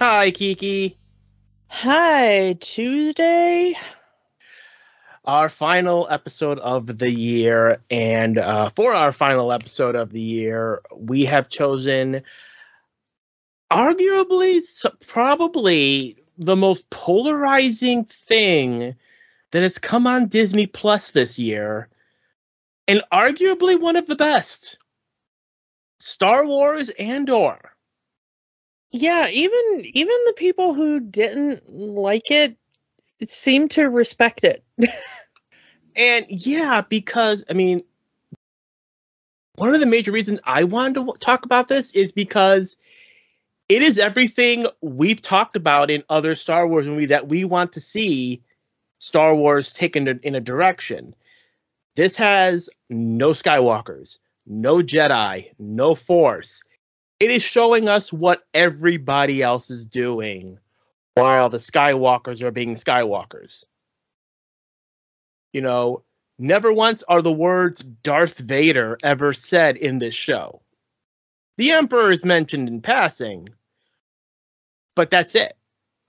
Hi, Kiki. Hi, Tuesday. Our final episode of the year, and uh, for our final episode of the year, we have chosen arguably, probably the most polarizing thing that has come on Disney Plus this year, and arguably one of the best. Star Wars Andor. Yeah, even even the people who didn't like it seem to respect it. and yeah, because I mean, one of the major reasons I wanted to talk about this is because it is everything we've talked about in other Star Wars movies that we want to see Star Wars taken in a direction. This has no Skywalkers, no Jedi, no Force. It is showing us what everybody else is doing while the Skywalkers are being Skywalkers. You know, never once are the words Darth Vader ever said in this show. The Emperor is mentioned in passing, but that's it.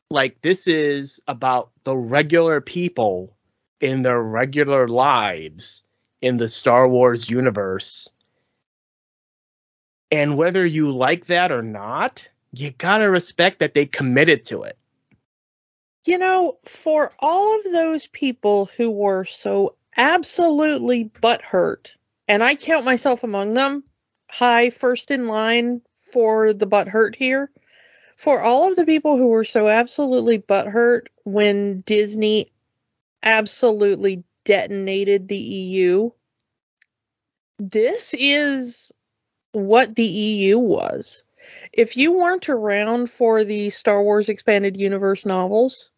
Like, this is about the regular people in their regular lives in the Star Wars universe. And whether you like that or not, you gotta respect that they committed to it. You know, for all of those people who were so absolutely butthurt, and I count myself among them, high first in line for the butthurt here for all of the people who were so absolutely butthurt when Disney absolutely detonated the EU, this is what the EU was. If you weren't around for the Star Wars Expanded Universe novels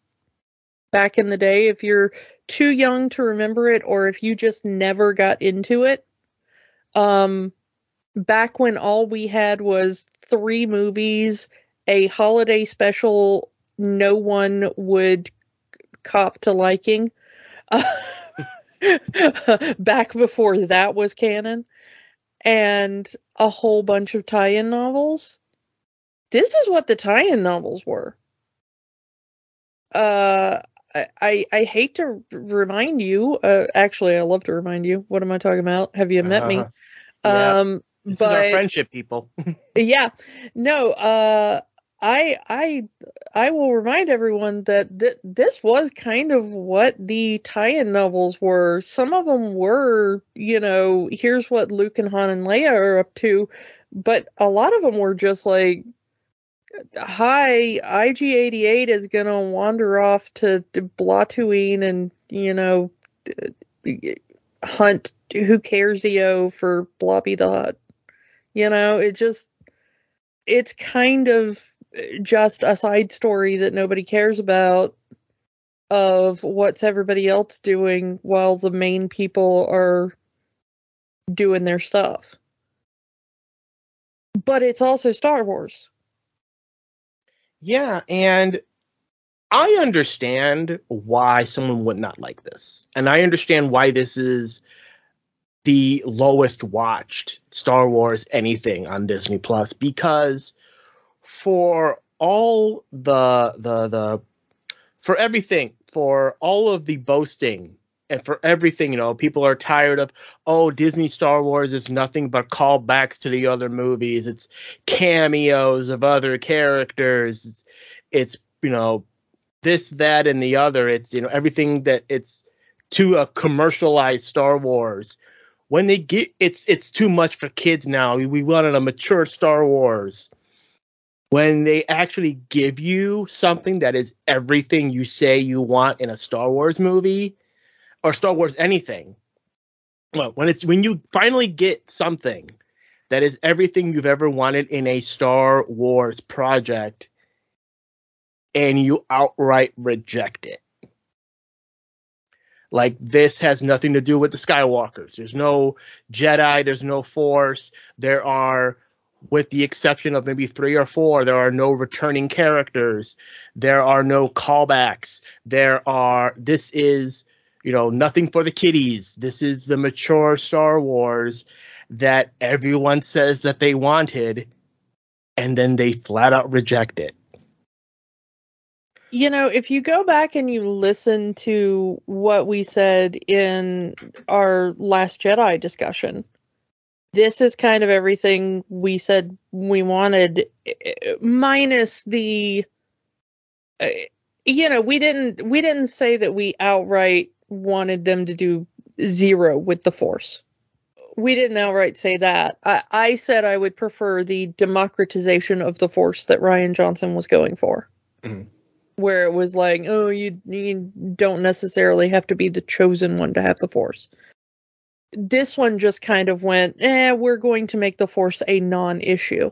back in the day, if you're too young to remember it, or if you just never got into it, um, back when all we had was three movies a holiday special no one would cop to liking back before that was canon and a whole bunch of tie-in novels this is what the tie-in novels were uh I, I hate to remind you. Uh, actually, I love to remind you. What am I talking about? Have you met uh, me? Yeah. Um, this but, friendship, people. yeah, no. Uh, I I I will remind everyone that th- this was kind of what the tie-in novels were. Some of them were, you know, here's what Luke and Han and Leia are up to, but a lot of them were just like, "Hi, IG88 is gonna wander off to, to Blatooine and you know hunt who cares EO for Blobby the Hutt." You know, it just it's kind of just a side story that nobody cares about of what's everybody else doing while the main people are doing their stuff. But it's also Star Wars. Yeah, and I understand why someone would not like this. And I understand why this is the lowest watched Star Wars anything on Disney Plus because for all the the the for everything for all of the boasting and for everything you know people are tired of oh disney star wars is nothing but callbacks to the other movies. It's cameos of other characters. It's, it's you know this that and the other. It's you know everything that it's to a commercialized star wars. When they get it's it's too much for kids now. We wanted a mature star wars when they actually give you something that is everything you say you want in a Star Wars movie or Star Wars anything. Well, when it's when you finally get something that is everything you've ever wanted in a Star Wars project, and you outright reject it. Like this has nothing to do with the Skywalkers. There's no Jedi, there's no Force. There are, with the exception of maybe three or four, there are no returning characters. There are no callbacks. There are, this is, you know, nothing for the kiddies. This is the mature Star Wars that everyone says that they wanted, and then they flat out reject it. You know, if you go back and you listen to what we said in our last Jedi discussion, this is kind of everything we said we wanted, minus the. Uh, you know, we didn't we didn't say that we outright wanted them to do zero with the Force. We didn't outright say that. I, I said I would prefer the democratization of the Force that Rian Johnson was going for. Mhm. Where it was like, oh, you you don't necessarily have to be the chosen one to have the Force. This one just kind of went, eh, we're going to make the Force a non-issue.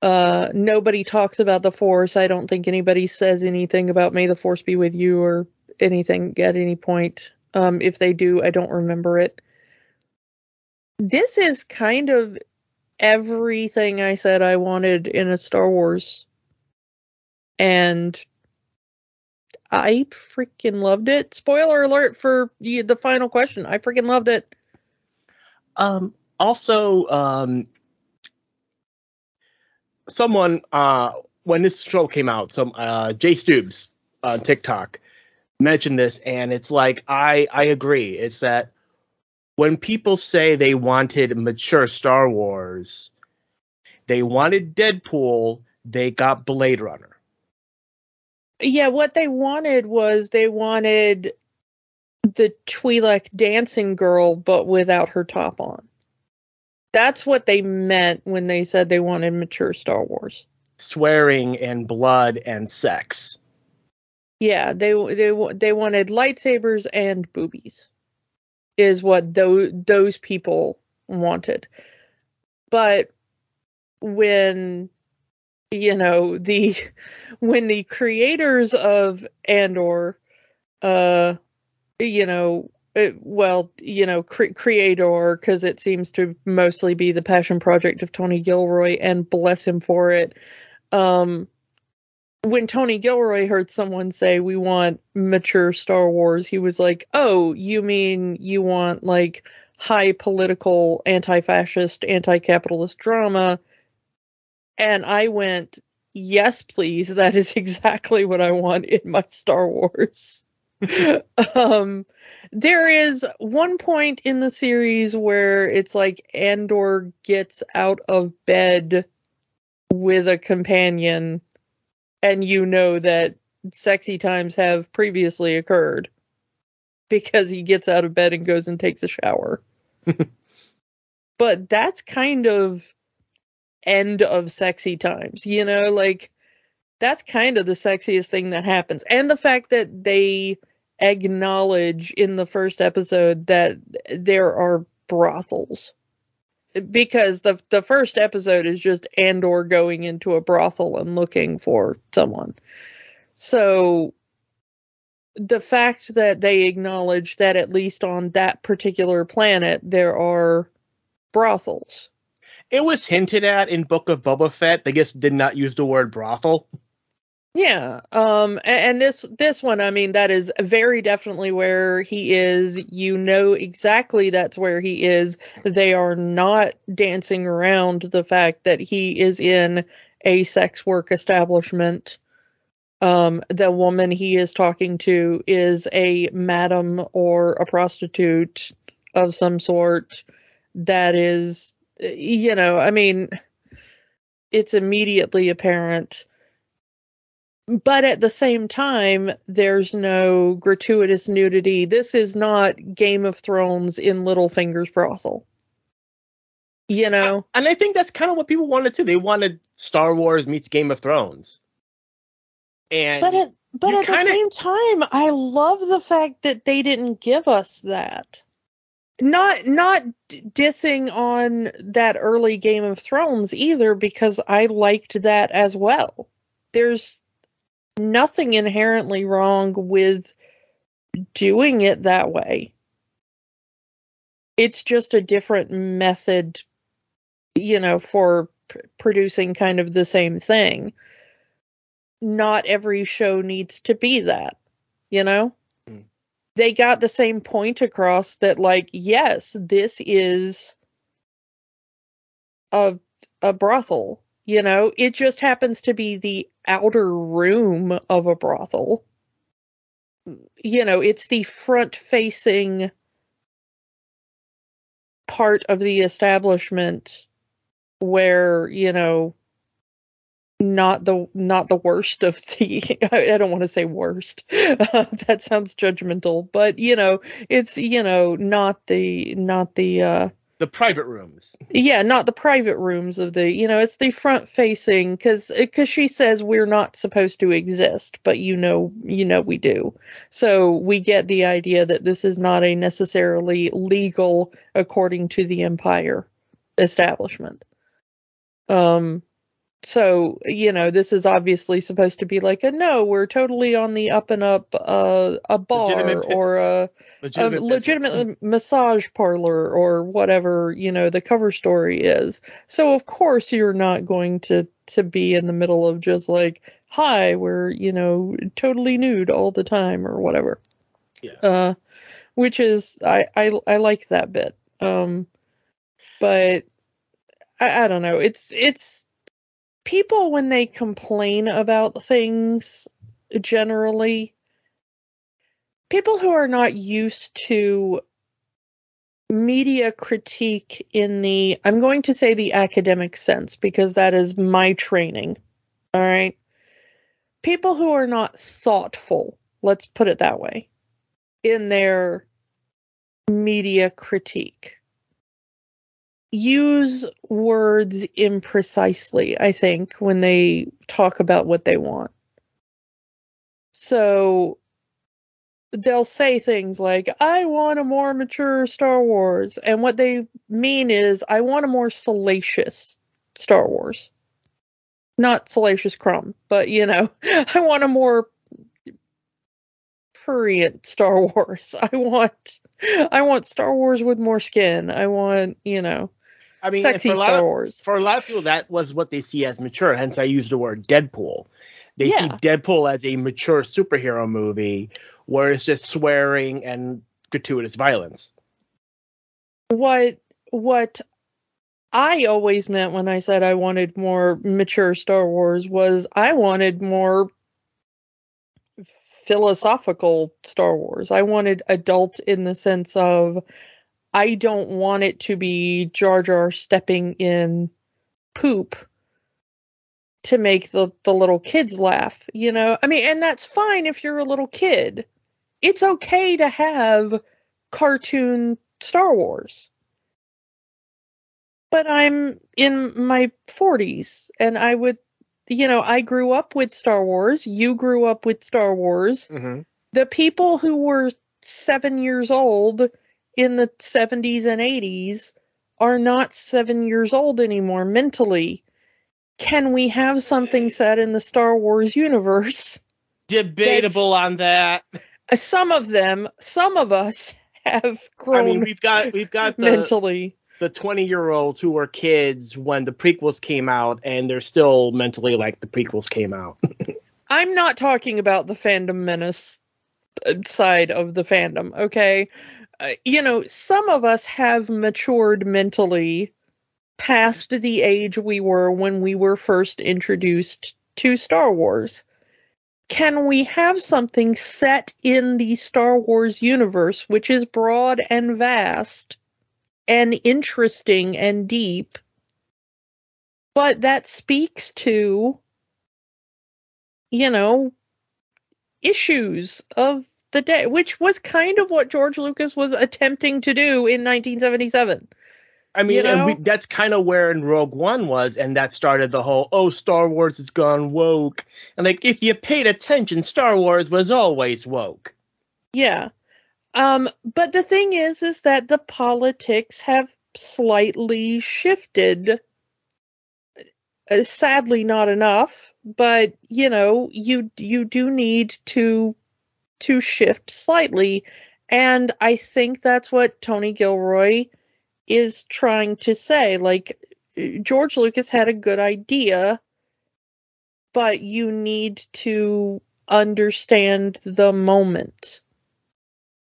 Uh, nobody talks about the Force. I don't think anybody says anything about "May the Force be with you" or anything at any point. Um, if they do, I don't remember it. This is kind of everything I said I wanted in a Star Wars. And I freaking loved it. Spoiler alert for the final question. I freaking loved it. Um, also, um, someone uh, when this show came out, some uh, Jay Stubes on TikTok mentioned this, and it's like I I agree. It's that when people say they wanted mature Star Wars, they wanted Deadpool, they got Blade Runner. Yeah, what they wanted was they wanted the Twi'lek dancing girl, but without her top on. That's what they meant when they said they wanted mature Star Wars. Swearing and blood and sex. Yeah, they they they wanted lightsabers and boobies, is what those those people wanted. But when you know the when the creators of Andor, uh, you know, uh, well, you know, cre- creator because it seems to mostly be the passion project of Tony Gilroy, and bless him for it. Um, when Tony Gilroy heard someone say we want mature Star Wars, he was like, "Oh, you mean you want like high political, anti-fascist, anti-capitalist drama?" And I went, "Yes, please. That is exactly what I want in my Star Wars." um there is one point in the series where it's like Andor gets out of bed with a companion and you know that sexy times have previously occurred because he gets out of bed and goes and takes a shower. but that's kind of end of sexy times, you know, like that's kind of the sexiest thing that happens. And the fact that they acknowledge in the first episode that there are brothels because the the first episode is just Andor going into a brothel and looking for someone. So the fact that they acknowledge that at least on that particular planet there are brothels. It was hinted at in Book of Boba Fett. They just did not use the word brothel. Yeah. Um and, this this one I mean that is very definitely where he is. You know exactly that's where he is. They are not dancing around the fact that he is in a sex work establishment. Um the woman he is talking to is a madam or a prostitute of some sort that is you know, I mean it's immediately apparent. But at the same time there's no gratuitous nudity. This is not game of thrones in littlefinger's brothel. You know? And I think that's kind of what people wanted too. They wanted Star Wars meets Game of Thrones. And but at but at the kinda- same time i love the fact that they didn't give us that not not dissing on that early game of thrones either because i liked that as well there's nothing inherently wrong with doing it that way. It's just a different method, you know, for p- producing kind of the same thing. Not every show needs to be that, you know? They got the same point across that, like, yes, this is a a brothel. You know, it just happens to be the outer room of a brothel. You know, it's the front facing part of the establishment where, you know, not the not the worst of the I don't want to say worst. that sounds judgmental, but you know, it's you know, not the not the uh The private rooms. yeah not the private rooms of the you know it's the front facing because because she says we're not supposed to exist but you know you know we do so we get the idea that this is not a necessarily legal according to the empire establishment um so you know this is obviously supposed to be like a no we're totally on the up and up uh a bar Legitimate or a a Legitimate, business. legitimate massage parlor or whatever you know the cover story is so of course you're not going to to be in the middle of just like hi we're you know totally nude all the time or whatever Yeah. uh which is i i, I like that bit um but I, I don't know it's it's people when they complain about things generally people who are not used to media critique in the I'm going to say the academic sense because that is my training. All right. People who are not thoughtful, let's put it that way, in their media critique use words imprecisely, I think, when they talk about what they want. So they'll say things like, I want a more mature Star Wars. And what they mean is, I want a more salacious Star Wars. Not Salacious Crumb, but you know, I want a more prurient Star Wars. I want I want Star Wars with more skin. I want, you know, I mean, sexy for a, lot Star of, Wars. for a lot of people, that was what they see as mature. Hence, I used the word Deadpool. They see Deadpool as a mature superhero movie where it's just swearing and gratuitous violence. what what I always meant when I said I wanted more mature Star Wars was I wanted more philosophical Star Wars. I wanted adult in the sense of I don't want it to be Jar Jar stepping in poop to make the the little kids laugh, you know? I mean, and that's fine if you're a little kid. It's okay to have cartoon Star Wars but I'm in my 40s and I would you know, I grew up with Star Wars, you grew up with Star Wars. Mm-hmm. The people who were 7 years old in the 70s and 80s are not 7 years old anymore mentally. Can we have something set in the Star Wars universe? Debatable on that. Some of them, some of us have grown. I mean, we've got we've got the mentally. the twenty year olds who were kids when the prequels came out, and they're still mentally like the prequels came out. I'm not talking about the fandom menace uh, side of the fandom, okay? Uh, you know, some of us have matured mentally past the age we were when we were first introduced to Star Wars. Can we have something set in the Star Wars universe, which is broad and vast and interesting and deep, but that speaks to you know, issues of the day, which was kind of what George Lucas was attempting to do in 1977. I mean, You and we, that's kind of where in Rogue One was, and that started the whole "oh, Star Wars has gone woke." And like, if you paid attention, Star Wars was always woke. Yeah. Um, but the thing is, is that the politics have slightly shifted uh, sadly not enough, but you know, you you do need to to shift slightly and I think that's what Tony Gilroy is trying to say like George Lucas had a good idea but you need to understand the moment.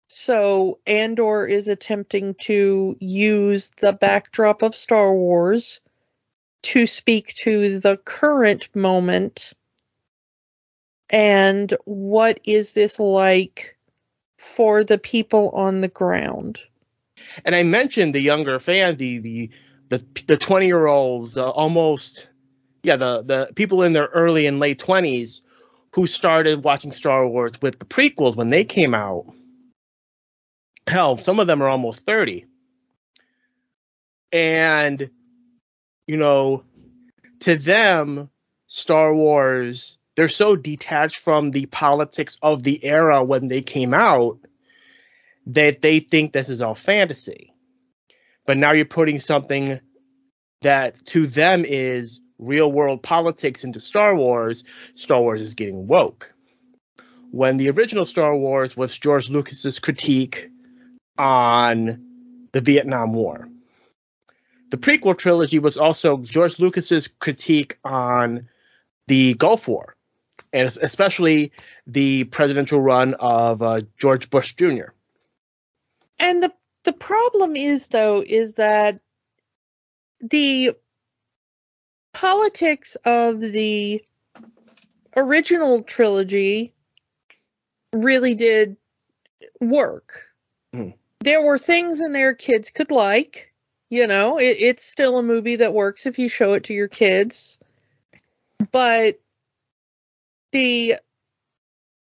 So Andor is attempting to use the backdrop of Star Wars to speak to the current moment and what is this like for the people on the ground. And I mentioned the younger fan, the the the the twenty year olds, uh, almost yeah, the the people in their early and late twenties who started watching Star Wars with the prequels when they came out hell, some of them are almost 30. And, you know, to them, Star Wars, they're so detached from the politics of the era when they came out that they think this is all fantasy. But now you're putting something that to them is real world politics into Star Wars. Star Wars is getting woke. When the original Star Wars was George Lucas's critique on the Vietnam War. The prequel trilogy was also George Lucas's critique on the Gulf War, and especially the presidential run of uh, George Bush Jr. And the the problem is though is that the politics of the original trilogy really did work. Mm there were things in there kids could like. You know, it, it's still a movie that works if you show it to your kids. But the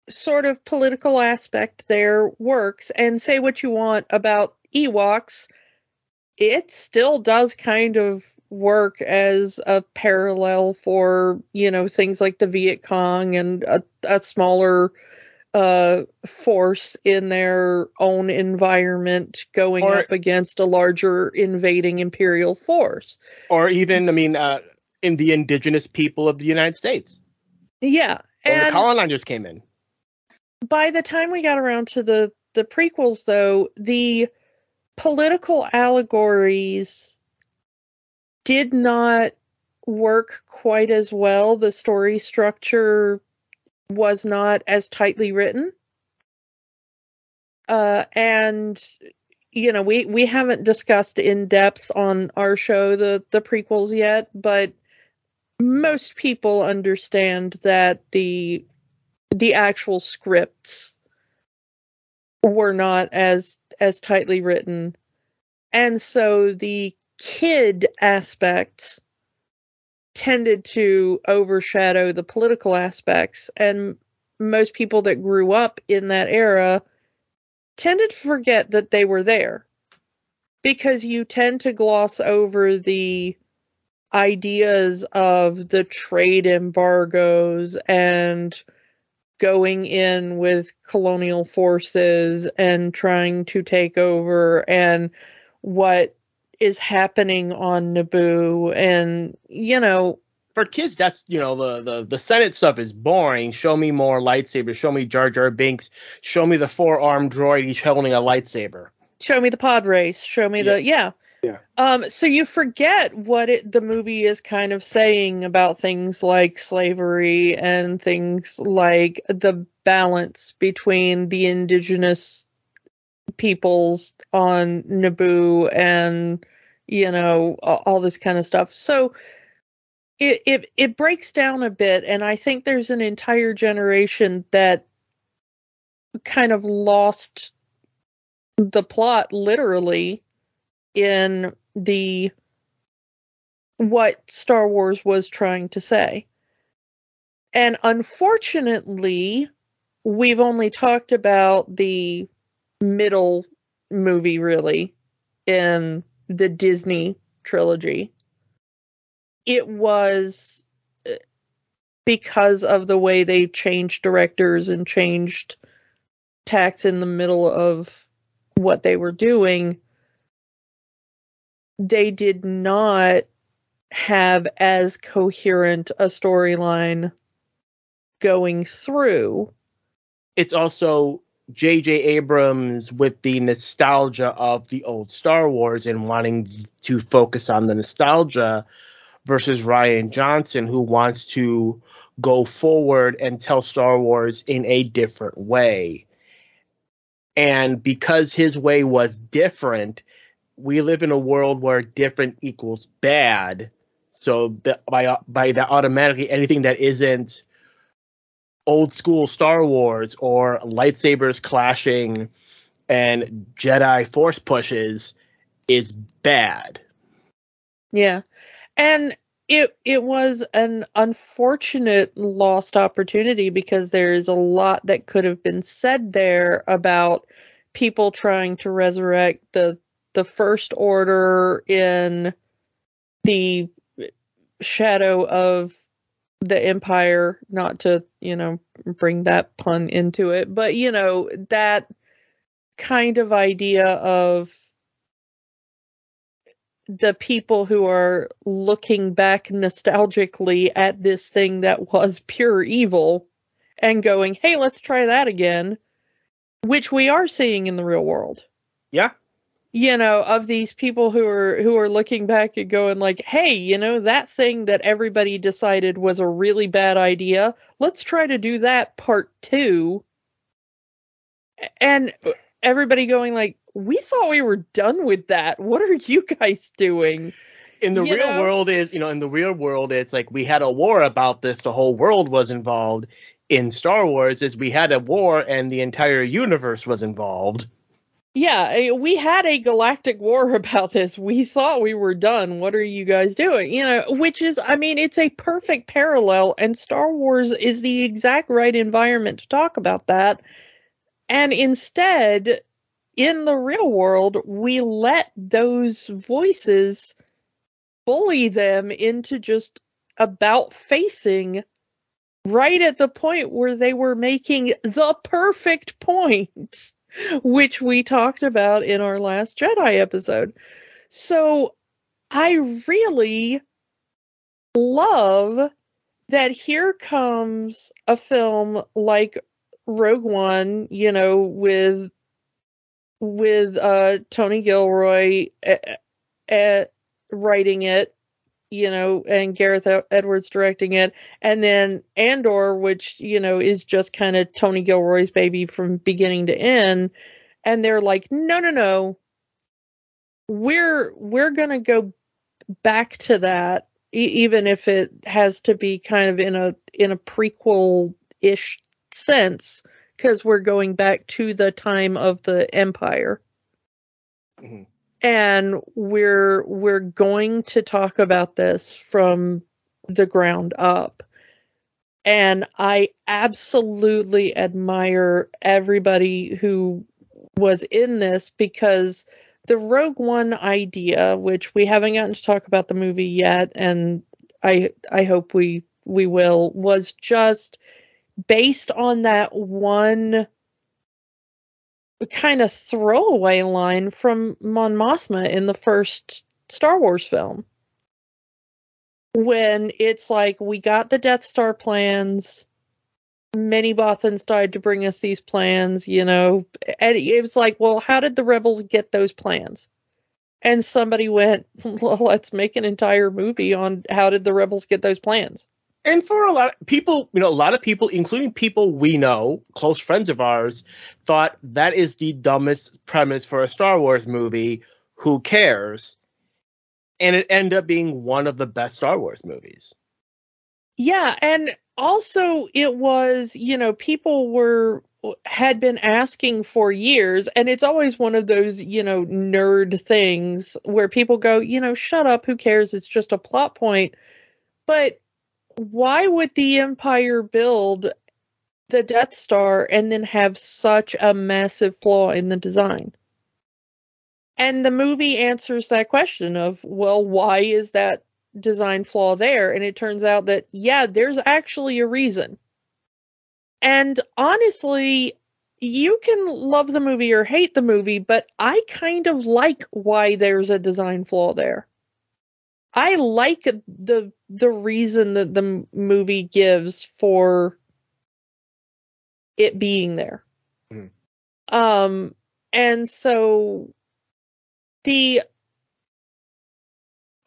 sort of political aspect there works. And say what you want about Ewoks, it still does kind of work as a parallel for, you know, things like the Viet Cong and a, a smaller uh, force in their own environment going or, up against a larger invading imperial force. Or even, I mean, uh, in the indigenous people of the United States. Yeah. And the colonizers came in. By the time we got around to the, the prequels, though, the political allegories did not work quite as well. The story structure was not as tightly written. Uh, and you know, we we haven't discussed in depth on our show the the prequels yet, but most people understand that the the actual scripts were not as as tightly written. And so the kid aspects tended to overshadow the political aspects. And most people that grew up in that era tended to forget that they were there. Because you tend to gloss over the ideas of the trade embargoes and going in with colonial forces and trying to take over and what is happening on Naboo and you know for kids that's you know the the the Senate stuff is boring. Show me more lightsabers. Show me Jar Jar Binks. Show me the four armed droid each holding a lightsaber. Show me the pod race. Show me yeah. the yeah. Yeah. Um, so you forget what it, the movie is kind of saying about things like slavery and things like the balance between the indigenous peoples on Naboo and you know all this kind of stuff. So it it it breaks down a bit and I think there's an entire generation that kind of lost the plot literally in the what Star Wars was trying to say. And unfortunately, we've only talked about the middle movie really in the Disney trilogy. It was uh, because of the way they changed directors and changed tacks in the middle of what they were doing. They did not have as coherent a storyline going through. It's also J.J. Abrams with the nostalgia of the old Star Wars and wanting to focus on the nostalgia versus Rian Johnson, who wants to go forward and tell Star Wars in a different way. And because his way was different, we live in a world where different equals bad. So by by that automatically anything that isn't old school Star Wars or lightsabers clashing and Jedi force pushes is bad. Yeah. And it it was an unfortunate lost opportunity because there's a lot that could have been said there about people trying to resurrect the the first order in the shadow of the empire not to you know bring that pun into it but you know that kind of idea of the people who are looking back nostalgically at this thing that was pure evil and going hey let's try that again which we are seeing in the real world. Yeah you know of these people who are who are looking back and going like hey you know that thing that everybody decided was a really bad idea let's try to do that part 2 and everybody going like we thought we were done with that. What are you guys doing? In the You real know? world is you know in the real world it's like we had a war about this. The whole world was involved in star wars is we had a war and the entire universe was involved Yeah, eh, we had a galactic war about this. We thought we were done. What are you guys doing? You know, which is, I mean, it's a perfect parallel, and Star Wars is the exact right environment to talk about that. And instead, in the real world, we let those voices bully them into just about facing right at the point where they were making the perfect point which we talked about in our last Jedi episode. So I really love that here comes a film like Rogue One, you know, with with uh Tony Gilroy uh, uh, writing it, you know, and Gareth Edwards directing it, and then Andor, which you know is just kind of Tony Gilroy's baby from beginning to end, and they're like, no, no, no, we're we're gonna go back to that, e- even if it has to be kind of in a in a prequel ish sense, because we're going back to the time of the Empire. Mhm. And we're we're going to talk about this from the ground up. And i absolutely admire everybody who was in this because the rogue one idea which we haven't gotten to talk about the movie yet and i i hope we we will was just based on that one kind of throwaway line from Mon Mothma in the first Star Wars film. When it's like, we got the Death Star plans, many Bothans died to bring us these plans, you know. And it was like, well, how did the rebels get those plans? And somebody went, well, let's make an entire movie on how did the rebels get those plans. And for a lot of people you know a lot of people including people we know close friends of ours thought that is the dumbest premise for a star wars movie who cares and it ended up being one of the best star wars movies Yeah, and also it was, you know, people were had been asking for years and it's always one of those, you know, nerd things where people go, you know, shut up, who cares? It's just a plot point. But why would the empire build the Death Star and then have such a massive flaw in the design? And the movie answers that question of, well, why is that design flaw there? And it turns out that yeah there's actually a reason. And honestly you can love the movie or hate the movie but i kind of like why there's a design flaw there. I like the the reason that the movie gives for it being there. Mhm. Um and so the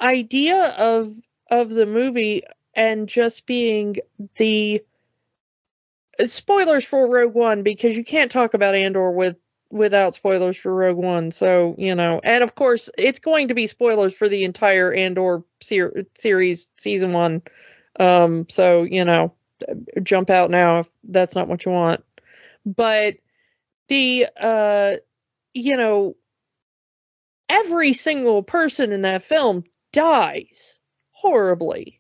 idea of of the movie and just being the spoilers for Rogue One because you can't talk about Andor with without spoilers for Rogue One. So, you know, and of course, it's going to be spoilers for the entire Andor ser- series season 1. Um so, you know, jump out now if that's not what you want. But the uh you know every single person in that film dies horribly.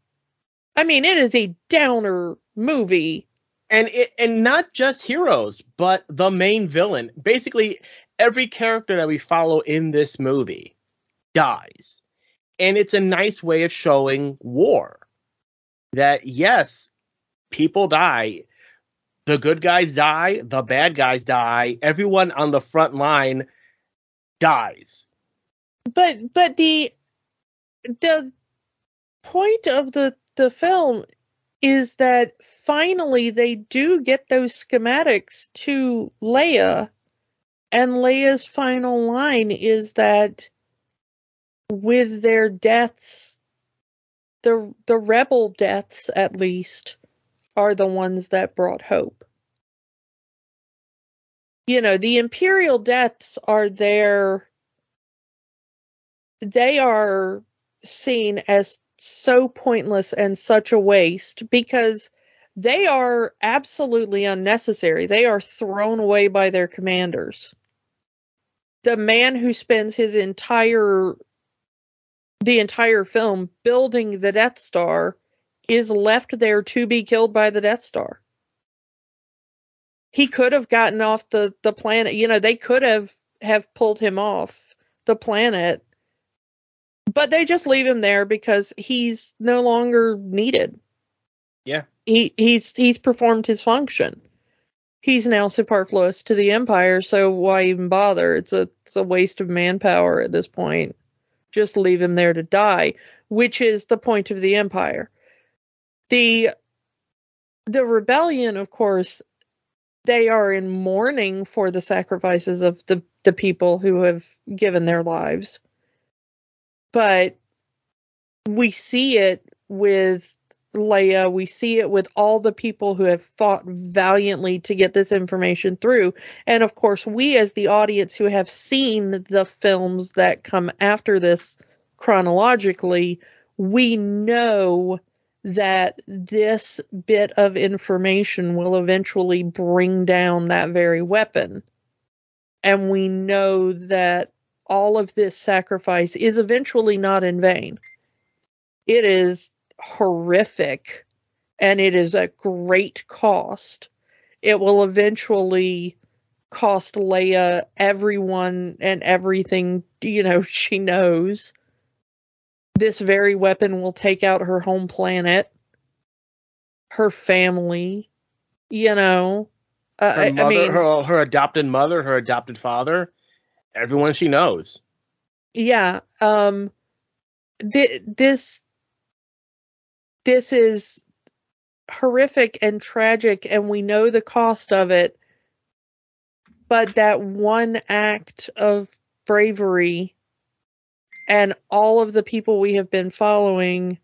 I mean, it is a downer movie. And it, and not just heroes, but the main villain. Basically, every character that we follow in this movie dies, and it's a nice way of showing war. That yes, people die. The good guys die. The bad guys die. Everyone on the front line dies. But but the the point of the the film is that finally they do get those schematics to Leia and Leia's final line is that with their deaths the the rebel deaths at least are the ones that brought hope. You know, the imperial deaths are there they are seen as so pointless and such a waste because they are absolutely unnecessary. They are thrown away by their commanders. The man who spends his entire the entire film building the Death Star is left there to be killed by the Death Star. He could have gotten off the the planet. You know, they could have have pulled him off the planet but they just leave him there because he's no longer needed. Yeah. He he's he's performed his function. He's now superfluous to the empire, so why even bother? It's a it's a waste of manpower at this point. Just leave him there to die, which is the point of the empire. The the rebellion, of course, they are in mourning for the sacrifices of the the people who have given their lives but we see it with Leia, we see it with all the people who have fought valiantly to get this information through. And of course, we as the audience who have seen the films that come after this chronologically, we know that this bit of information will eventually bring down that very weapon. And we know that all of this sacrifice is eventually not in vain. It is horrific and it is a great cost. It will eventually cost Leia everyone and everything, you know, she knows. This very weapon will take out her home planet, her family, you know. Uh, Her mother, I mean, her her adopted mother, her adopted father, everyone she knows. yeah um th- this this is horrific and tragic and we know the cost of it but that one act of bravery and all of the people we have been following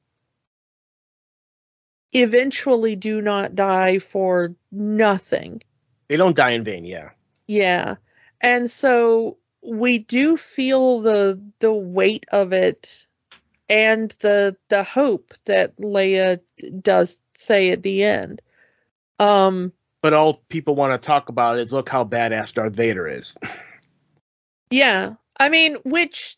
eventually do not die for nothing They don't die in vain. Yeah. yeah. And so we do feel the the weight of it and the the hope that Leia does say at the end. Um But all people want to talk about is look how badass Darth Vader is. yeah. I mean, which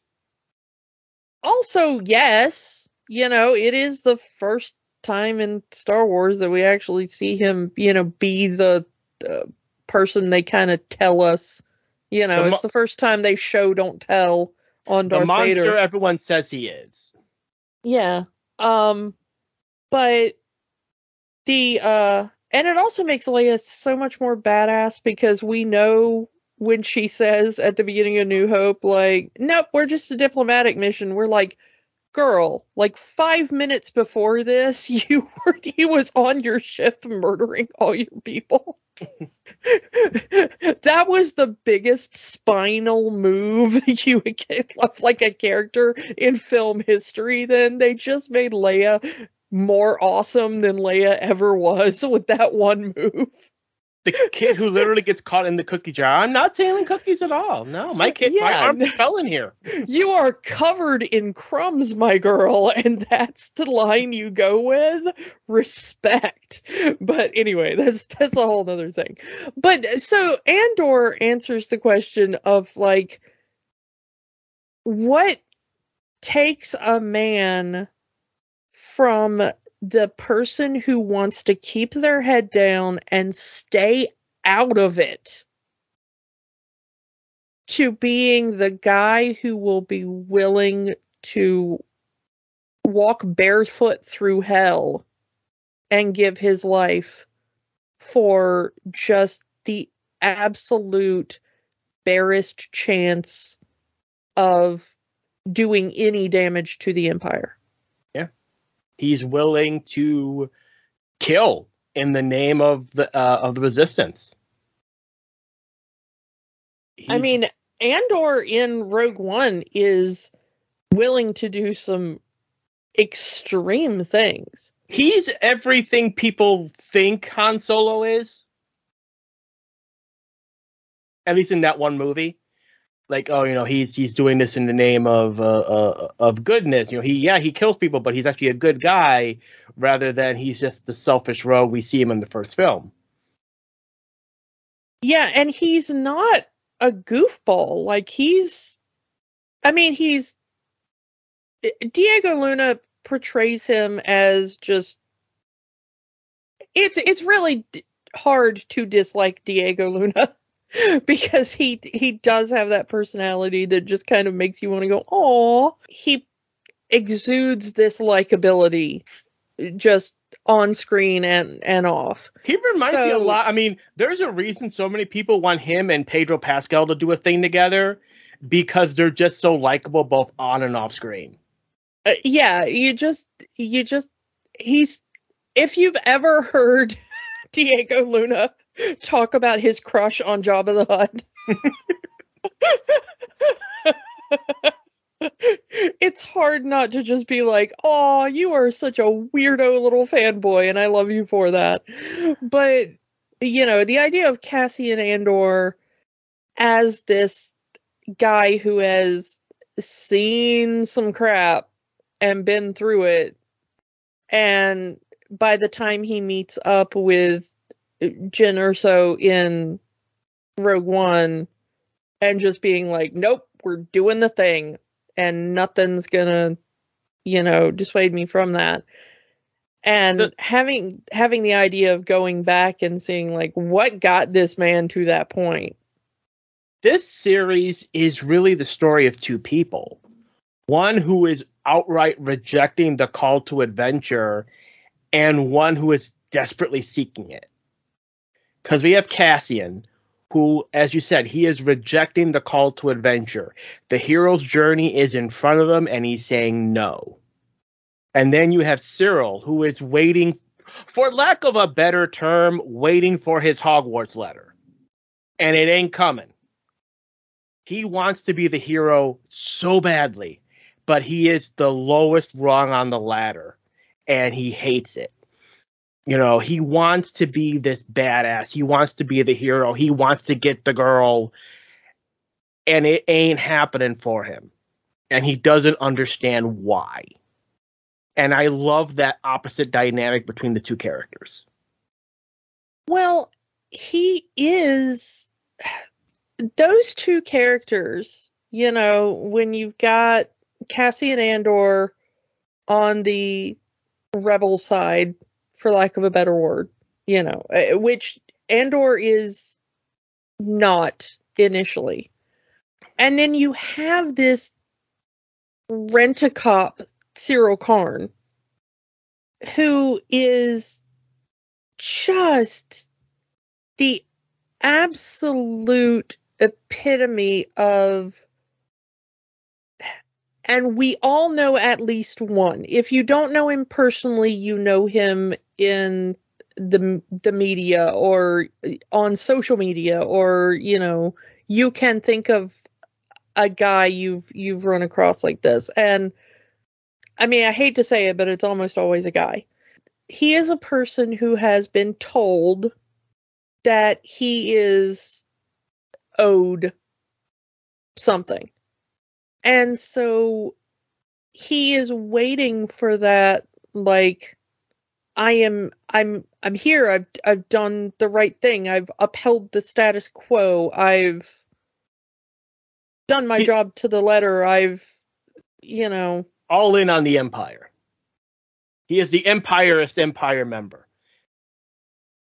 also yes, you know, it is the first time in Star Wars that we actually see him, you know, be the uh, person they kind of tell us you know, The it's mo- the first time they show don't tell on Darth the monster Vader. everyone says he is. Yeah. Um but the uh and it also makes Leia so much more badass because we know when she says at the beginning of New Hope, like, nope, we're just a diplomatic mission. We're like, girl, like five minutes before this, you were he was on your ship murdering all your people. that was the biggest spinal move you left like a character in film history. Then they just made Leia more awesome than Leia ever was with that one move the kid who literally gets caught in the cookie jar. I'm not stealing cookies at all. No, my kid, yeah, my arm fell in here. You are covered in crumbs, my girl, and that's the line you go with. Respect. But anyway, that's that's a whole other thing. But so Andor answers the question of like, what takes a man from the person who wants to keep their head down and stay out of it to being the guy who will be willing to walk barefoot through hell and give his life for just the absolute barest chance of doing any damage to the empire he's willing to kill in the name of the uh, of the resistance. He's, I mean, Andor in Rogue One is willing to do some extreme things. He's everything people think Han Solo is. At least in that one movie like oh you know he's he's doing this in the name of uh, uh, of goodness. You know he yeah he kills people but he's actually a good guy rather than he's just the selfish rogue we see him in the first film. Yeah and he's not a goofball. Like he's i mean he's diego luna portrays him as just it's it's really hard to dislike diego luna because he he does have that personality that just kind of makes you want to go, oh. He exudes this likability just on screen and and off. He reminds so, me a lot. I mean, there's a reason so many people want him and Pedro Pascal to do a thing together because they're just so likable both on and off screen. Uh, yeah, you just you just he's if you've ever heard Diego Luna talk about his crush on Jabba the Hutt. it's hard not to just be like, "Oh, you are such a weirdo little fanboy, and I love you for that." But you know, the idea of Cassian Andor as this guy who has seen some crap and been through it, and by the time he meets up with Jyn Erso in Rogue One and just being like, nope, we're doing the thing and nothing's gonna, you know, dissuade me from that. And the- having having the idea of going back and seeing like what got this man to that point. This series is really the story of two people. One who is outright rejecting the call to adventure and one who is desperately seeking it because we have Cassian, who, as you said, he is rejecting the call to adventure. The hero's journey is in front of him, and he's saying no. And then you have Syril, who is waiting, for lack of a better term, waiting for his Hogwarts letter. And it ain't coming. He wants to be the hero so badly, but he is the lowest rung on the ladder, and he hates it. You know, he wants to be this badass. He wants to be the hero. He wants to get the girl, and it ain't happening for him. And he doesn't understand why. And I love that opposite dynamic between the two characters. Well, he is those two characters, you know, when you've got Cassian Andor on the rebel side for lack of a better word, you know, uh, which Andor is not initially. And then you have this rent a cop Syril Karn who is just the absolute epitome of and we all know at least one. If you don't know him personally, you know him in the the media or uh, on social media or you know you can think of a guy you've you've run across like this and I mean I hate to say it but it's almost always a guy. He is a person who has been told that he is owed something. And so he is waiting for that like I am I'm I'm here. I've I've done the right thing. I've upheld the status quo. I've done my He- job to the letter. I've you know, All in on the Empire. He is the Empirist Empire member.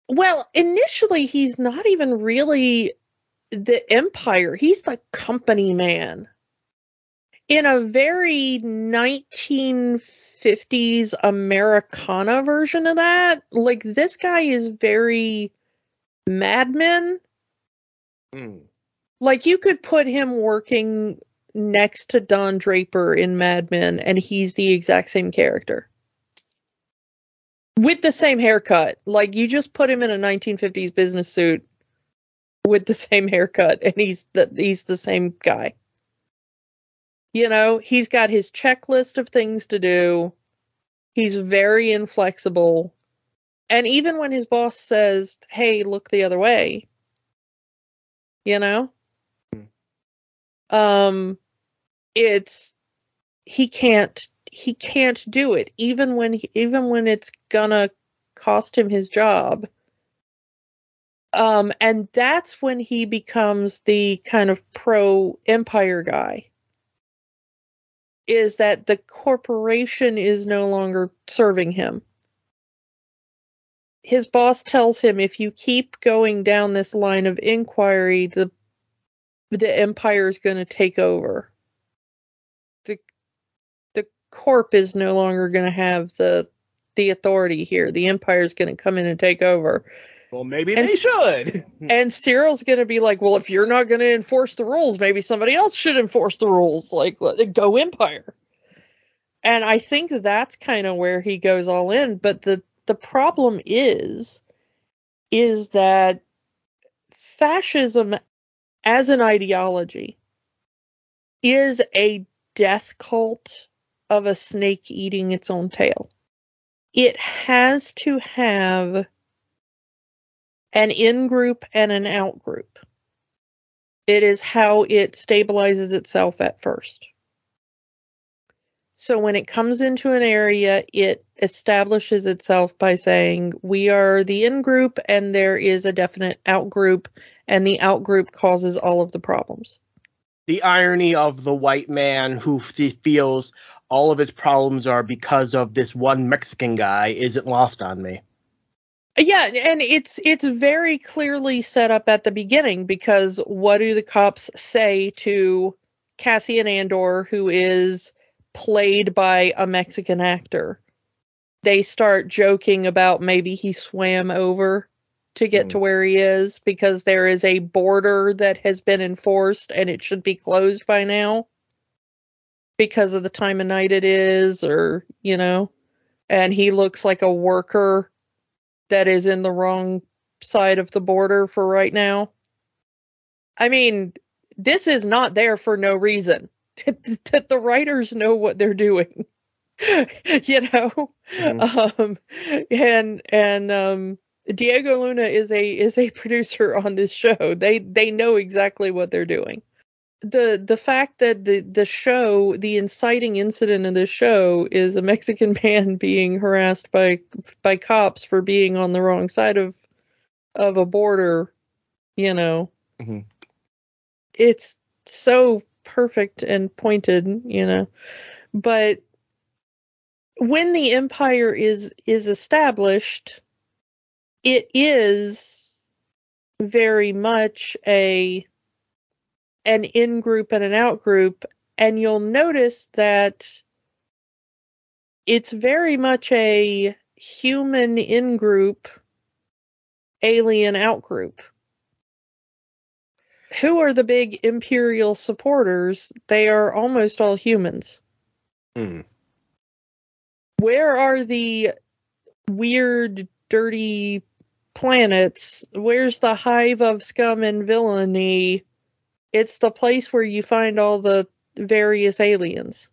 well, initially he's not even really the empire. He's the company man. In a very 1950s Americana version of that, like this guy is very Mad Men. Mm. Like you could put him working next to Don Draper in Mad Men, and he's the exact same character. With the same haircut. Like you just put him in a 1950s business suit with the same haircut, and he's the he's the same guy. You know, he's got his checklist of things to do. He's very inflexible. And even when his boss says, "Hey, look the other way," you know, um it's he can't he can't do it even when he, even when it's gonna cost him his job um and that's when he becomes the kind of pro empire guy is that the corporation is no longer serving him. His boss tells him if you keep going down this line of inquiry the the empire is going to take over. The the corp is no longer going to have the the authority here. The empire is going to come in and take over Well, maybe And they should. and Syril's going to be like well if you're not going to enforce the rules maybe somebody else should enforce the rules like let- go empire and i think that's kind of where he goes all in but the the problem is is that fascism as an ideology is a death cult of a snake eating its own tail. It has to have an in group and an out group. It is how it stabilizes itself at first. So when it comes into an area, it establishes itself by saying, We are the in group, and there is a definite out group, and the out group causes all of the problems. the irony of the white man who feels all of his problems are because of this one Mexican guy isn't lost on me. Yeah, and it's it's very clearly set up at the beginning because what do the cops say to Cassian Andor, who is played by a Mexican actor? They start joking about maybe he swam over to get Hmm. to where he is because there is a border that has been enforced and it should be closed by now because of the time of night it is, or you know, and he looks like a worker that is in the wrong side of the border for right now. I mean, this is not there for no reason. that the writers know what they're doing. you know? Um and and um Diego Luna is a is a producer on this show. They they know exactly what they're doing. The the fact that the the show, the inciting incident in the show is a Mexican man being harassed by by cops for being on the wrong side of of a border, you know. Mhm. It's so perfect and pointed, you know. But when the empire is is established, it is very much a an in group and an out group and you'll notice that it's very much a human in group alien out group who are the big imperial supporters they are almost all humans Hmm. Where are the weird, dirty planets? Where's the hive of scum and villainy? It's the place where you find all the various aliens.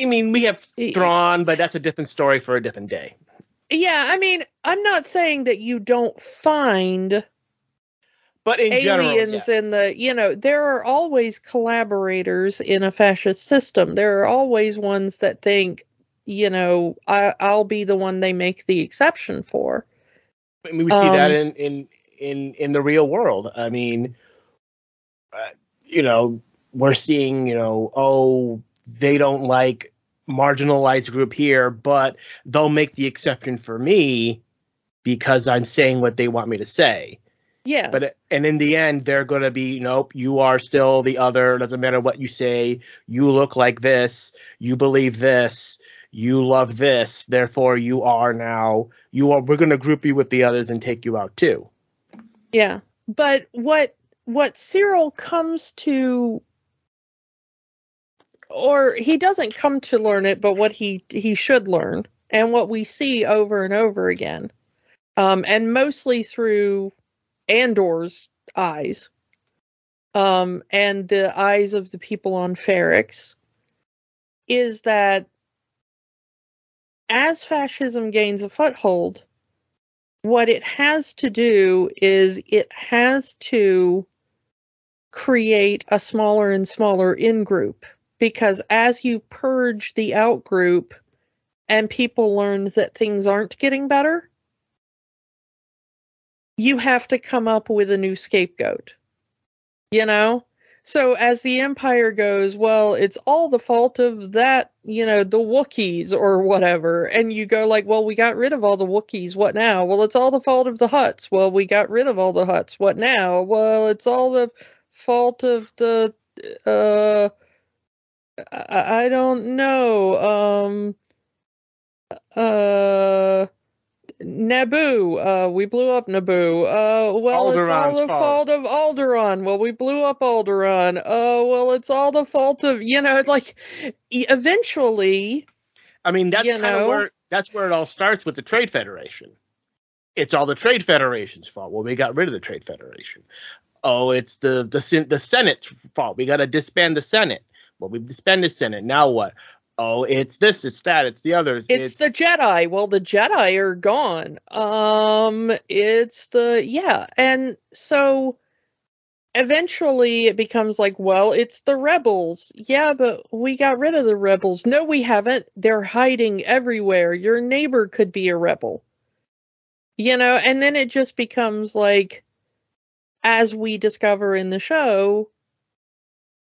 I mean, we have Thrawn, but that's a different story for a different day. Yeah, I mean, I'm not saying that you don't find But in general, aliens yeah. in the you know there are always collaborators in a fascist system there are always ones that think you know I, i'll be the one they make the exception for I mean, we see that Um, in in in in the real world. I mean, uh, you know, we're seeing, you know, oh, they don't like marginalized group here, but they'll make the exception for me because I'm saying what they want me to say. yeah But and in the end, they're going to be nope. You are still the other. Doesn't matter what you say. You look like this. You believe this. You love this. Therefore, you are now. You are. We're going to group you with the others and take you out too. yeah but what what syril comes to or he doesn't come to learn it but what he he should learn and what we see over and over again um and mostly through andor's eyes um and the eyes of the people on Ferrix is that as fascism gains a foothold what it has to do is it has to create a smaller and smaller in group because as you purge the out group and people learn that things aren't getting better you have to come up with a new scapegoat you know? So as the empire goes well it's all the fault of that you know the wookiees or whatever. And you go like well we got rid of all the wookiees what now? Well it's all the fault of the Hutts. Well we got rid of all the Hutts what now? Well it's all the fault of the uh i, I don't know um uh Naboo, uh, we blew up Naboo. Uh, well, it's all the fault. fault of Alderaan. Well, we blew up Alderaan. Uh, well, it's all the fault of you know, it's like eventually, I mean, that's kind of where that's where it all starts with the Trade Federation. It's all the Trade Federation's fault. Well, we got rid of the Trade Federation. Oh, it's the the the Senate's fault. We got to disband the Senate. Well, we've disbanded the Senate. Now what? Oh, it's this, it's that, it's the others. it's, the Jedi. Well, the Jedi are gone. Um, it's the yeah, and so eventually it becomes like, well, it's the rebels. Yeah, but we got rid of the rebels. No, we haven't. They're hiding everywhere. Your neighbor could be a rebel. You know, and then it just becomes like as we discover in the show,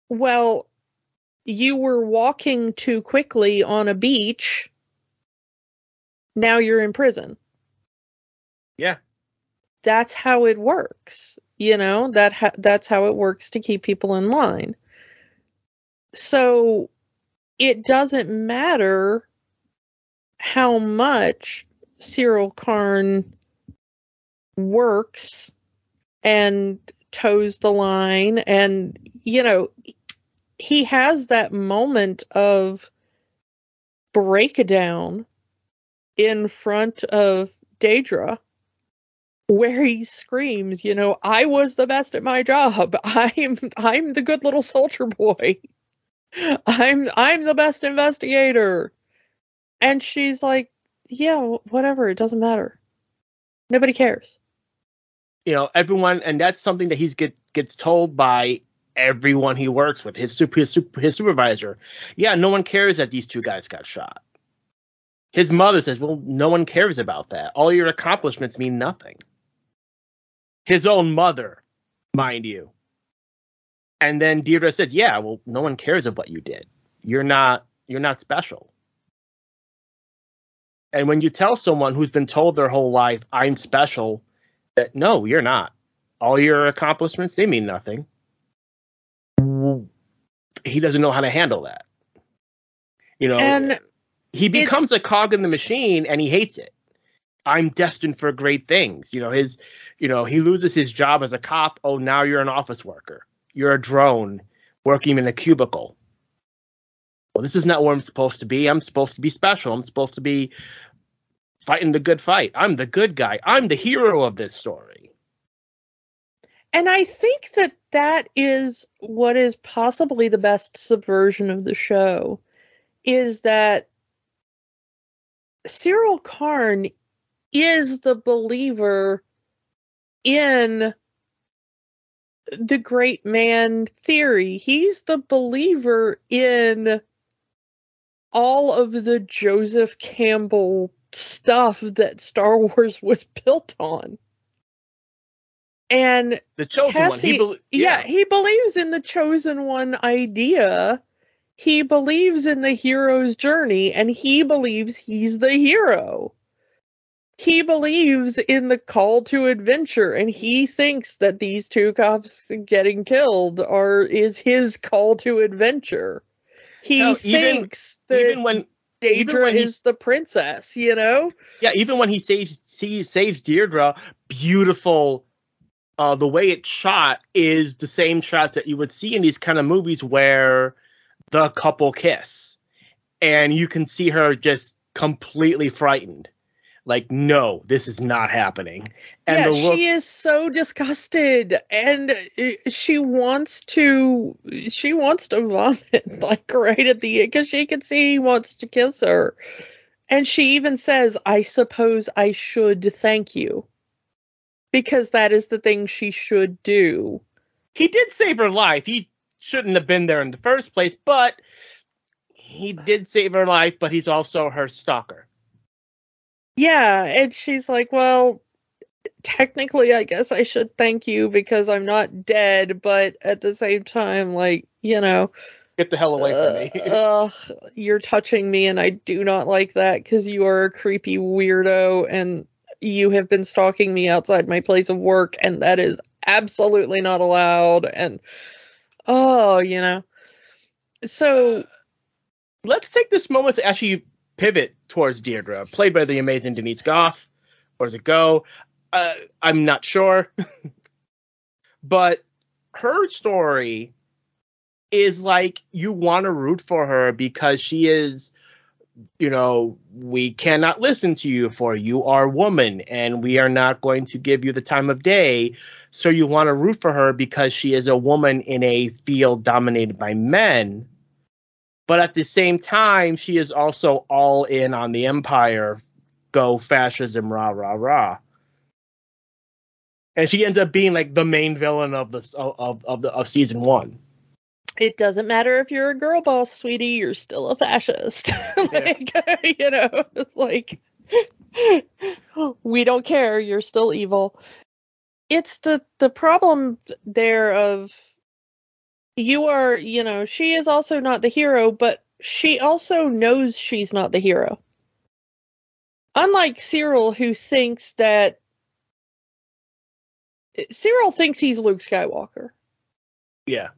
well, you were walking too quickly on a beach. Now you're in prison. Yeah. That's how it works. You know, that ha- that's how it works to keep people in line. So it doesn't matter how much Syril Karn works and toes the line and you know he has that moment of breakdown in front of Dedra where he screams, you know, I was the best at my job. I'm I'm the good little soldier boy. I'm I'm the best investigator. And she's like, yeah, whatever, it doesn't matter. Nobody cares. You know everyone and that's something that he's get gets told by everyone he works with his super his, super, his supervisor. Yeah no one cares that these two guys got shot. His mother says well no one cares about that. All your accomplishments mean nothing. His own mother mind you. And then deirdre said yeah well no one cares of what you did. You're not you're not special. And when you tell someone who's been told their whole life i'm special that no, you're not. All your accomplishments, they mean nothing. He doesn't know how to handle that. You know, And he becomes a cog in the machine and he hates it. I'm destined for great things. You know, his you know, he loses his job as a cop. Oh, now you're an office worker. You're a drone working in a cubicle. well, this is not where I'm supposed to be. I'm supposed to be special. I'm supposed to be fighting the good fight. I'm the good guy. I'm the hero of this story. And I think that that is what is possibly the best subversion of the show is that Syril Karn is the believer in the great man theory. He's the believer in all of the Joseph Campbell stuff that Star Wars was built on. And the chosen Cassie, one, he be- yeah. yeah, he believes in the chosen one idea. He believes in the hero's journey and he believes he's the hero. He believes in the call to adventure and he thinks that these two cops getting killed are is his call to adventure. He thinks even, that even when Dedra is the princess, you know? Yeah, even when he saves he saves Deirdre, beautiful uh the way it's shot is the same shots that you would see in these kind of movies where the couple kiss and you can see her just completely frightened like no this is not happening. And yeah, look- she is so disgusted. And uh, she wants to she wants to vomit like right at the end because she can see he wants to kiss her. And she even says i suppose i should thank you. Because that is the thing she should do. He did save her life. He shouldn't have been there in the first place but he did save her life but he's also her stalker yeah, and she's like, "Well, technically, I guess I should thank you because I'm not dead, but at the same time, like, you know, get the hell away uh, from me. Ugh, you're touching me, and I do not like that because you are a creepy weirdo, and you have been stalking me outside my place of work, and that is absolutely not allowed. And oh, you know, so." Let's take this moment to actually pivot towards Deirdre, played by the amazing Denise Gough, Where does it go? Uh, I'm not sure. but her story is like you want to root for her because she is you know we cannot listen to you for you are woman and we are not going to give you the time of day so you want to root for her because she is a woman in a field dominated by men but at the same time, she is also all in on the empire. Go fascism, rah rah rah. And she ends up being like the main villain of the of of the of season one. It doesn't matter if you're a girl boss, sweetie. You're still a fascist. like you know, it's like we don't care. You're still evil. It's the the problem there of you are, you know, she is also not the hero, but she also knows she's not the hero. Unlike Syril, who thinks that Syril thinks he's Luke Skywalker. Yeah.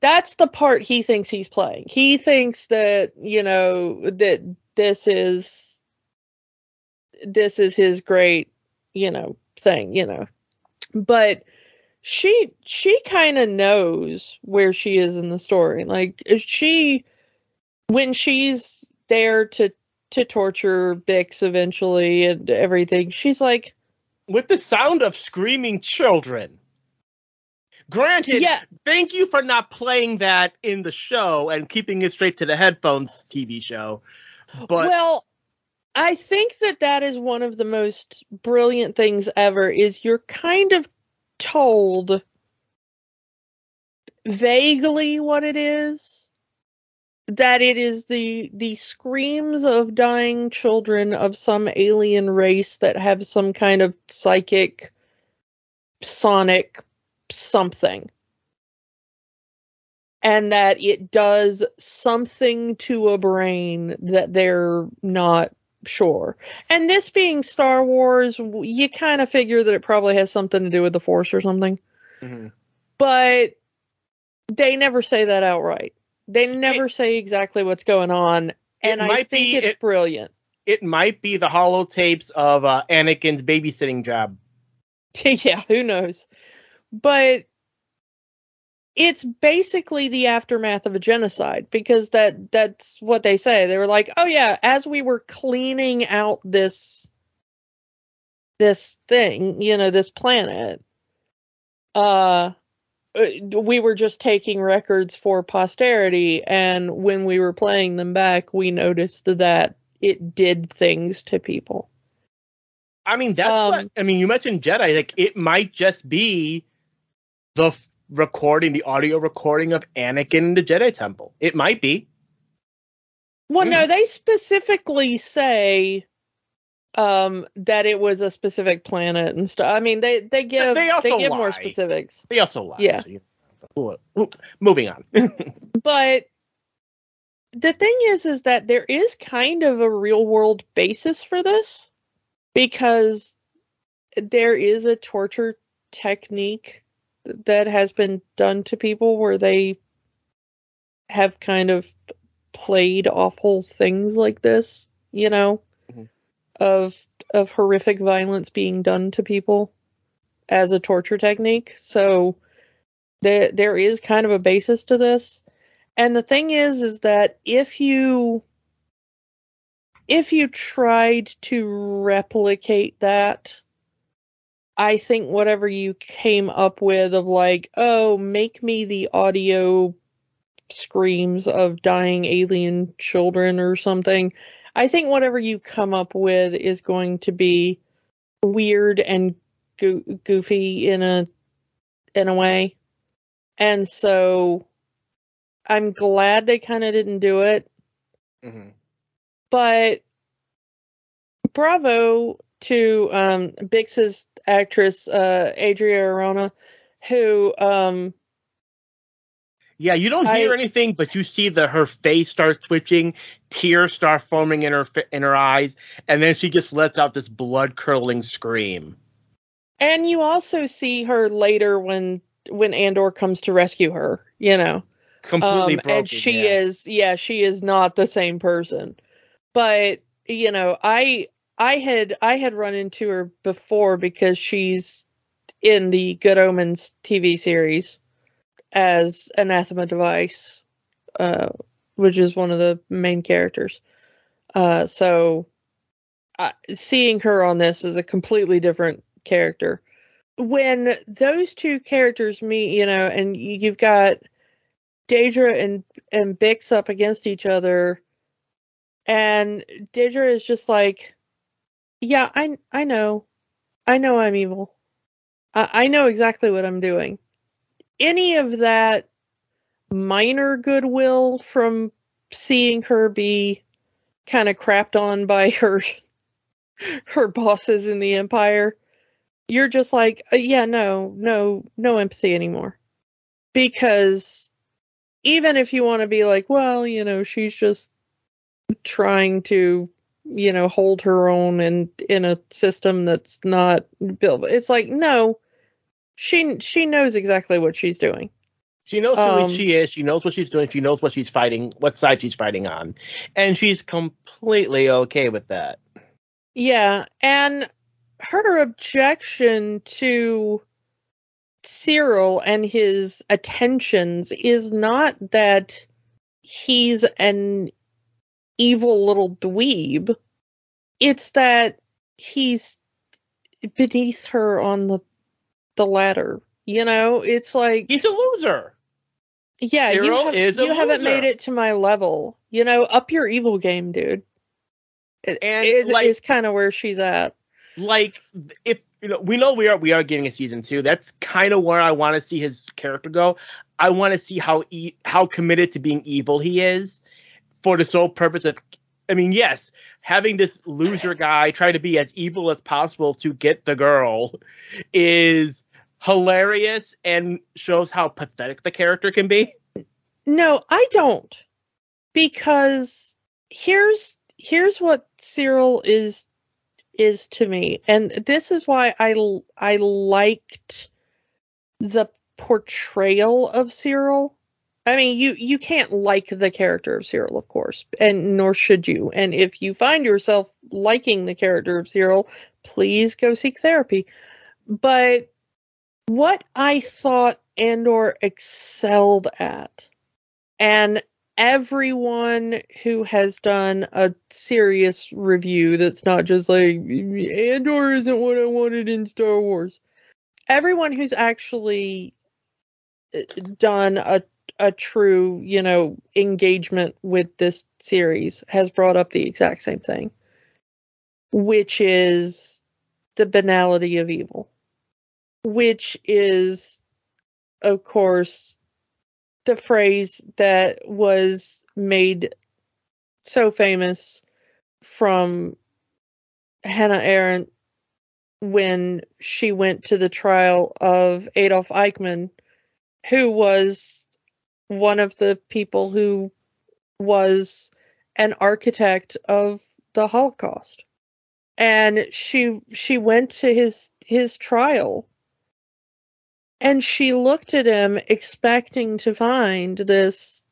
That's the part he thinks he's playing. He thinks that, you know, that this is this is his great, you know, thing, you know. But she she kind of knows where she is in the story. Like she when she's there to to torture Bix eventually and everything, she's like with the sound of screaming children. Granted, yeah. thank you for not playing that in the show and keeping it straight to the headphones TV show. But Well, I think that that is one of the most brilliant things ever is you're kind of told vaguely what it is that it is the the screams of dying children of some alien race that have some kind of psychic sonic something. And that it does something to a brain that they're not sure. And this being Star Wars, you kind of figure that it probably has something to do with the Force or something. Mm-hmm. But they never say that outright. They never it, say exactly what's going on, and I think be, it's it, brilliant. It might be the holotapes of uh, Anakin's babysitting job. yeah, who knows? But it's basically the aftermath of a genocide because that that's what they say. They were like, "Oh yeah, as we were cleaning out this this thing, you know, this planet, uh we were just taking records for posterity and when we were playing them back, we noticed that it did things to people." I mean, that's Um, what, I mean, you mentioned Jedi. Like, it might just be the f- recording, the audio recording of Anakin in the Jedi Temple. It might be. Well, Mm. no, they specifically say um that it was a specific planet and stuff. I mean, they they give they they, also give more specifics. They also lie. Yeah. so you know. Ooh, ooh, moving on. But the thing is is that there is kind of a real world basis for this because there is a torture technique that has been done to people where they have kind of played awful things like this, you know, Mhm. of of horrific violence being done to people as a torture technique. So there there is kind of a basis to this. And the thing is is that if you if you tried to replicate that I think whatever you came up with of like, oh, make me the audio screams of dying alien children or something. I think whatever you come up with is going to be weird and goo- goofy in a in a way. And so I'm glad they kind of didn't do it, Mhm. but bravo to um Bix's actress uh Adria Arjona who um Yeah, you don't hear I- anything, but you see the her face start twitching, tears start forming in her in her eyes, and then she just lets out this blood curdling scream. and you also see her later when when Andor comes to rescue her, you know. Completely um, broken. and she yeah. is yeah she is not the same person but you know i i had i had run into her before because she's in the good omens tv series as anathema device uh which is one of the main characters. Uh so uh, seeing her on this is a completely different character. When those two characters meet you know and you- you've got Dedra and and Bix up against each other, and Dedra is just like, "Yeah, I I know, I know I'm evil. I, I know exactly what I'm doing." Any of that minor goodwill from seeing her be kind of crapped on by her her bosses in the empire, you're just like, uh, "Yeah, no, no, no empathy anymore," because even if you want to be like, well, you know, she's just trying to, you know, hold her own and in a system that's not built. It's like, no, she she knows exactly what she's doing. She knows who Um, she is. She knows what she's doing. She knows what she's fighting, what side she's fighting on, and she's completely okay with that. Yeah, and her objection to Syril and his attentions is not that he's an evil little dweeb. It's that he's beneath her on the the ladder. You know, it's like He's a loser. yeah, you, have, is a you haven't loser. made it to my level. You know, up your evil game, dude. It And, is like- is kind of where she's at. Like if you know, we know we are we are getting a season two. That's kind of where I want to see his character go. I want to see how e- how committed to being evil he is, for the sole purpose of. I mean, yes, having this loser guy try to be as evil as possible to get the girl is hilarious and shows how pathetic the character can be. No, I don't. Because here's here's what Syril is is to me. And this is why I I liked the portrayal of Syril. I mean, you you can't like the character of Syril, of course, and nor should you. And if you find yourself liking the character of Syril, please go seek therapy. But what I thought Andor excelled at. And everyone who has done a serious review that's not just like Andor isn't what I wanted in Star Wars. Everyone who's actually uh, done a a true, you know, engagement with this series has brought up the exact same thing, which is the banality of evil, which is, of course, the phrase that was made so famous from Hannah Arendt when she went to the trial of Adolf Eichmann, who was one of the people who was an architect of the Holocaust. And she she went to his his trial and she looked at him expecting to find this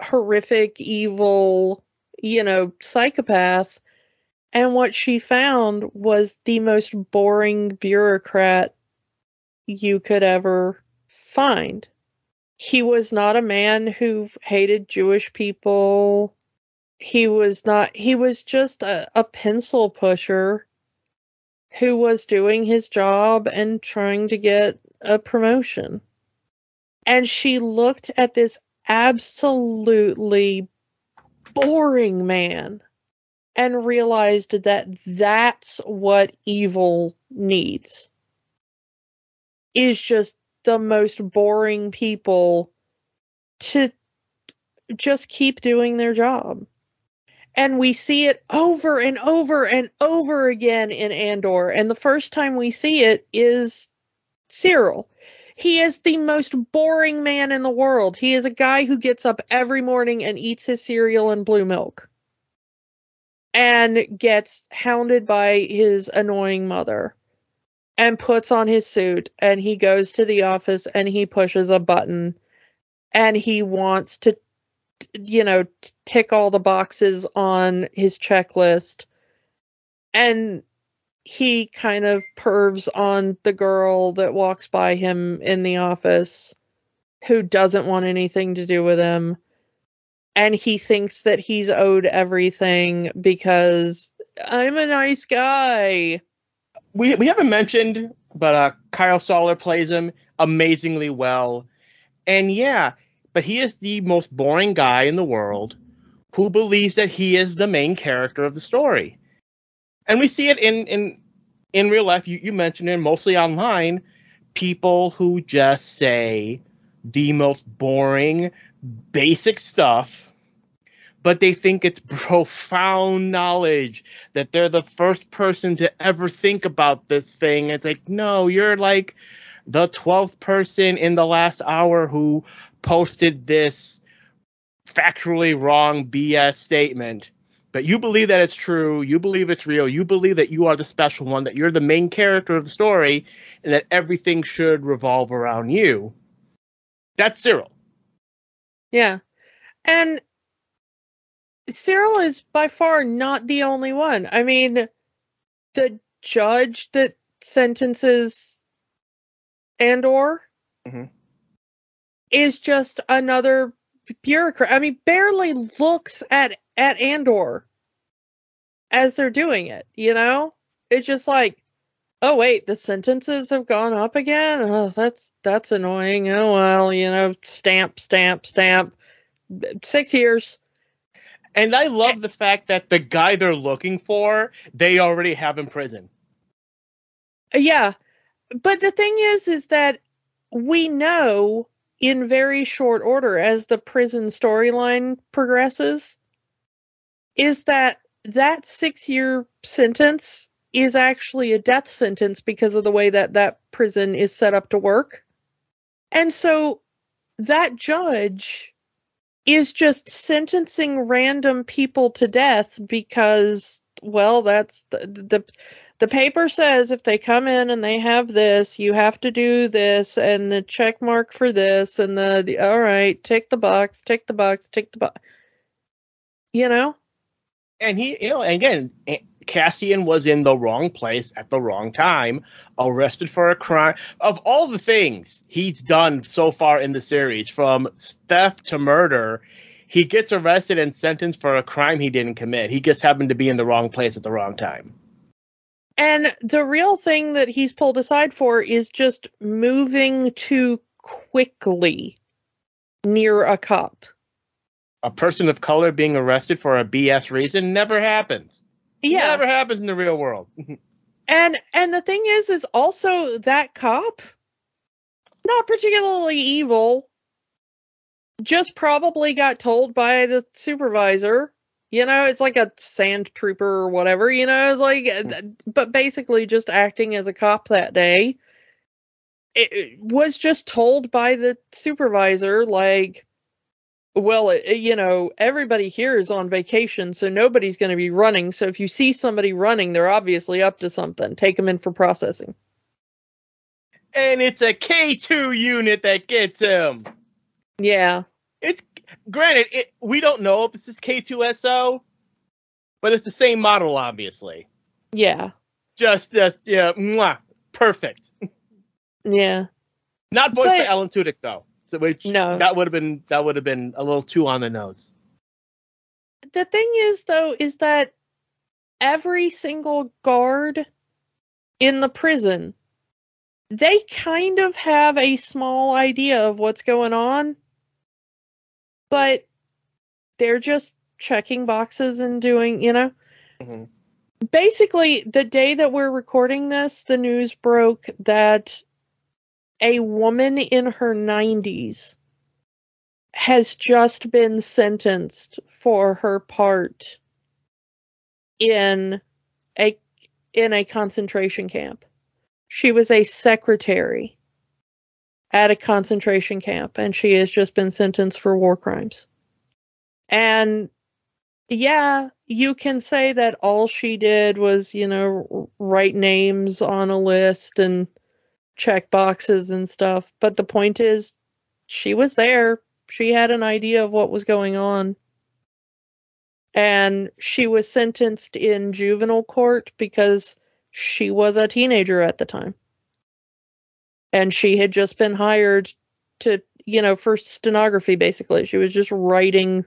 horrific, evil, you know, psychopath. And what she found was the most boring bureaucrat you could ever find. He was not a man who hated Jewish people. He was not, he was just a, a pencil pusher who was doing his job and trying to get a promotion. And she looked at this absolutely boring man and realized that that's what evil needs is just the most boring people to just keep doing their job. And we see it over and over and over again in Andor. And the first time we see it is Syril. He is the most boring man in the world. He is a guy who gets up every morning and eats his cereal and blue milk and gets hounded by his annoying mother and puts on his suit and he goes to the office and he pushes a button and he wants to you know tick all the boxes on his checklist and he kind of pervs on the girl that walks by him in the office who doesn't want anything to do with him. And he thinks that he's owed everything because I'm a nice guy. We we haven't mentioned, but uh, Kyle Soller plays him amazingly well. And yeah, but he is the most boring guy in the world who believes that he is the main character of the story and we see it in in in real life. You you mentioned it mostly online. People who just say the most boring, basic stuff, but they think it's profound knowledge that they're the first person to ever think about this thing. It's like, no, you're like the 12th person in the last hour who posted this factually wrong BS statement but you believe that it's true, you believe it's real, you believe that you are the special one, that you're the main character of the story, and that everything should revolve around you. That's Syril. Yeah. And Syril is by far not the only one. I mean, the judge that sentences Andor mm-hmm. is just another bureaucrat. I mean, barely looks at at Andor as they're doing it, you know? It's just like, oh wait, the sentences have gone up again. Oh, that's that's annoying. Oh well, you know, stamp, stamp, stamp. Six years. And I love the fact that the guy they're looking for, they already have in prison. Yeah. But the thing is, is that we know in very short order as the prison storyline progresses is that that six year sentence is actually a death sentence because of the way that that prison is set up to work. And so that judge is just sentencing random people to death because well that's the, the the paper says if they come in and they have this you have to do this and the check mark for this and the, the all right tick the box tick the box tick the box you know? And he, you know, again, Cassian was in the wrong place at the wrong time, arrested for a crime. Of all the things he's done so far in the series, from theft to murder, he gets arrested and sentenced for a crime he didn't commit. He just happened to be in the wrong place at the wrong time. And the real thing that he's pulled aside for is just moving too quickly near a cop. A person of color being arrested for a BS reason never happens. Yeah. Never happens in the real world. And and the thing is is also that cop not particularly evil just probably got told by the supervisor you know it's like a sand trooper or whatever you know it's like hmm. but basically just acting as a cop that day it, it was just told by the supervisor like well it, you know everybody here is on vacation so nobody's going to be running so if you see somebody running they're obviously up to something take them in for processing and it's a K2 unit that gets him. yeah It's granted, it, we don't know if this is K2SO, but it's the same model, obviously. yeah Just, just yeah, mwah, perfect. yeah Not voiced by But- Alan Tudyk though, so which No. that would have been that would have been a little too on the nose. the thing is though is that every single guard in the prison they kind of have a small idea of what's going on but they're just checking boxes and doing you know Mhm. basically the day that we're recording this the news broke that a woman in her 90s has just been sentenced for her part in a in a concentration camp. She was a secretary at a concentration camp and she has just been sentenced for war crimes. And yeah, you can say that all she did was, you know, write names on a list and check boxes and stuff, but the point is she was there. She had an idea of what was going on. And she was sentenced in juvenile court because she was a teenager at the time. And she had just been hired to, you know, for stenography basically. She was just writing,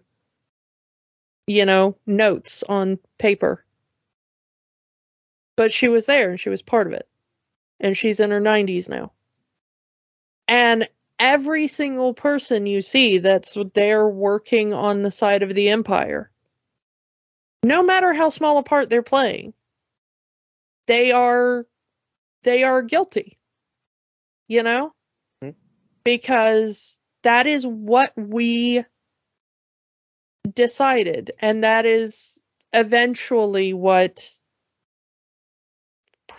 you know, notes on paper. But she was there and she was part of it. And she's in her 90s now. And every single person you see that's there working on the side of the empire no matter how small a part they're playing they are they are guilty you know Mhm. because that is what we decided and that is eventually what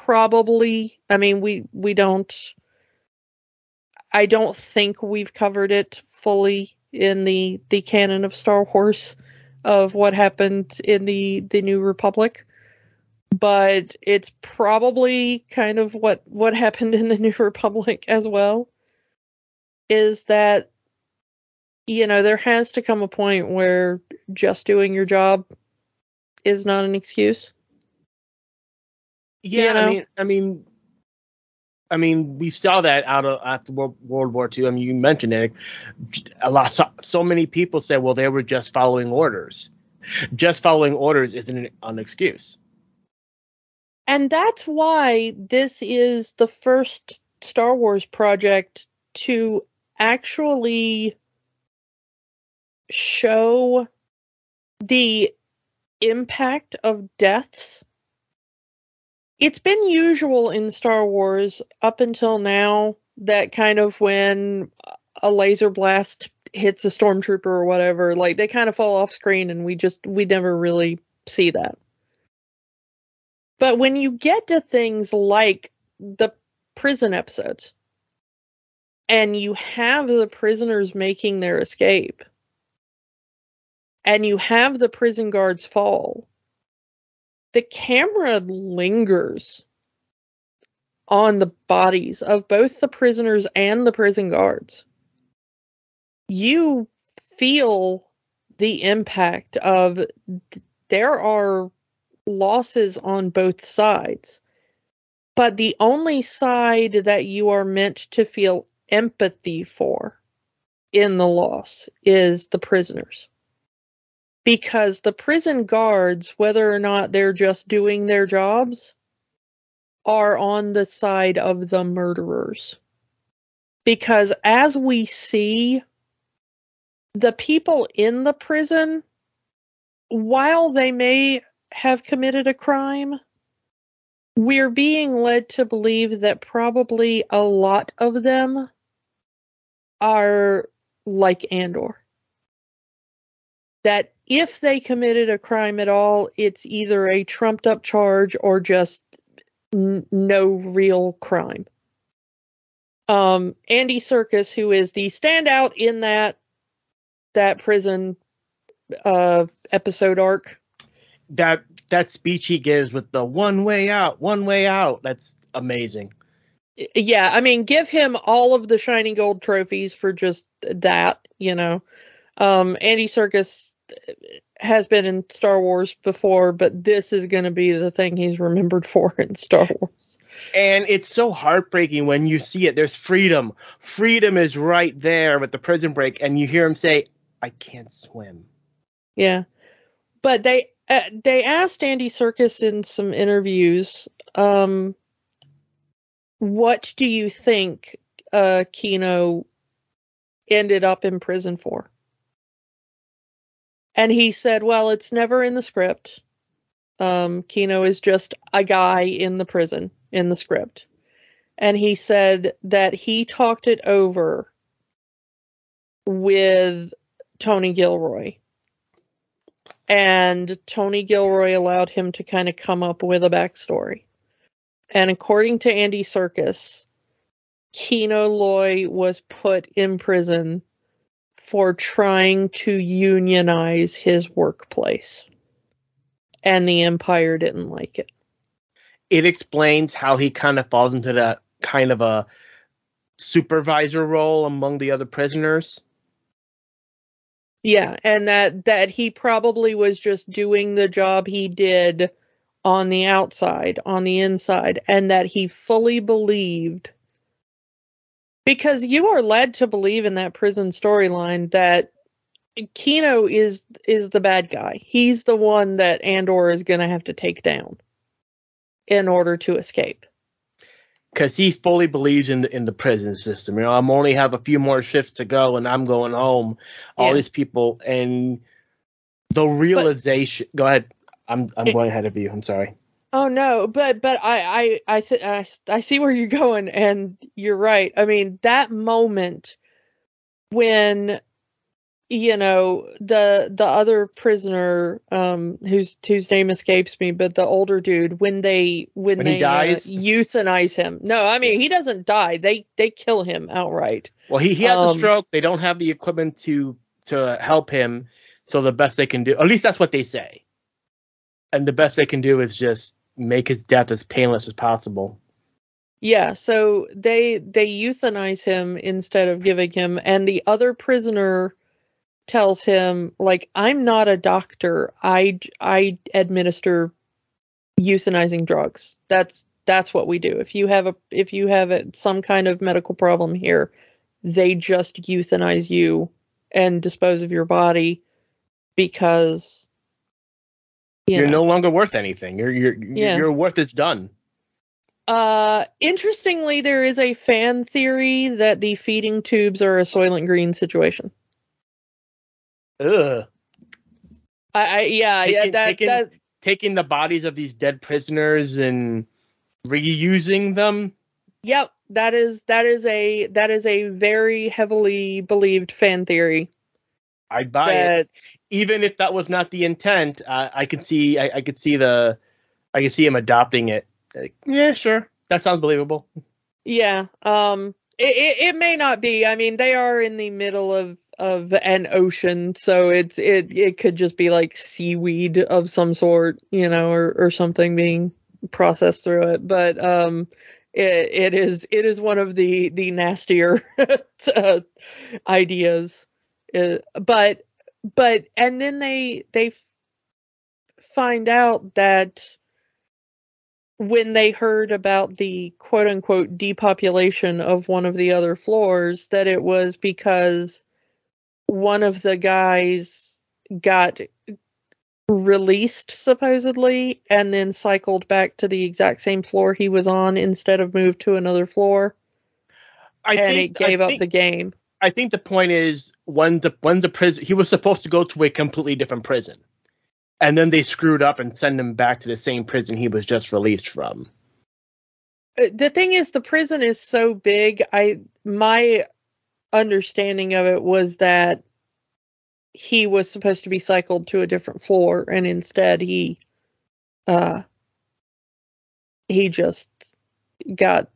probably i mean we we don't I don't think we've covered it fully in the the canon of Star Wars of what happened in the the New Republic, but it's probably kind of what what happened in the New Republic as well. Is that you know there has to come a point where just doing your job is not an excuse. Yeah, You know? I mean, I mean, I mean, we saw that out of after World, World War II. I mean, you mentioned it. A lot, so, so many people said, "Well, they were just following orders." Just following orders isn't an, an excuse. And that's why this is the first Star Wars project to actually show the impact of deaths. It's been usual in Star Wars up until now that kind of when a laser blast hits a stormtrooper or whatever, like they kind of fall off screen and we just we never really see that. But when you get to things like the prison episodes and you have the prisoners making their escape and you have the prison guards fall, the camera lingers on the bodies of both the prisoners and the prison guards. You feel the impact of there are losses on both sides. But the only side that you are meant to feel empathy for in the loss is the prisoners. Because the prison guards, whether or not they're just doing their jobs, are on the side of the murderers. Because as we see, the people in the prison, while they may have committed a crime, we're being led to believe that probably a lot of them are like Andor. That if they committed a crime at all, it's either a trumped up charge or just n- no real crime. Um, Andy Serkis, who is the standout in that that prison uh, episode arc, That that speech he gives with the one way out, one way out. That's amazing. yeah, I mean, give him all of the shiny gold trophies for just that, you know. Um, Andy Serkis has been in Star Wars before, but this is going to be the thing he's remembered for in Star Wars. And it's so heartbreaking when you see it. There's freedom. Freedom is right there with the prison break, and you hear him say, "I can't swim." Yeah, but they uh, they asked Andy Serkis in some interviews, um, "What do you think uh, Kino ended up in prison for?" And he said, "Well, it's never in the script. Um, Kino is just a guy in the prison in the script." And he said that he talked it over with Tony Gilroy and Tony Gilroy allowed him to kind of come up with a backstory. And according to Andy Serkis, Kino Loy was put in prison for trying to unionize his workplace. And the Empire didn't like it. It explains how he kind of falls into that kind of a supervisor role among the other prisoners. Yeah, and that that he probably was just doing the job he did on the outside, on the inside, and that he fully believed because you are led to believe in that prison storyline that Kino is is the bad guy. He's the one that Andor is going to have to take down in order to escape. because he fully believes in the in the prison system. You know, I'm only have a few more shifts to go, and I'm going home. All Yeah. these people, and the realization. go ahead. I'm I'm It- going ahead of you. I'm sorry. Oh no, but but I I I th- I, I see where you're going, and you're right. I mean that moment when you know the the other prisoner um whose whose name escapes me but the older dude when they when, When he they dies? uh, euthanize him no i mean he doesn't die they they kill him outright Well, he, he has a Um, stroke. They don't have the equipment to to help him. So the best they can do, at least that's what they say. And the best they can do is just make his death as painless as possible. Yeah, so they they euthanize him instead of giving him and the other prisoner tells him like I'm not a doctor. I I administer euthanizing drugs. That's that's what we do. If you have a if you have a, some kind of medical problem here, they just euthanize you and dispose of your body because you You're know. no longer worth anything. You're you're Yeah. your worth it's done. Uh, interestingly, there is a fan theory that the feeding tubes are a Soylent Green situation. Ugh. I, I yeah, yeah, Taking- that taking- that Taking the bodies of these dead prisoners and reusing them. yep, that is that is a that is a very heavily believed fan theory. I'd buy it. Even if that was not the intent, uh, I could see I, I could see the I could see him adopting it. Like, yeah, sure, that sounds believable. yeah, um, it, it it may not be. I mean, they are in the middle of of an ocean, so it's it it could just be like seaweed of some sort, you know, or or something being processed through it. But um, it it is it is one of the the nastier uh, ideas. Uh, but but and then they they find out that when they heard about the quote unquote depopulation of one of the other floors, that it was because one of the guys got released supposedly and then cycled back to the exact same floor he was on instead of moved to another floor. I and think, it gave I up think, the game I think the point is when the when the prison he was supposed to go to a completely different prison, and then they screwed up and send him back to the same prison he was just released from. Uh, the thing is the prison is so big i my understanding of it was that he was supposed to be cycled to a different floor and instead he uh he just got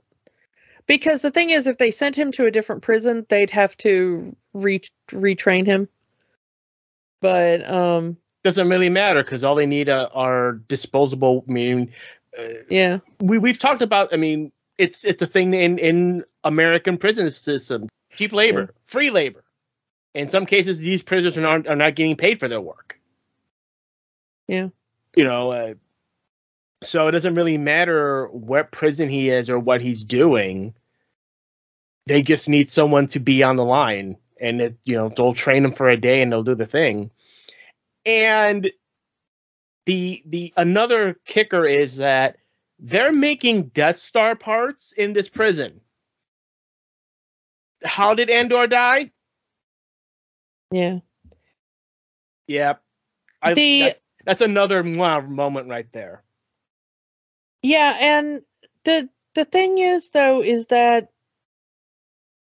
because the thing is if they sent him to a different prison they'd have to re- retrain him but um Doesn't really matter because all they need uh, are disposable. I mean, uh, yeah we we've talked about. I mean, it's it's a thing in in American prison system. Cheap labor, free labor. In some cases, these prisoners are not are not getting paid for their work. Yeah. You know, uh, so it doesn't really matter what prison he is or what he's doing. They just need someone to be on the line, and it, you know they'll train them for a day and they'll do the thing. And the the another kicker is that they're making Death Star parts in this prison. How did Andor die? yeah Yep. I, The- that's, that's another moment right there. Yeah, and the the thing is though is that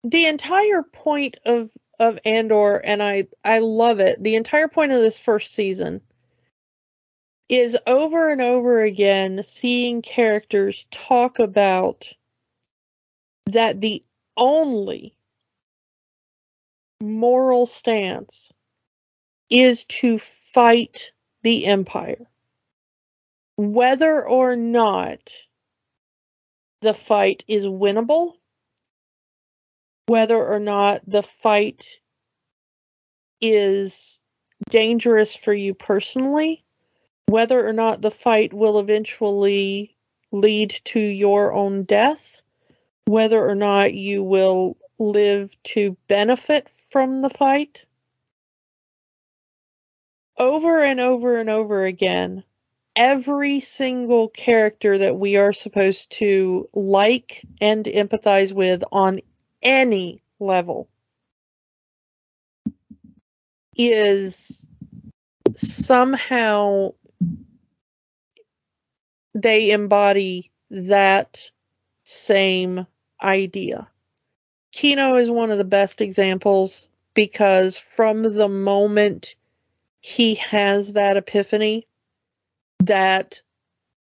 the entire point of of Andor and I I love it. The entire point of this first season is over and over again seeing characters talk about that the only moral stance is to fight the empire whether or not the fight is winnable, whether or not the fight is dangerous for you personally, whether or not the fight will eventually lead to your own death, whether or not you will live to benefit from the fight. Over and over and over again, every single character that we are supposed to like and empathize with on any level is somehow they embody that same idea. Kino is one of the best examples because from the moment he has that epiphany, that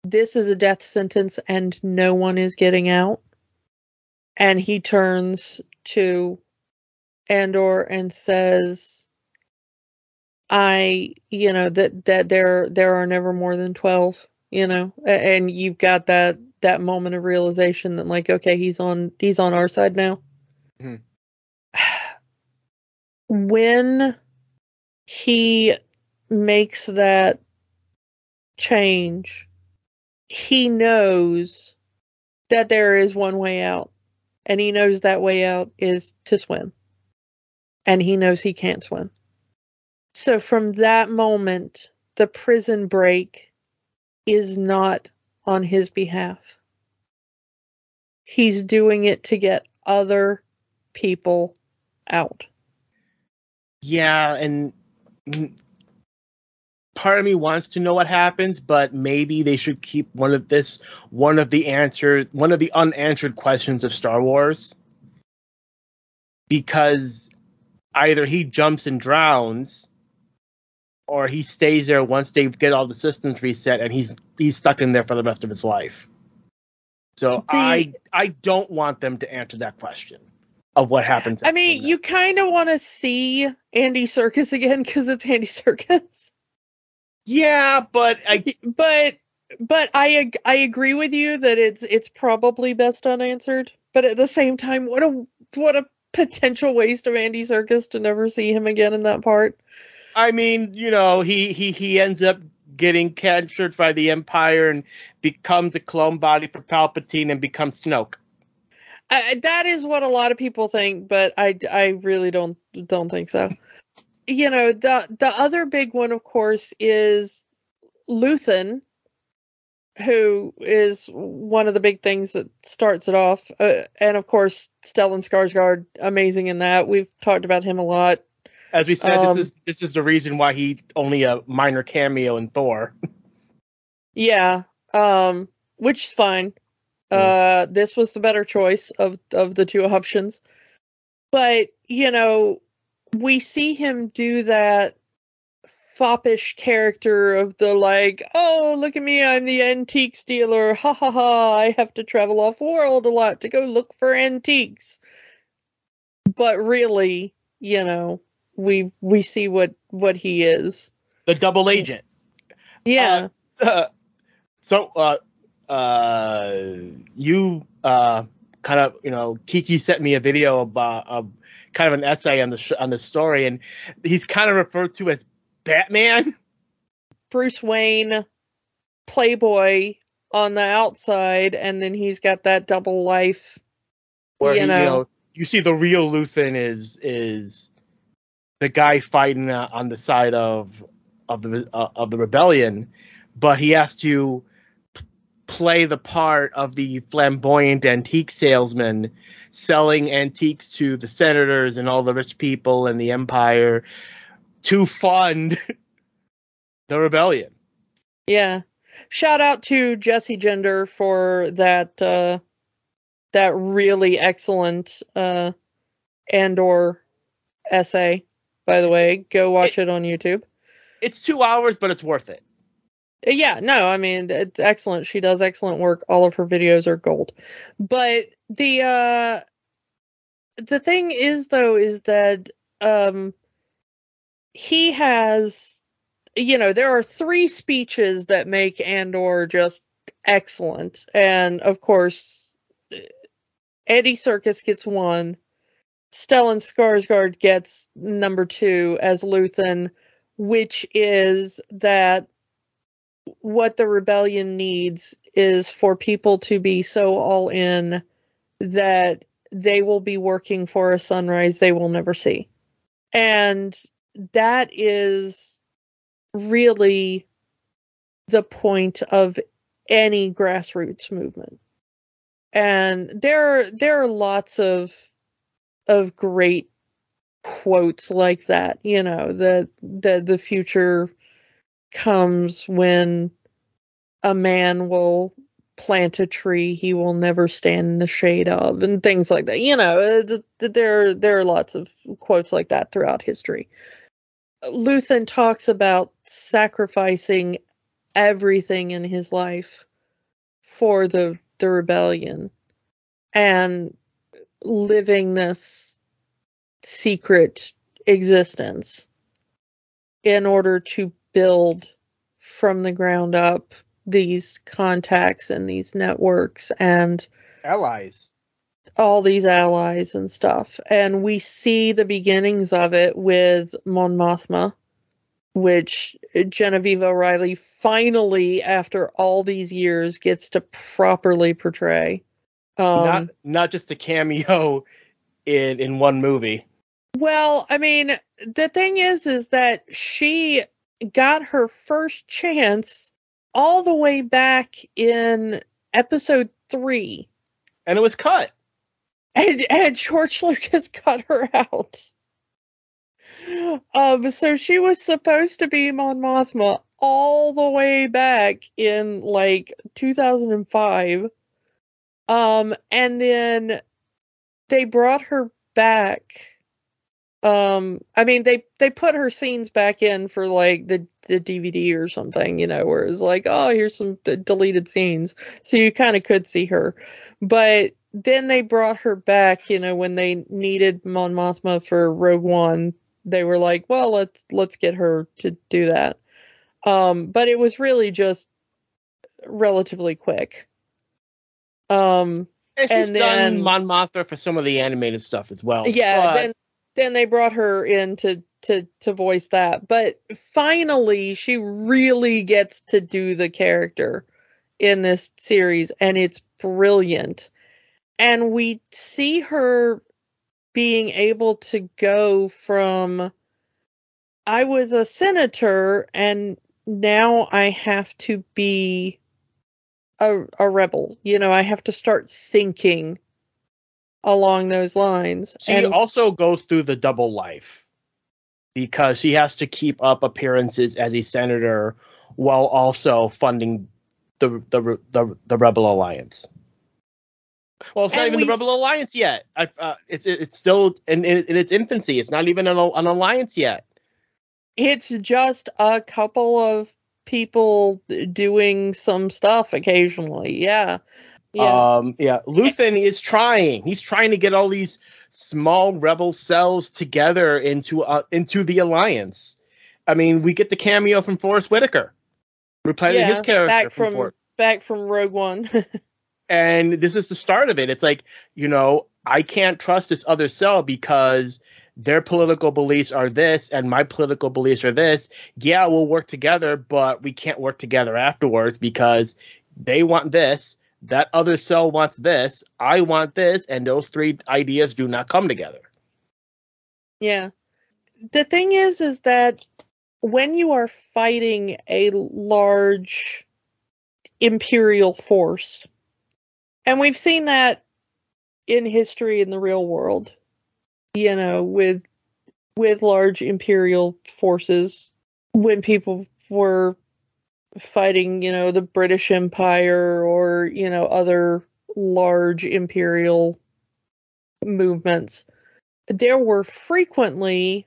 this is a death sentence and no one is getting out. And he turns to Andor and says, I, you know, that, that there, there are never more than 12, you know, and you've got that, that moment of realization that like, okay, he's on, he's on our side now. Mhm. When he makes that change, he knows that there is one way out. And he knows that way out is to swim. And he knows he can't swim. So from that moment, the prison break is not on his behalf. He's doing it to get other people out. Yeah, and part of me wants to know what happens, but maybe they should keep one of this one of the answer one of the unanswered questions of Star Wars. Because either he jumps and drowns or he stays there once they get all the systems reset and he's he's stuck in there for the rest of his life. So The- I I don't want them to answer that question of what happens. I mean, you kind of want to see Andy Serkis again because it's Andy Serkis. Yeah, but I but but I I agree with you that it's it's probably best unanswered. But at the same time, what a what a potential waste of Andy Serkis to never see him again in that part. I mean, you know, he he he ends up getting captured by the Empire and becomes a clone body for Palpatine and becomes Snoke. Uh, that is what a lot of people think, but I, I really don't don't think so. You know, the the other big one, of course, is Luthen, who is one of the big things that starts it off, uh, and of course, Stellan Skarsgård, amazing in that. We've talked about him a lot. As we said, Um, this is this is the reason why he's only a minor cameo in Thor. Yeah, um, which is fine. Uh, this was the better choice of of the two options. But you know, we see him do that foppish character of the like, oh look at me, I'm the antiques dealer. Ha ha ha! I have to travel off world a lot to go look for antiques. But really, you know, we we see what what he is. The double agent. Yeah. Uh, so uh uh you uh kind of you know Kiki sent me a video about of kind of an essay on the sh- on the story and he's kind of referred to as Batman. Bruce Wayne playboy on the outside and then he's got that double life where You he, know. you know you see the real Luthen is is the guy fighting uh, on the side of of the uh, of the rebellion, but he has to play the part of the flamboyant antique salesman selling antiques to the senators and all the rich people and the empire to fund the rebellion. yeah shout out to jessie gender for that uh that really excellent uh andor essay by the way go watch it, on youtube It's two hours, but it's worth it. Yeah no i mean it's excellent. She does excellent work. All of her videos are gold. But the uh the thing is though is that um he has you know there are three speeches that make andor just excellent. And of course eddie serkis gets one. Stellan skarsgård gets number two as luthen which is that what the rebellion needs is for people to be so all in that they will be working for a sunrise they will never see. And that is really the point of any grassroots movement. And there there are lots of of great quotes like that, you know, that that the future comes when a man will plant a tree he will never stand in the shade of and things like that. You know uh, th- th- there there are lots of quotes like that throughout history. Luthen talks about sacrificing everything in his life for the the rebellion and living this secret existence in order to build from the ground up these contacts and these networks and Allies. all these allies and stuff. And we see the beginnings of it with Mon Mothma, which Genevieve O'Reilly finally, after all these years, gets to properly portray. Um, not not just a cameo in in one movie. Well, I mean, the thing is, is that she got her first chance all the way back in episode three, And it was cut. and and George Lucas cut her out. Um, so she was supposed to be Mon Mothma all the way back in like 2005. Um, and then they brought her back um i mean they they put her scenes back in for like the the dvd or something you know where it's like oh here's some d- deleted scenes. So you kind of could see her. But then they brought her back you know when they needed mon mothma for rogue one they were like well let's let's get her to do that. Um but it was really just relatively quick. Um And she's And then- done Mon Mothma for some of the animated stuff as well. yeah But then then they brought her in to to to voice that. But finally, she really gets to do the character in this series, and it's brilliant. And we see her being able to go from I was a senator and now I have to be a, a rebel. You know, I have to start thinking along those lines. She and also goes through the double life because she has to keep up appearances as a senator while also funding the the the, the Rebel Alliance. Well, it's not even we the Rebel Alliance yet. I, uh, it's it's still in, in, in its infancy. It's not even an, an alliance yet. it's just a couple of people doing some stuff occasionally. Yeah. Yeah. Um, yeah, Luthen is trying. He's trying to get all these small rebel cells together into uh, into the alliance. I mean, we get the cameo from Forest Whitaker, replaying his character back from, from back from Rogue One. and this is the start of it. It's like you know, I can't trust this other cell because their political beliefs are this and my political beliefs are this. Yeah, we'll work together, but we can't work together afterwards because they want this, that other cell wants this, I want this, and those three ideas do not come together. Yeah. The thing is, is that when you are fighting a large imperial force, and we've seen that in history in the real world, you know, with with large imperial forces, when people were fighting, you know, the British Empire or, you know, other large imperial movements there were frequently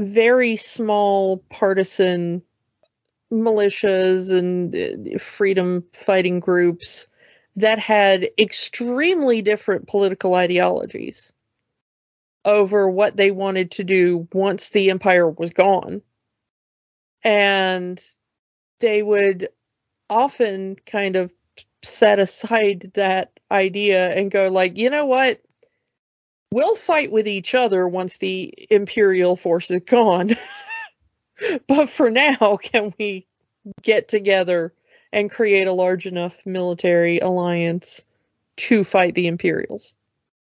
very small partisan militias and uh, freedom fighting groups that had extremely different political ideologies over what they wanted to do once the empire was gone. And they would often kind of set aside that idea and go like, you know what? we'll fight with each other once the imperial force is gone. But for now can we get together and create a large enough military alliance to fight the imperials?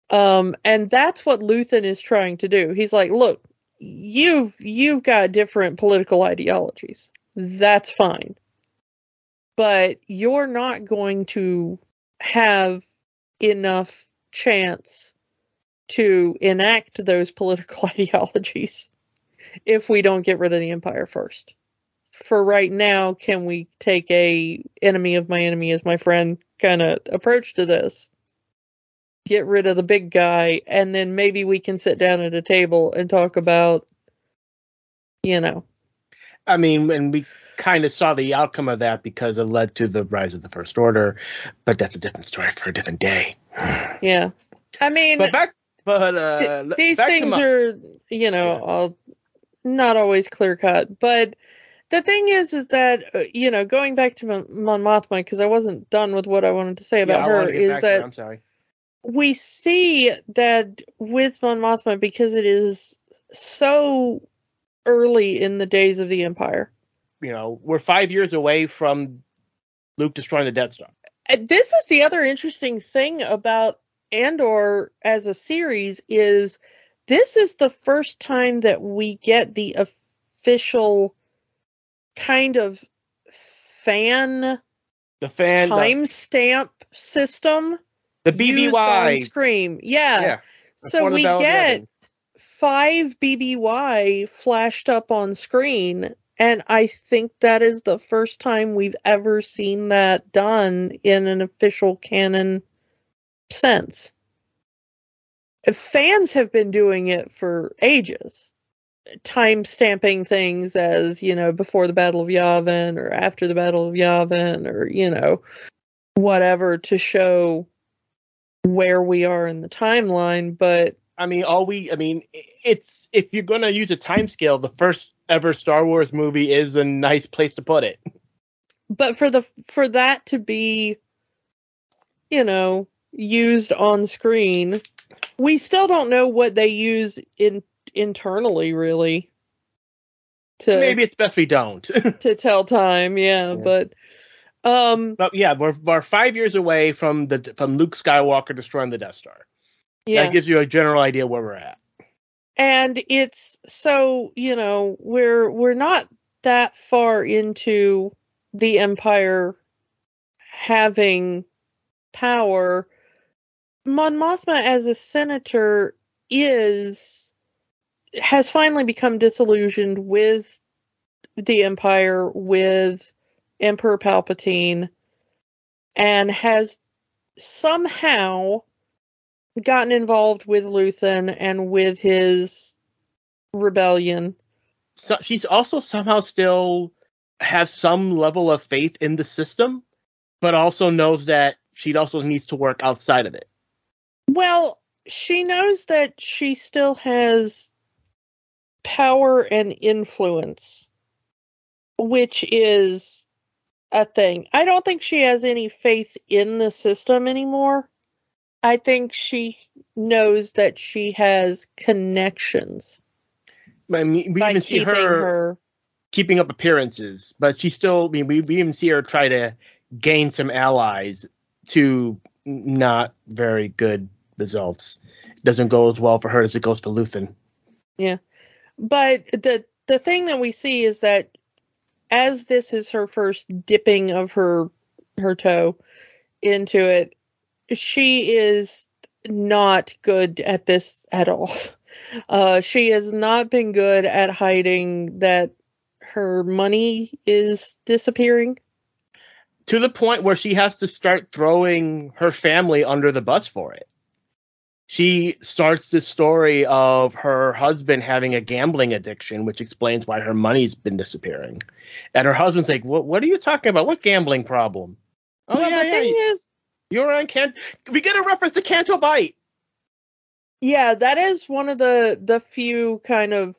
Um and that's what luthen is trying to do. He's like look you've you've got different political ideologies that's fine but you're not going to have enough chance to enact those political ideologies if we don't get rid of the empire first. For right now, can we take a enemy of my enemy is my friend kind of approach to this? Get rid of the big guy, and then maybe we can sit down at a table and talk about, you know, I mean, and we kind of saw the outcome of that because it led to the rise of the First Order, but that's a different story for a different day. yeah. I mean, But back, but uh, th- these back things are you know Yeah. all not always clear cut but the thing is is that uh, you know going back to Mon, Mothma because i wasn't done with what i wanted to say about wanted her is that I'm sorry. we see that with Mon Mothma because it is so early in the days of the empire You know, we're five years away from Luke destroying the Death Star. Uh, this is the other interesting thing about Andor as a series is this is the first time that we get the official kind of fan The fan, timestamp system the used on BBY. Scream. Yeah. Yeah, so we get. Five BBY flashed up on screen. And I think that is the first time we've ever seen that done in an official canon sense. Fans have been doing it for ages, time stamping things as, you know, before the Battle of Yavin or after the Battle of Yavin or, you know, whatever to show where we are in the timeline. But I mean, all we, I mean, it's if you're gonna use a time scale, the first ever Star Wars movie is a nice place to put it. but for the for that to be you know used on screen we still don't know what they use in internally really to Maybe it's best we don't. to tell time yeah, Yeah. but um but yeah, we're, we're five years away from the from Luke Skywalker destroying the Death Star. Yeah That gives you a general idea where we're at. and it's so you know we're we're not that far into the empire having power mon mothma as a senator is has finally become disillusioned with the empire with emperor palpatine and has somehow gotten involved with Luthen and with his rebellion. So she's also somehow still has some level of faith in the system, but also knows that she also needs to work outside of it. Well, she knows that she still has power and influence, which is a thing. I don't think she has any faith in the system anymore. I think she knows that she has connections I mean, we even see her, her keeping up appearances, but she still. I mean, we, we even see her try to gain some allies to not very good results. It Doesn't go as well for her as it goes for Luthen. Yeah, but the the thing that we see is that as this is her first dipping of her her toe into it she is not good at this at all uh she has not been good at hiding that her money is disappearing To the point where she has to start throwing her family under the bus for it. She starts this story of her husband having a gambling addiction, which explains why her money's been disappearing. And her husband's like, "What? What are you talking about? What gambling problem?" Oh well yeah, the yeah. thing is You're on Can. We get a reference to Canto Bight. Yeah, that is one of the the few kind of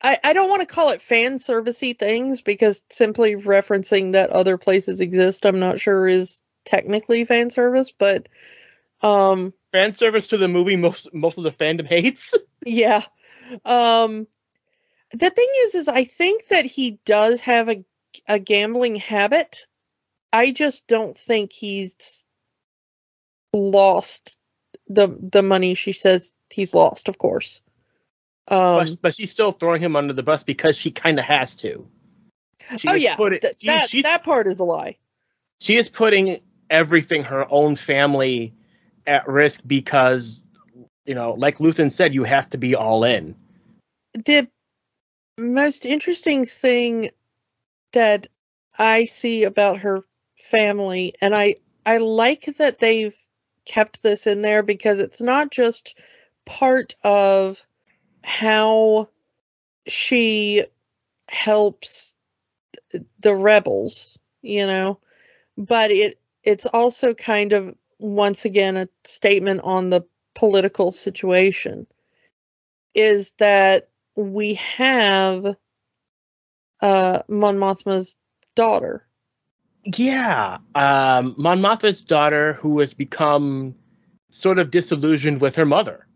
I I don't want to call it fan servicey things because simply referencing that other places exist, I'm not sure is technically fan service, but um Fan service to the movie most most of the fandom hates. yeah. Um the thing is is I think that he does have a a gambling habit. I just don't think he's lost the the money she says he's lost, of course. Um but, but she's still throwing him under the bus because she kind of has to. She oh yeah, put it, th- she- that that part is a lie. she is putting everything her own family at risk because you know like luthen said you have to be all in The most interesting thing that I see about her family, and I I like that they've kept this in there because it's not just part of how she helps the rebels, you know, but it it's also kind of once again a statement on the political situation is that we have uh Mon Mothma's daughter. Yeah um mon mothma's daughter who has become sort of disillusioned with her mother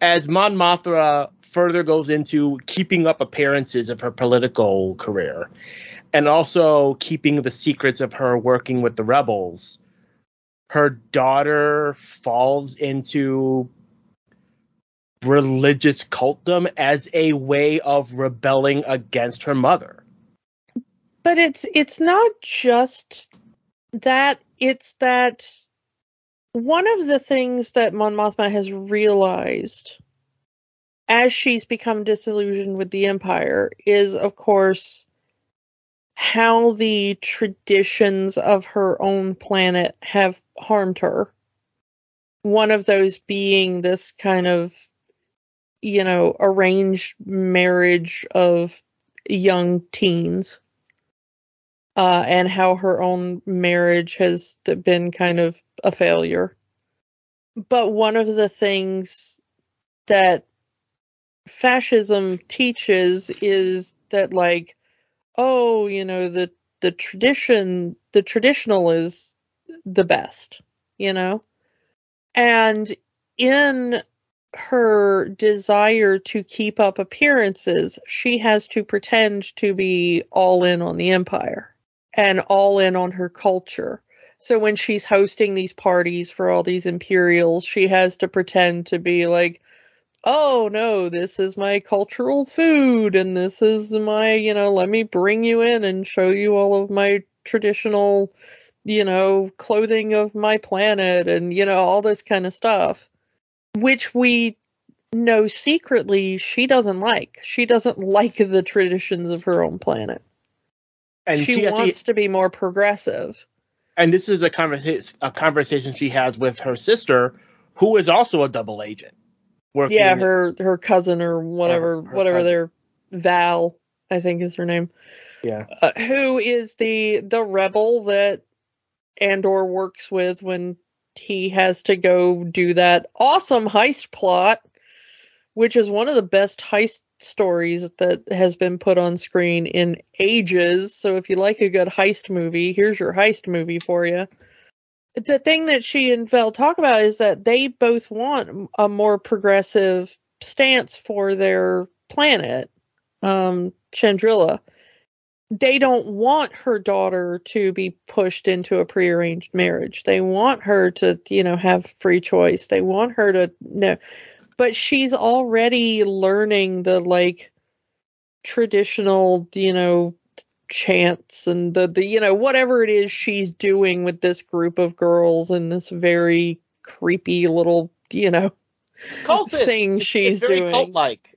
as mon mothma further goes into keeping up appearances of her political career and also keeping the secrets of her working with the rebels her daughter falls into religious cultdom as a way of rebelling against her mother. But it's it's not just that it's that one of the things that Mon Mothma has realized as she's become disillusioned with the empire is of course how the traditions of her own planet have harmed her. One of those being this kind of you know arranged marriage of young teens uh, and how her own marriage has been kind of a failure. But one of the things that fascism teaches is that, like, oh, you know, the the tradition, the traditional is the best, you know, and in her desire to keep up appearances, she has to pretend to be all in on the empire and all in on her culture. So when she's hosting these parties for all these Imperials, she has to pretend to be like, oh no, this is my cultural food and this is my, you know, let me bring you in and show you all of my traditional, you know, clothing of my planet and, you know, all this kind of stuff which we know secretly she doesn't like. She doesn't like the traditions of her own planet. And she, she wants to, to be more progressive. And this is a, conversa- a conversation she has with her sister, who is also a double agent. yeah, her her cousin or whatever, whatever cousin. their Vel, I think is her name. Yeah, uh, who is the the rebel that Andor works with when he has to go do that awesome heist plot, which is one of the best heist stories that has been put on screen in ages. So if you like a good heist movie, here's your heist movie for you. The thing that she and Vel talk about is that they both want a more progressive stance for their planet, um, Chandrila they don't want her daughter to be pushed into a prearranged marriage. They want her to, you know, have free choice. They want her to know. But she's already learning the like traditional, you know, chants and the, the you know, whatever it is she's doing with this group of girls and this very creepy little, you know, cult thing she's it's doing. Cult like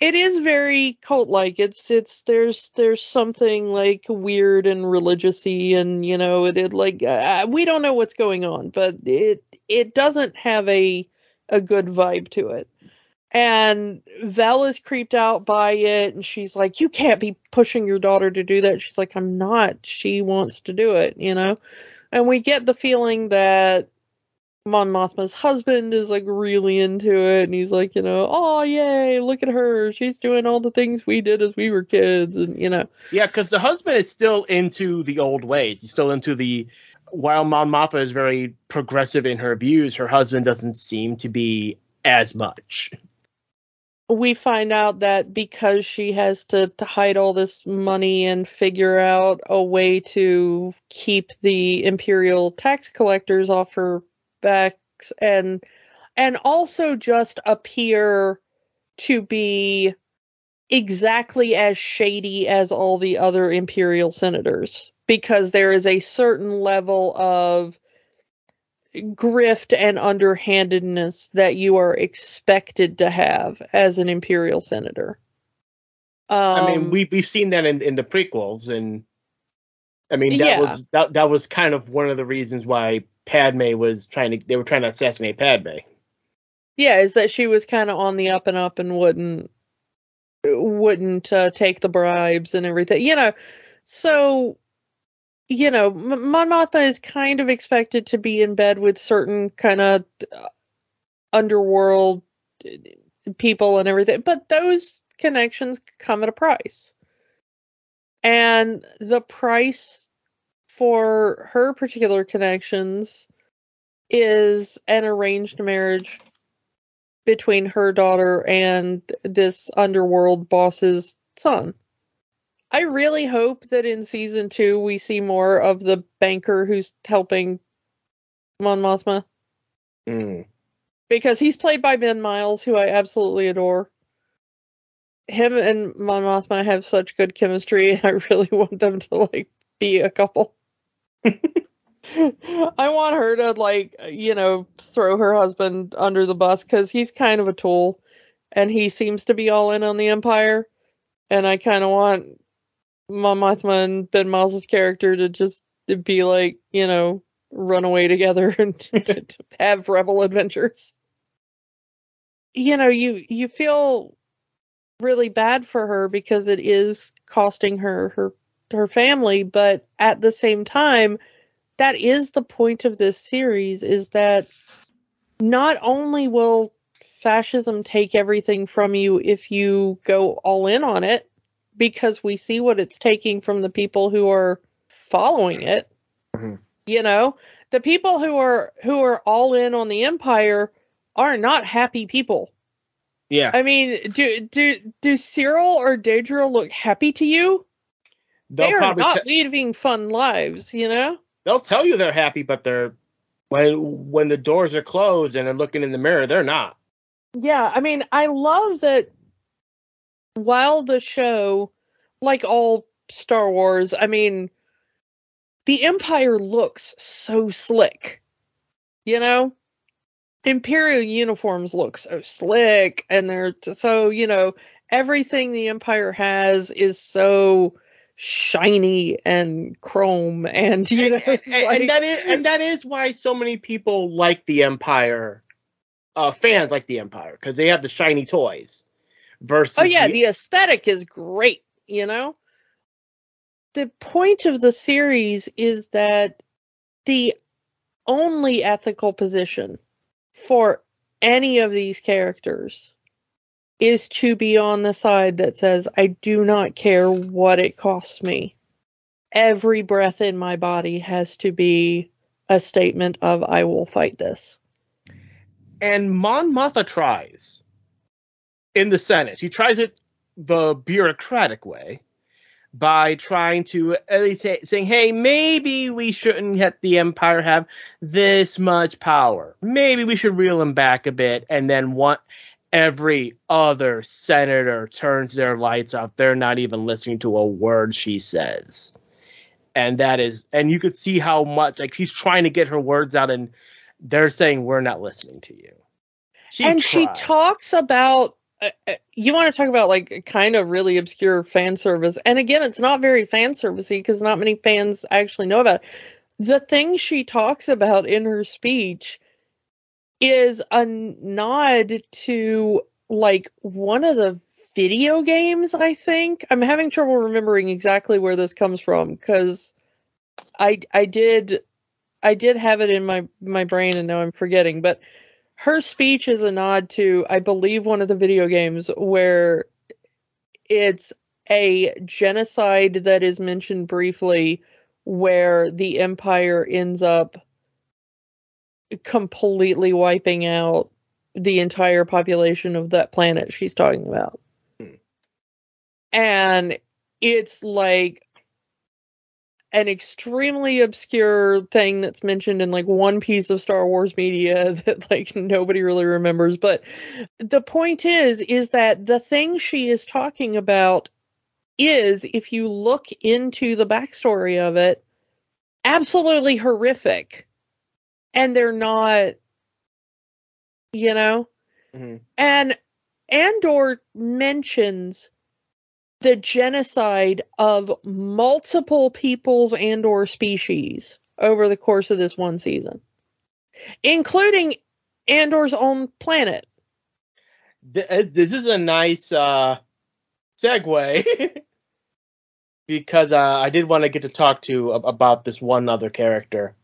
it is very cult like it's it's there's there's something like weird and religiousy and you know it, it like uh, we don't know what's going on but it it doesn't have a a good vibe to it and Vel is creeped out by it and she's like you can't be pushing your daughter to do that she's like I'm not she wants to do it you know and we get the feeling that Mon Mothma's husband is like really into it, and he's like, you know, oh yay, look at her, she's doing all the things we did as we were kids, and you know. Yeah, because the husband is still into the old ways. He's still into the. While Mon Mothma is very progressive in her views, her husband doesn't seem to be as much. We find out that because she has to, to hide all this money and figure out a way to keep the imperial tax collectors off her backs and and also just appear to be exactly as shady as all the other imperial senators because there is a certain level of grift and underhandedness that you are expected to have as an imperial senator. Um, I mean, um, we we've seen that in, in the prequels, and I mean that yeah. was that that was kind of one of the reasons why Padme was trying to they were trying to assassinate Padme. Yeah, is that she was kind of on the up and up and wouldn't wouldn't uh, take the bribes and everything. You know, so you know, Mon Mothma is kind of expected to be in bed with certain kind of uh, underworld uh, people and everything, but those connections come at a price. And the price for her particular connections is an arranged marriage between her daughter and this underworld boss's son. I really hope that in season two we see more of the banker who's helping Mon Mothma. Mm. Because he's played by Ben Miles, who I absolutely adore. Him and Mon Mothma have such good chemistry, and I really want them to like be a couple. I want her to like, you know, throw her husband under the bus because he's kind of a tool, and he seems to be all in on the Empire. And I kind of want Mon Mothma and Ben Miles' character to just to be like, you know, run away together and to have rebel adventures. You know, you you feel really bad for her because it is costing her her her family, but at the same time, that is the point of this series is that not only will fascism take everything from you if you go all in on it, because we see what it's taking from the people who are following it. Mm-hmm. You know, the people who are who are all in on the empire are not happy people. Yeah. I mean, do do do Syril or Dedra look happy to you? They'll they are not te- leading fun lives, you know? they'll tell you they're happy, but they're when when the doors are closed and they're looking in the mirror, they're not. Yeah, I mean, I love that while the show, like all Star Wars, I mean, the Empire looks so slick. You know? Imperial uniforms look so slick, and they're so, you know, everything the Empire has is so shiny and chrome and you know and, and- like- and that is and that is why so many people like the Empire. Uh, fans like the Empire because they have the shiny toys. Versus, Oh yeah, the aesthetic is great, you know? The point of the series is that the only ethical position for any of these characters is to be on the side that says, I do not care what it costs me. Every breath in my body has to be a statement of, I will fight this. and Mon Mothma tries in the Senate. He tries it the bureaucratic way by trying to at least say, saying, "Hey, maybe we shouldn't let the Empire have this much power. Maybe we should reel them back a bit." And then what? Every other senator turns their lights off. They're not even listening to a word she says. And that is, and you could see how much like she's trying to get her words out, and they're saying we're not listening to you. She and she talks about uh, uh, Uh, uh, you want to talk about like kind of really obscure fan service and again it's not very fan servicey because not many fans actually know about it. the thing she talks about in her speech is a nod to like one of the video games i think i'm having trouble remembering exactly where this comes from because i i did i did have it in my my brain and now i'm forgetting but her speech is a nod to i believe one of the video games where it's a genocide that is mentioned briefly where the empire ends up completely wiping out the entire population of that planet she's talking about Hmm. and it's like an extremely obscure thing that's mentioned in like one piece of Star Wars media that like nobody really remembers. But the point is is that the thing she is talking about is if you look into the backstory of it absolutely horrific. And they're not you know? Mhm. and Andor mentions the genocide of multiple peoples and or species over the course of this one season including Andor's own planet uh, this is a nice uh, segue because uh, I did want to get to talk to ab- about this one other character.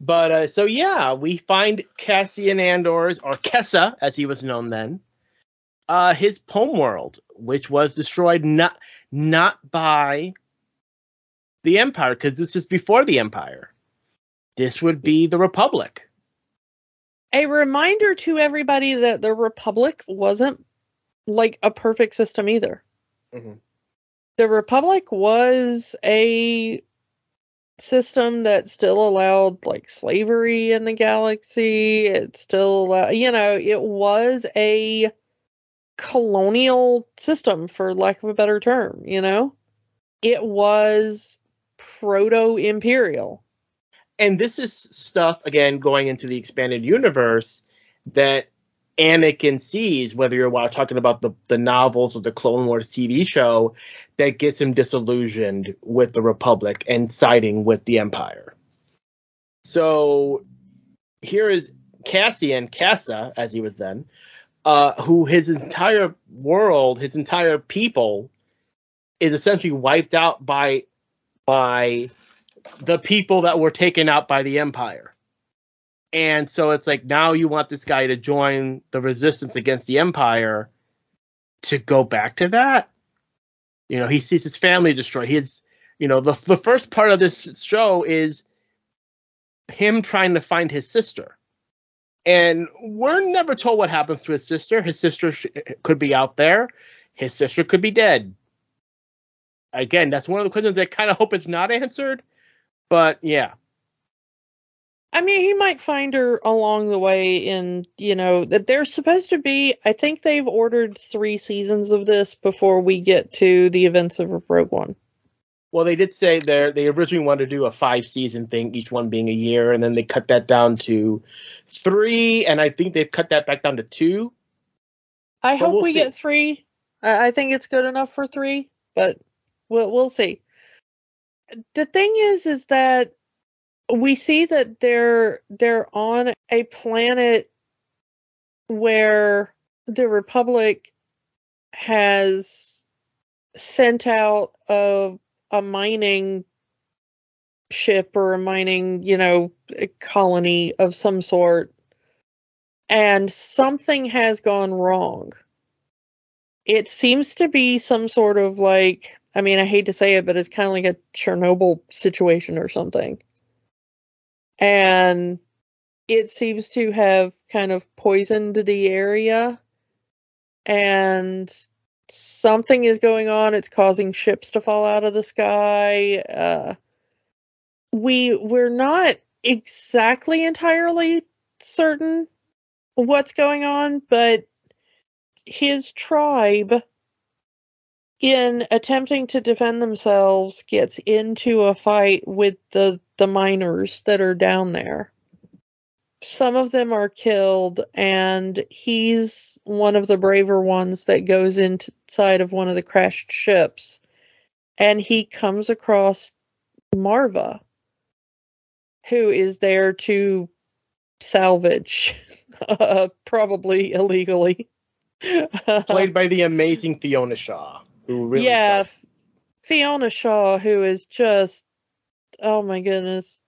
But uh, so yeah, we find Cassian Andor's or Kassa, as he was known then, uh, his home world, which was destroyed not not by the Empire, because this is before the Empire. This would be the Republic. a reminder to everybody that the republic wasn't like a perfect system either Mhm. the republic was a system that still allowed like slavery in the galaxy it still allow- you know it was a colonial system for lack of a better term you know it was proto imperial and this is stuff again going into the expanded universe that Anakin sees, whether you're talking about the, the novels or the Clone Wars TV show, that gets him disillusioned with the Republic and siding with the Empire. So here is Cassian, Kassa, as he was then, uh, who his entire world, his entire people, is essentially wiped out by by the people that were taken out by the empire. And so it's like now you want this guy to join the resistance against the empire to go back to that. You know, he sees his family destroyed. He's, you know, the the first part of this show is him trying to find his sister And we're never told what happens to his sister. His sister sh- could be out there. His sister could be dead. Again, that's one of the questions I kind of hope is not answered. But yeah, I mean, he might find her along the way, in, you know that they're supposed to be. I think they've ordered three seasons of this before we get to the events of Rogue One. Well, they did say they they originally wanted to do a five season thing, each one being a year, and then they cut that down to three, and I think they've cut that back down to two. I But hope we'll we see. get three. I, I think it's good enough for three, but we'll we'll see. The thing is, is that we see that they're they're on a planet where the Republic has sent out a a mining ship or a mining, you know, colony of some sort and something has gone wrong. It seems to be some sort of like, I mean, I hate to say it, but it's kind of like a Chernobyl situation or something. And it seems to have kind of poisoned the area. And something is going on. It's causing ships to fall out of the sky. Uh, we we're not exactly entirely certain what's going on, but his tribe, in attempting to defend themselves, gets into a fight with the, the miners that are down there. Some of them are killed, and he's one of the braver ones that goes inside of one of the crashed ships. And he comes across Marva, who is there to salvage uh, probably illegally. Played by the amazing Fiona Shaw, who really yeah, Fiona Shaw, who is just, oh my goodness.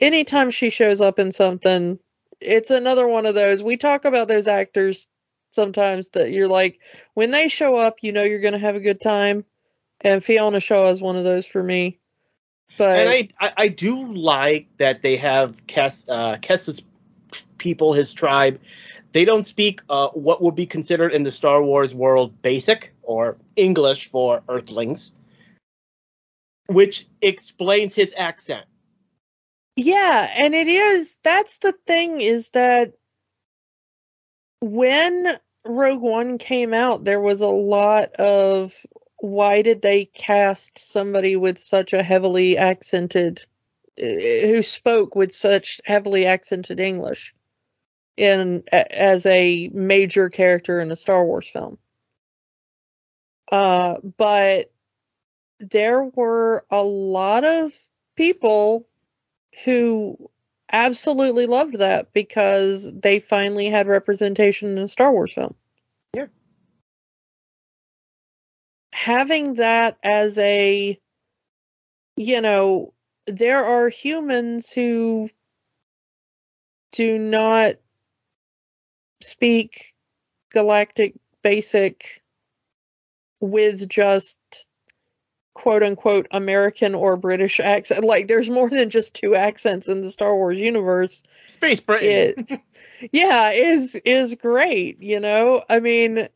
Anytime she shows up in something, it's another one of those. We talk about those actors sometimes that you're like, when they show up, you know you're going to have a good time. And Fiona Shaw is one of those for me. But and I, I I do like that they have uh, Kes's people, his tribe. They don't speak uh, what would be considered in the Star Wars world basic or English for Earthlings, which explains his accent. Yeah, and it is that's the thing is that when Rogue One came out, there was a lot of why did they cast somebody with such a heavily accented uh, who spoke with such heavily accented English in as a major character in a Star Wars film. Uh but there were a lot of people who absolutely loved that because they finally had representation in a Star Wars film. Yeah. Having that as a, you know, there are humans who do not speak galactic basic with just quote unquote American or British accent. Like there's more than just two accents in the Star Wars universe. Space Britain. It yeah, is is great, you know? I mean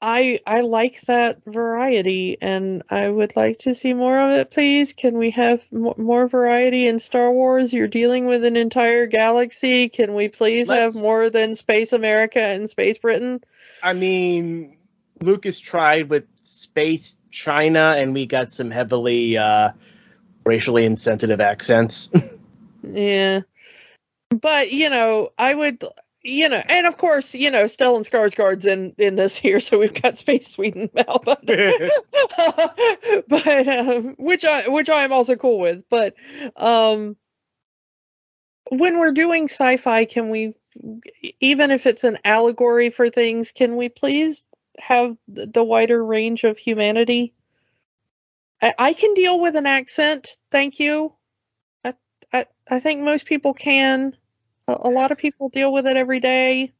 I I like that variety and I would like to see more of it, please. Can we have mo- more variety in Star Wars? You're dealing with an entire galaxy. Can we please Let's- have more than Space America and Space Britain? I mean, Lucas tried with Space China, and we got some heavily uh, racially insensitive accents. Yeah. But, you know, I would you know, and of course, you know, Stellan Skarsgård's in in this here, so we've got Space Sweden but but um, which I which I am also cool with. But um when we're doing sci-fi, can we even if it's an allegory for things, can we please have the wider range of humanity? I, I can deal with an accent, thank you. I I, I think most people can. A, a lot of people deal with it every day.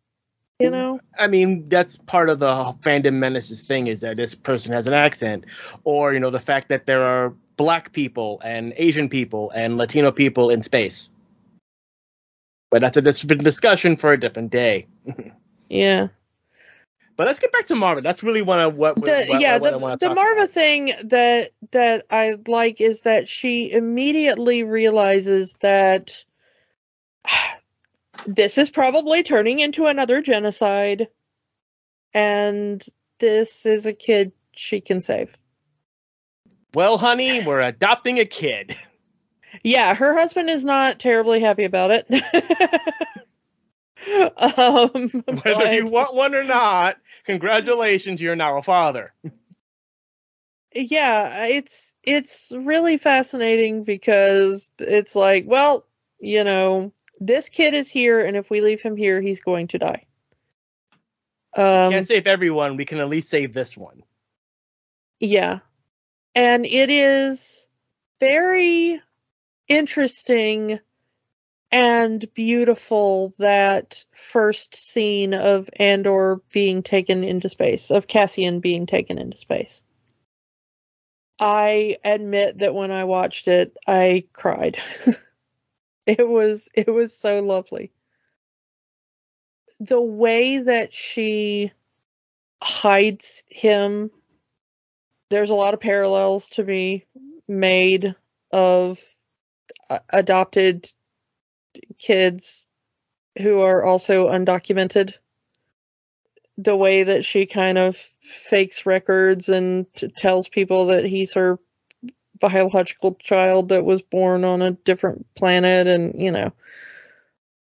You mm, know. I mean, that's part of the fandom menaces thing is that this person has an accent, or you know, the fact that there are black people and Asian people and Latino people in space. But that's a different discussion for a different day. Yeah. But let's get back to Marva. That's really one of what, The, what, yeah, what I the, want the to talk Marva about. thing that that I like is that she immediately realizes that this is probably turning into another genocide and this is a kid she can save. Well, honey, we're adopting a kid. Yeah, her husband is not terribly happy about it. um, Whether you want one or not, congratulations, you're now a father. yeah, it's it's really fascinating because it's like, well, you know, this kid is here, and if we leave him here, he's going to die. Um, Can't save everyone. We can at least save this one. Yeah. And it is very interesting and beautiful that first scene of Andor being taken into space, of Cassian being taken into space. I admit that when I watched it, I cried. it was it was so lovely. The way that she hides him there's a lot of parallels to be made of adopted kids who are also undocumented the way that she kind of fakes records and t- tells people that he's her biological child that was born on a different planet and you know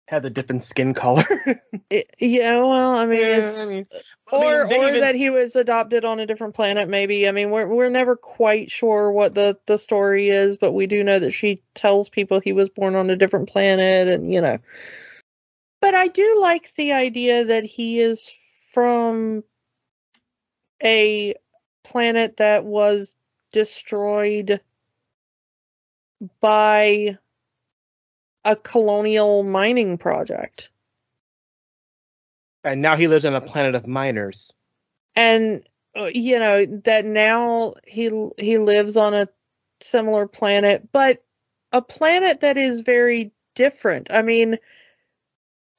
Had the different skin color. it, yeah well i mean Yeah, it's I mean, I mean, or or even- that he was adopted on a different planet maybe i mean we're we're never quite sure what the the story is but we do know that she tells people he was born on a different planet and you know but i do like the idea that he is from a planet that was destroyed by a colonial mining project. And now he lives on a planet of miners. and uh, you know that now he he lives on a similar planet but a planet that is very different. I mean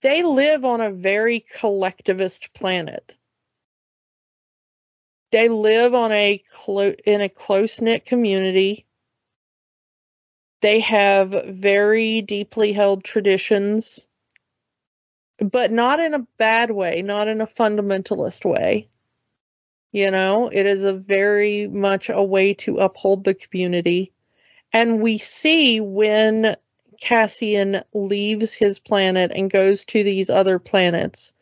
they live on a very collectivist planet. They live on a clo- in a close knit community they have very deeply held traditions but not in a bad way not in a fundamentalist way you know, it is a very much a way to uphold the community. And we see when Cassian leaves his planet and goes to these other planets,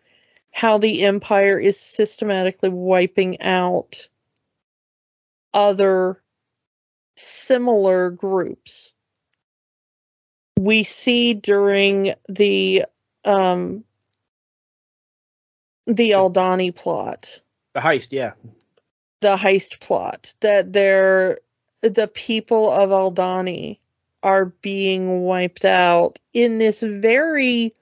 how the Empire is systematically wiping out other similar groups. We see during the um the Aldhani plot The heist, yeah. the heist plot that they're the people of Aldhani are being wiped out in this very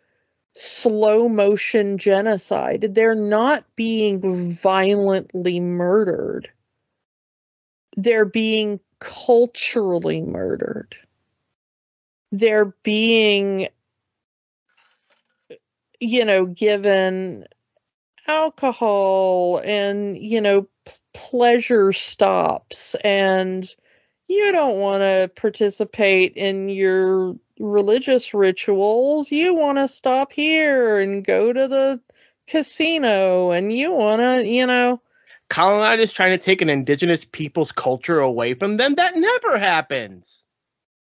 slow motion genocide. They're not being violently murdered. They're being culturally murdered. They're being you know given alcohol and you know p- pleasure stops and you don't want to participate in your religious rituals you want to stop here and go to the casino and you want to you know Colonizers trying to take an indigenous people's culture away from them. That never happens.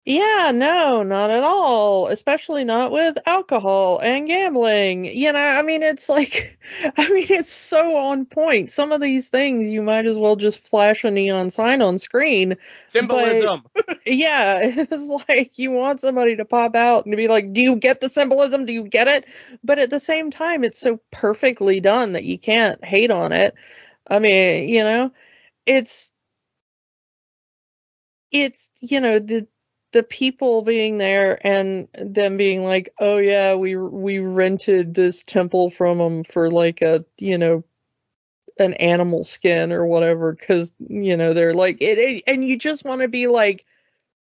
Yeah, no, not at all. Especially not with alcohol and gambling. You know, I mean, it's like, I mean, it's so on point. Some of these things you might as well just flash a neon sign on screen. Symbolism. Yeah, it's like you want somebody to pop out and be like, Do you get the symbolism? Do you get it? But at the same time, it's so perfectly done that you can't hate on it. I mean, you know, it's, it's, you know, the, the people being there and them being like, "Oh yeah, we we rented this temple from them for like a you know an animal skin or whatever," because you know they're like it, it and you just want to be like,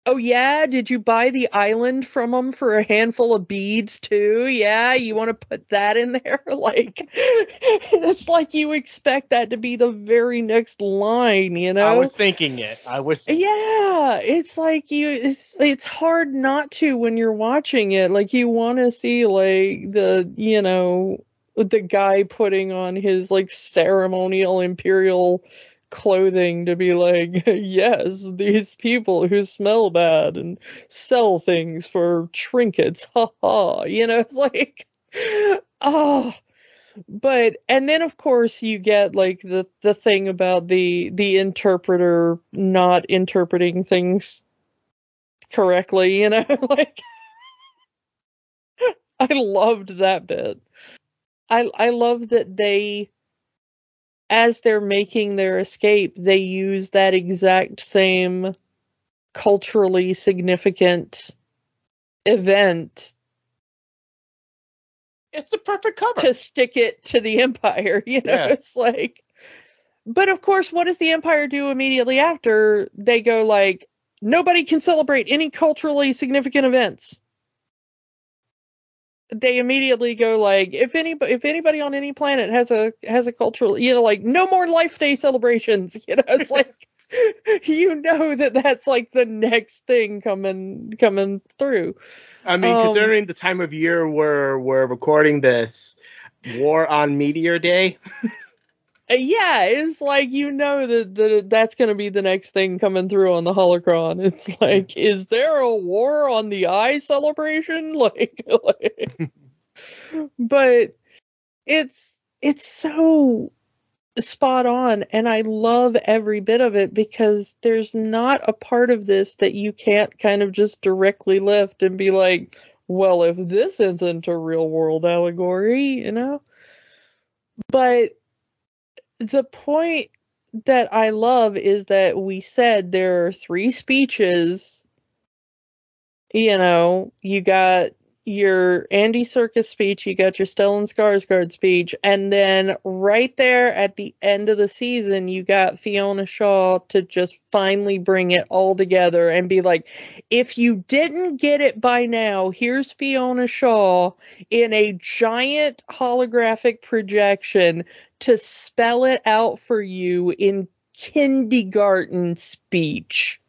Oh yeah, did you buy the island from them for a handful of beads too? Yeah, you want to put that in there? Like it's like you expect that to be the very next line, you know? I was thinking it. I was Yeah, it's like you it's it's hard not to when you're watching it. Like you want to see like the, you know, the guy putting on his like ceremonial imperial clothing to be like, yes, these people who smell bad and sell things for trinkets. Ha ha. You know, it's like, oh. But and then of course you get like the the thing about the the interpreter not interpreting things correctly, you know, like I loved that bit. I I love that they as they're making their escape, they use that exact same culturally significant event it's the perfect cover. to stick it to the empire. You know, Yeah. it's like, but of course, what does the empire do immediately after? They go like, nobody can celebrate any culturally significant events. They immediately go like, if anybody, if anybody on any planet has a has a cultural, you know, like no more Life Day celebrations. You know, it's like. You know that that's like the next thing coming coming through. I mean, Um, considering the time of year we're we're recording this, War on Meteor Day. Uh, yeah, it's like you know that, that that's going to be the next thing coming through on the holocron. It's like, is there a war on the eye celebration? Like, like but it's it's so spot on, and I love every bit of it because there's not a part of this that you can't kind of just directly lift and be like, well, if this isn't a real world allegory, you know. But the point that I love is that we said there are three speeches. You know, you got your Andy Serkis speech, you got your Stellan Skarsgård speech, and then right there at the end of the season, you got Fiona Shaw to just finally bring it all together and be like, if you didn't get it by now, here's Fiona Shaw in a giant holographic projection to spell it out for you in kindergarten speech.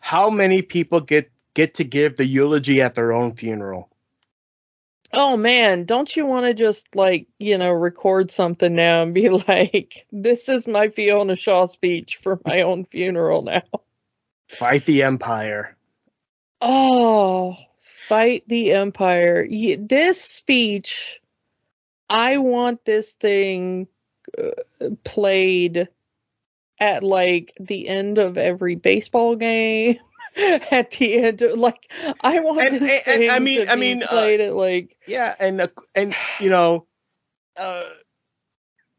How many people get get to give the eulogy at their own funeral? Oh man, don't you want to just like, you know, record something now and be like, this is my Fiona Shaw speech for my own funeral now? Fight the Empire. Oh, fight the empire. This speech, I want this thing uh, played at like the end of every baseball game. at the end, of, like I want And- this and- thing I mean- to I mean, uh, played at like Yeah, and uh, and you know, uh,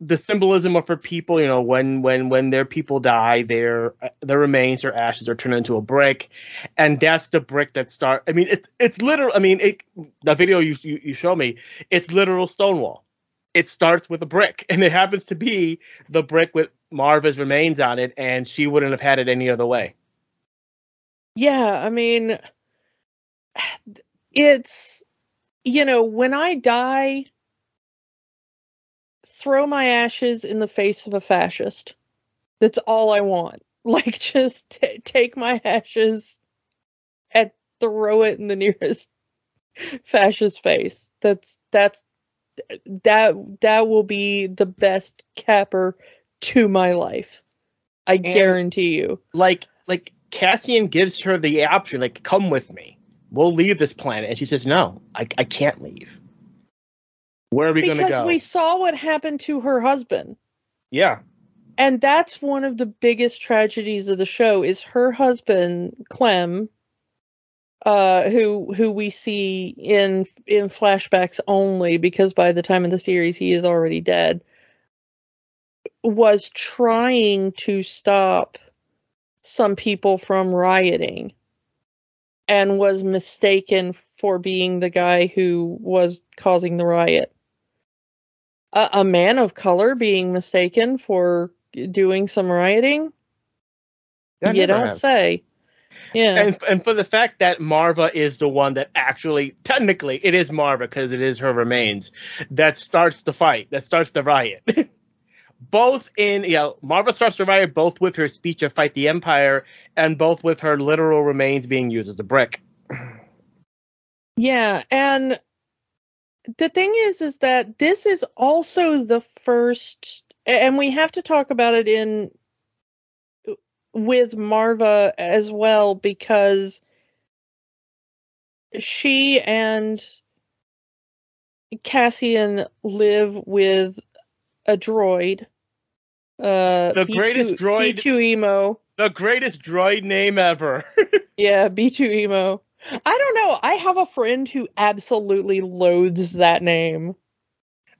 the symbolism of for people, you know, when when when their people die, their their remains, or ashes are turned into a brick, and that's the brick that start. I mean, it's it's literal. I mean, it the video you you, you show me, it's literal Stonewall. It starts with a brick, and it happens to be the brick with Marva's remains on it, and she wouldn't have had it any other way. Yeah, I mean, it's, you know, when I die, throw my ashes in the face of a fascist. That's all I want. Like, just t- take my ashes and throw it in the nearest fascist face. That's, that's, that, that will be the best capper to my life. I guarantee you. like like Cassian gives her the option, like, come with me. We'll leave this planet. And she says, No, I, I can't leave. Where are we gonna go? because we saw what happened to her husband. yeah. and that's one of the biggest tragedies of the show is her husband clem uh who who we see in in flashbacks only because by the time of the series he is already dead was trying to stop some people from rioting and was mistaken for being the guy who was causing the riot a, a man of color being mistaken for doing some rioting That you don't happened. say Yeah. And and for the fact that Marva is the one that actually technically it is Marva because it is her remains that starts the fight, that starts the riot. both in you know, the riot both with her speech of fight the Empire and both with her literal remains being used as a brick. Yeah, and the thing is is that this is also the first and we have to talk about it in with Marva as well because she and Cassian live with a droid. Uh, The greatest droid- B2 Emo. The greatest droid name ever. Yeah, B2 Emo. I don't know. I have a friend who absolutely loathes that name.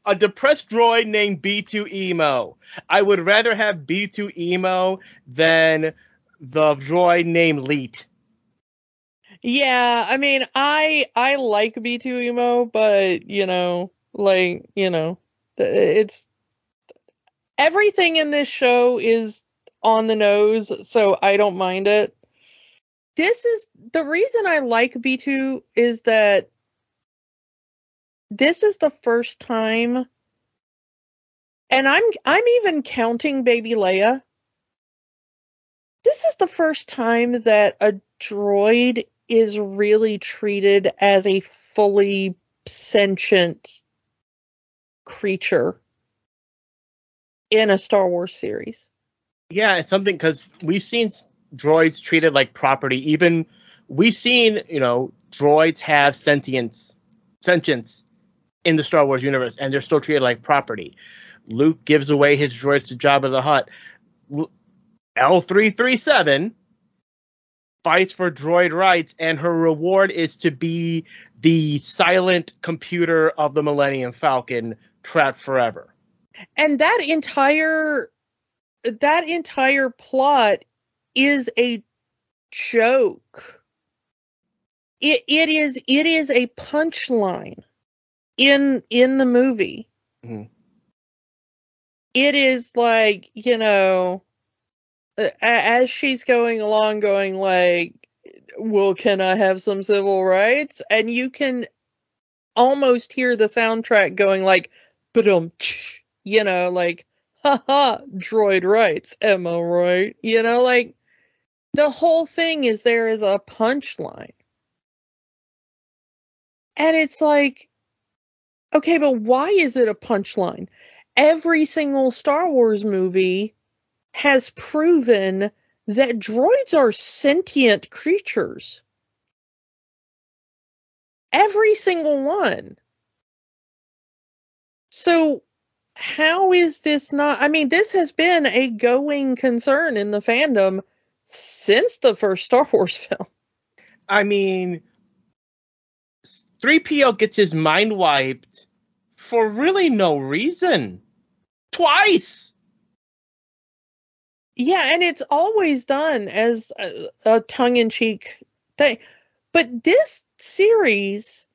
a depressed droid named B2 Emo. I would rather have B2 Emo than the droid named Leet. Yeah, I mean, I I like B2 emo, but you know, like, you know, it's everything in this show is on the nose, so I don't mind it. This is the reason I like B2 is that this is the first time and I'm I'm even counting baby Leia. This is the first time that a droid is really treated as a fully sentient creature in a Star Wars series. Yeah, it's something because we've seen droids treated like property. Even we've seen, you know, droids have sentience, sentience in the Star Wars universe, and they're still treated like property. Luke gives away his droids to Jabba the Hutt. L three three seven fights for droid rights, and her reward is to be the silent computer of the Millennium Falcon, trapped forever. And that entire that entire plot is a joke. It it is it is a punchline in in the movie. Mhm. It is like, you know, as she's going along going like well can i have some civil rights and you can almost hear the soundtrack going like but um you know like haha droid rights i right you know like the whole thing is there is a punchline and it's like okay but why is it a punchline every single star wars movie has proven that droids are sentient creatures. Every single one. So, how is this not? I mean, this has been a going concern in the fandom since the first Star Wars film. I mean, 3PO gets his mind wiped for really no reason. Twice. Yeah, and it's always done as a, a tongue in cheek thing. But this series,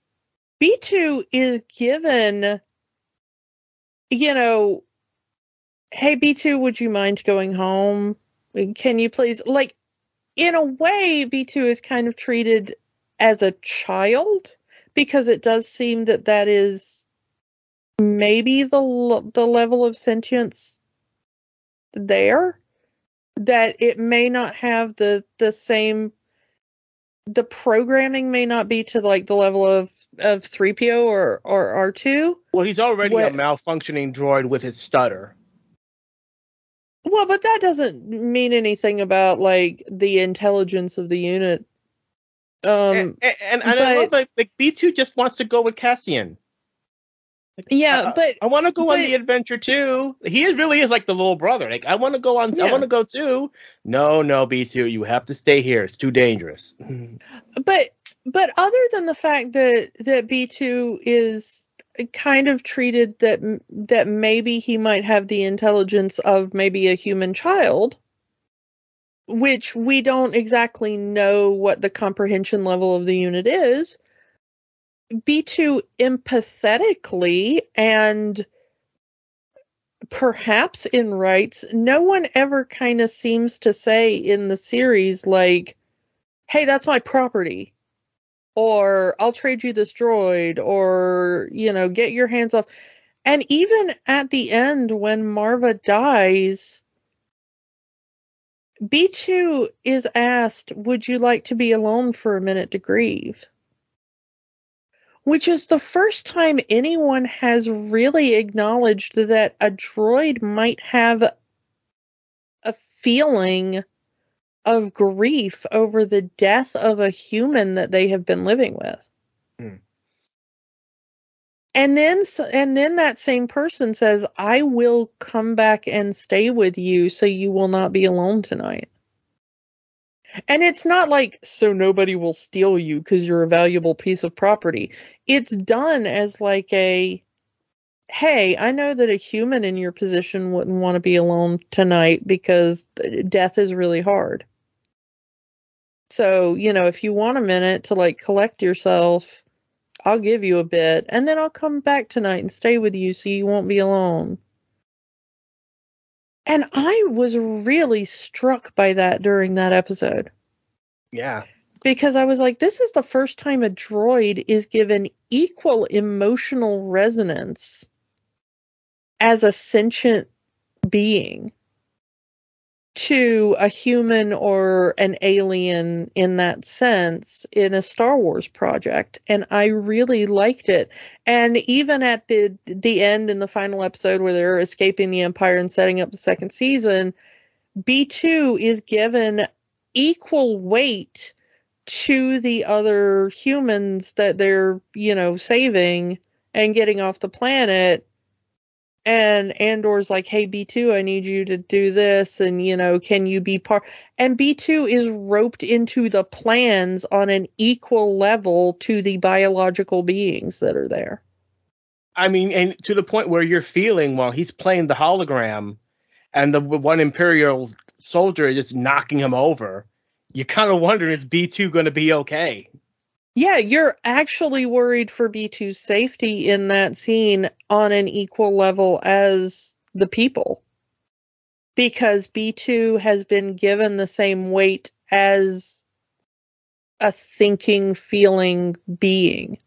B2 is given, you know, hey, B2, would you mind going home? Can you please? Like, in a way, B2 is kind of treated as a child because it does seem that that is maybe the the level of sentience there that it may not have the the same the programming may not be to like the level of of 3PO or or R2 Well, he's already What- a malfunctioning droid with his stutter. well but that doesn't mean anything about like the intelligence of the unit um and and, and I love but- that like, B2 just wants to go with Cassian. yeah uh, but I want to go on the adventure too. He really is like the little brother. Like I want to go on. I want to go too. No, no, B2, you have to stay here. It's too dangerous. but but other than the fact that that B2 is kind of treated that that maybe he might have the intelligence of maybe a human child which we don't exactly know what the comprehension level of the unit is B2 empathetically and perhaps in rights no one ever kind of seems to say in the series like hey, that's my property. Or I'll trade you this droid, or, you know, get your hands off. And even at the end, when Marva dies, B2 is asked, Would you like to be alone for a minute to grieve? Which is the first time anyone has really acknowledged that a droid might have a feeling of grief over the death of a human that they have been living with. Hmm. And then and then that same person says, "I will come back and stay with you so you will not be alone tonight." And it's not like so nobody will steal you cuz you're a valuable piece of property. It's done as like a hey, I know that a human in your position wouldn't want to be alone tonight because death is really hard. So, you know, if you want a minute to like collect yourself, I'll give you a bit and then I'll come back tonight and stay with you so you won't be alone. And I was really struck by that during that episode. Yeah. Because I was like, this is the first time a droid is given equal emotional resonance as a sentient being to a human or an alien in that sense in a Star Wars project and I really liked it. And even at the the end in the final episode where they're escaping the empire and setting up the second season B2 is given equal weight to the other humans that they're you know saving and getting off the planet and Andor's like, "Hey B2, I need you to do this and you know, can you be part?" And B2 is roped into the plans on an equal level to the biological beings that are there. I mean, and to the point where you're feeling while he's playing the hologram and the one imperial soldier is just knocking him over, you're kind of wonder is B2 going to be okay? Yeah, you're actually worried for B2's safety in that scene on an equal level as the people. Because B2 has been given the same weight as a thinking, feeling being.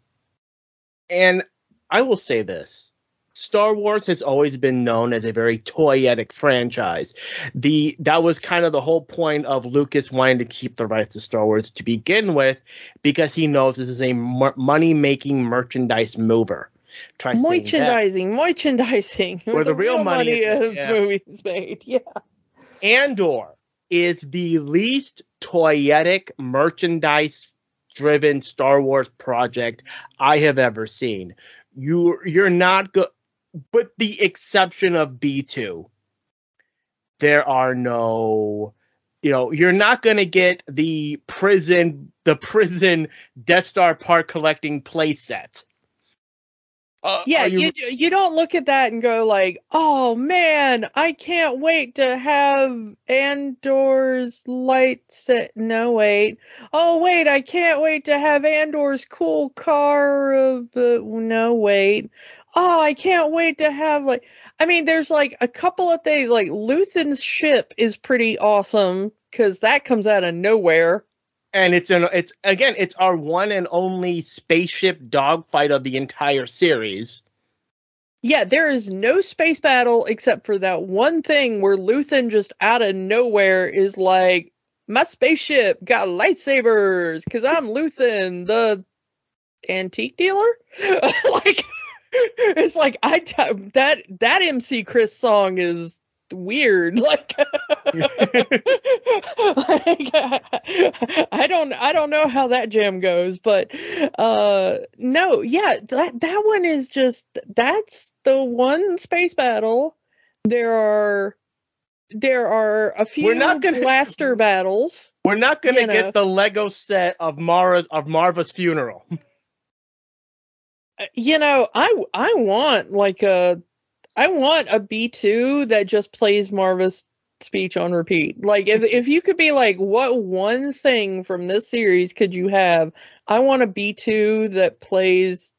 And I will say this Star Wars has always been known as a very toyetic franchise. The that was kind of the whole point of Lucas wanting to keep the rights to Star Wars to begin with, because he knows this is a money making merchandise mover. Try merchandising, merchandising. Where, where the, the, real, real money, money is, yeah. movies made. Yeah. Andor is the least toyetic merchandise driven Star Wars project I have ever seen. You you're not good but the exception of B2, there are no you know, you're not going to get the prison the prison Death Star part collecting play set. Uh, yeah, you, you you don't look at that and go like, "Oh man, I can't wait to have Andor's light set." No, wait. Oh wait, I can't wait to have Andor's cool car. Uh, no, wait oh, I can't wait to have like I mean, there's like a couple of things like Luthen's ship is pretty awesome because that comes out of nowhere. And it's an it's again, it's our one and only spaceship dogfight of the entire series. Yeah, there is no space battle except for that one thing where Luthen just out of nowhere is like, my spaceship got lightsabers because I'm Luthen, the antique dealer. like it's like I that that MC Chris song is weird. Like, like I don't I don't know how that jam goes but uh no yeah that that one is just that's the one space battle. There are there are a few we're not gonna, blaster battles we're not going to get the lego set of mara of marva's funeral Uh, you know, I I want like a I want a B2 that just plays Marva's speech on repeat. Like if if you could be like what one thing from this series could you have? I want a B2 that plays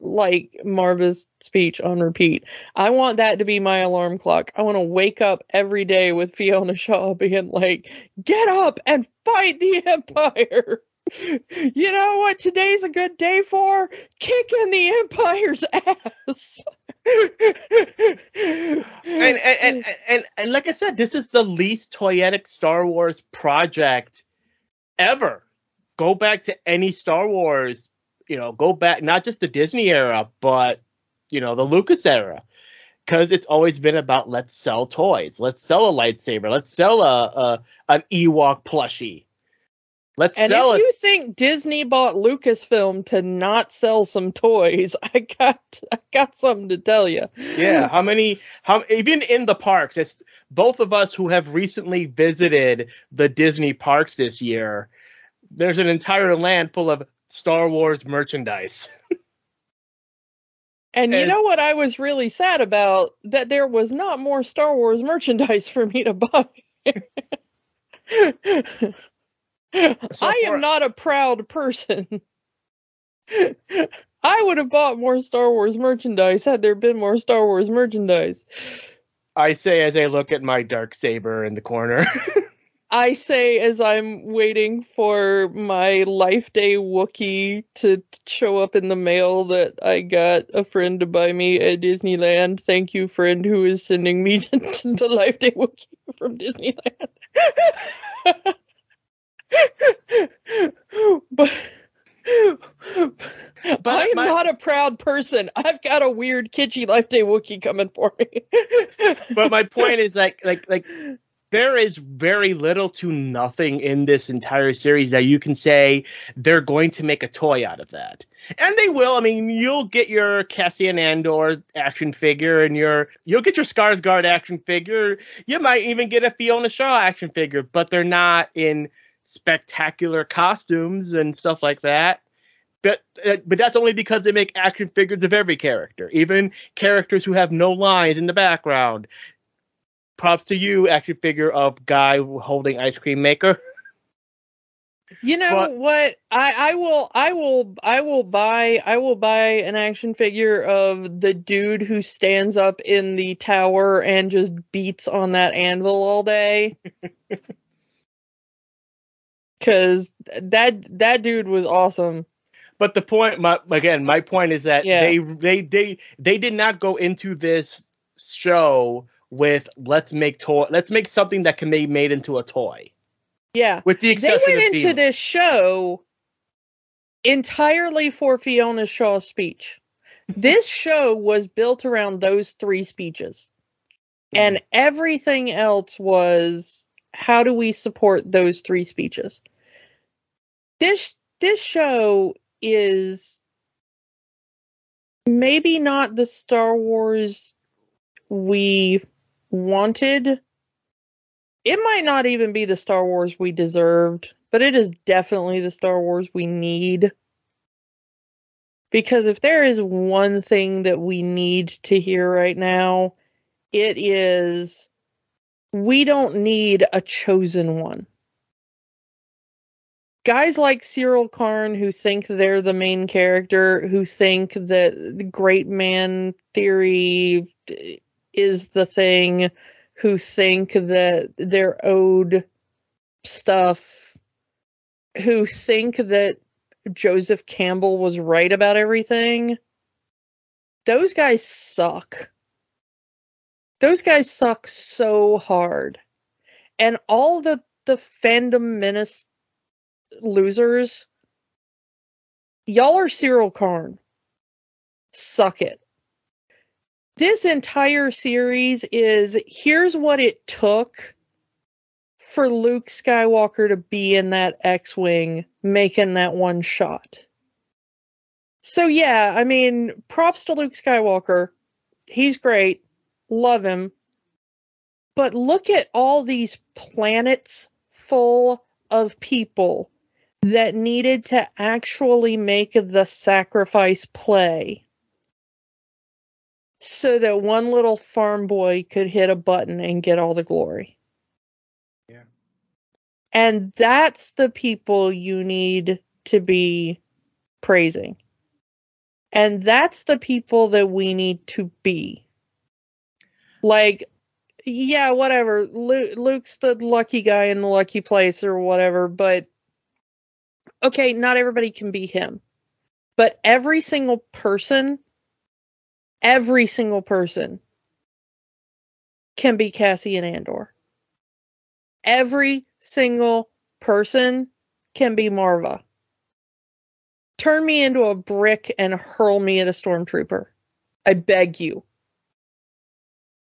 like Marva's speech on repeat. I want that to be my alarm clock. I want to wake up every day with Fiona Shaw being like, "Get up and fight the Empire." you know what today's a good day for? Kicking the Empire's ass. and, and, and, and, and like I said, this is the least toyetic Star Wars project ever. Go back to any Star Wars, you know, go back not just the Disney era, but you know, the Lucas era. Because it's always been about let's sell toys, let's sell a lightsaber, let's sell a, a an Ewok plushie. Let's and sell if it. you think Disney bought Lucasfilm to not sell some toys, I got I got something to tell you. yeah, how many? How even in the parks? It's both of us who have recently visited the Disney parks this year. There's an entire land full of Star Wars merchandise. And you know what I was really sad about? That there was not more Star Wars merchandise for me to buy. So I am not a proud person. I would have bought more Star Wars merchandise had there been more Star Wars merchandise. I say as I look at my dark saber in the corner. I say as I'm waiting for my Life Day Wookiee to show up in the mail that I got a friend to buy me at Disneyland. Thank you, friend, who is sending me the Life Day Wookiee from Disneyland. But But I am my- not a proud person. I've got a weird kitschy Life Day Wookiee coming for me. but my point is like like like there is very little to nothing in this entire series that you can say they're going to make a toy out of that. And they will. I mean, you'll get your Cassian Andor action figure and your you'll get your Skarsgård action figure. You might even get a Fiona Shaw action figure, but they're not in spectacular costumes and stuff like that. But uh, but that's only because they make action figures of every character, even characters who have no lines in the background. Props to you, action figure of guy holding ice cream maker. You know But- what? I, I will I will I will buy I will buy an action figure of the dude who stands up in the tower and just beats on that anvil all day. Cause that that dude was awesome. But the point, my, again, my point is that Yeah. they they they they did not go into this show with let's make toy, let's make something that can be made into a toy. Yeah. With the They went into this show entirely for Fiona Shaw's speech. This show was built around those three speeches. Hmm. And everything else was how do we support those three speeches? This this show is maybe not the Star Wars we wanted. It might not even be the Star Wars we deserved, but it is definitely the Star Wars we need. Because if there is one thing that we need to hear right now, it is we don't need a chosen one. Guys like Syril Karn who think they're the main character, who think that the great man theory is the thing, who think that they're owed stuff, who think that Joseph Campbell was right about everything. Those guys suck. Those guys suck so hard. And all the the fandom menace losers, y'all are Syril Karn. Suck it. This entire series is here's what it took for Luke Skywalker to be in that X Wing making that one shot. So, yeah, I mean, props to Luke Skywalker. He's great. Love him. But look at all these planets full of people that needed to actually make the sacrifice play so that one little farm boy could hit a button and get all the glory. Yeah. And that's the people you need to be praising. And that's the people that we need to be. Like, yeah, whatever. Luke, Luke's the lucky guy in the lucky place or whatever, but okay, not everybody can be him. But every single person, every single person can be Cassian Andor. Every single person can be Marva. Turn me into a brick and hurl me at a stormtrooper. I beg you.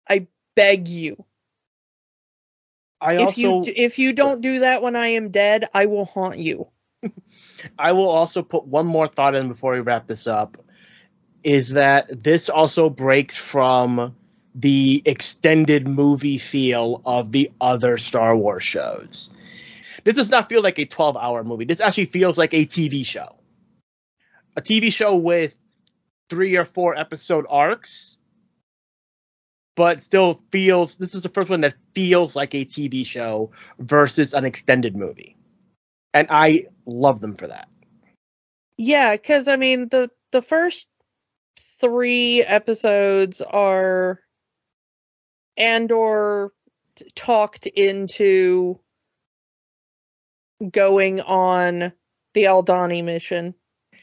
I beg you. I if also you if you don't do that when I am dead, I will haunt you. I will also put one more thought in before we wrap this up. Is that this also breaks from the extended movie feel of the other Star Wars shows. This does not feel like a 12 hour movie. This actually feels like a TV show. A TV show with three or four episode arcs, but still feels this is the first one that feels like a TV show versus an extended movie. And I love them for that. Yeah, because I mean the the first three episodes are Andor t- talked into going on the Aldhani mission.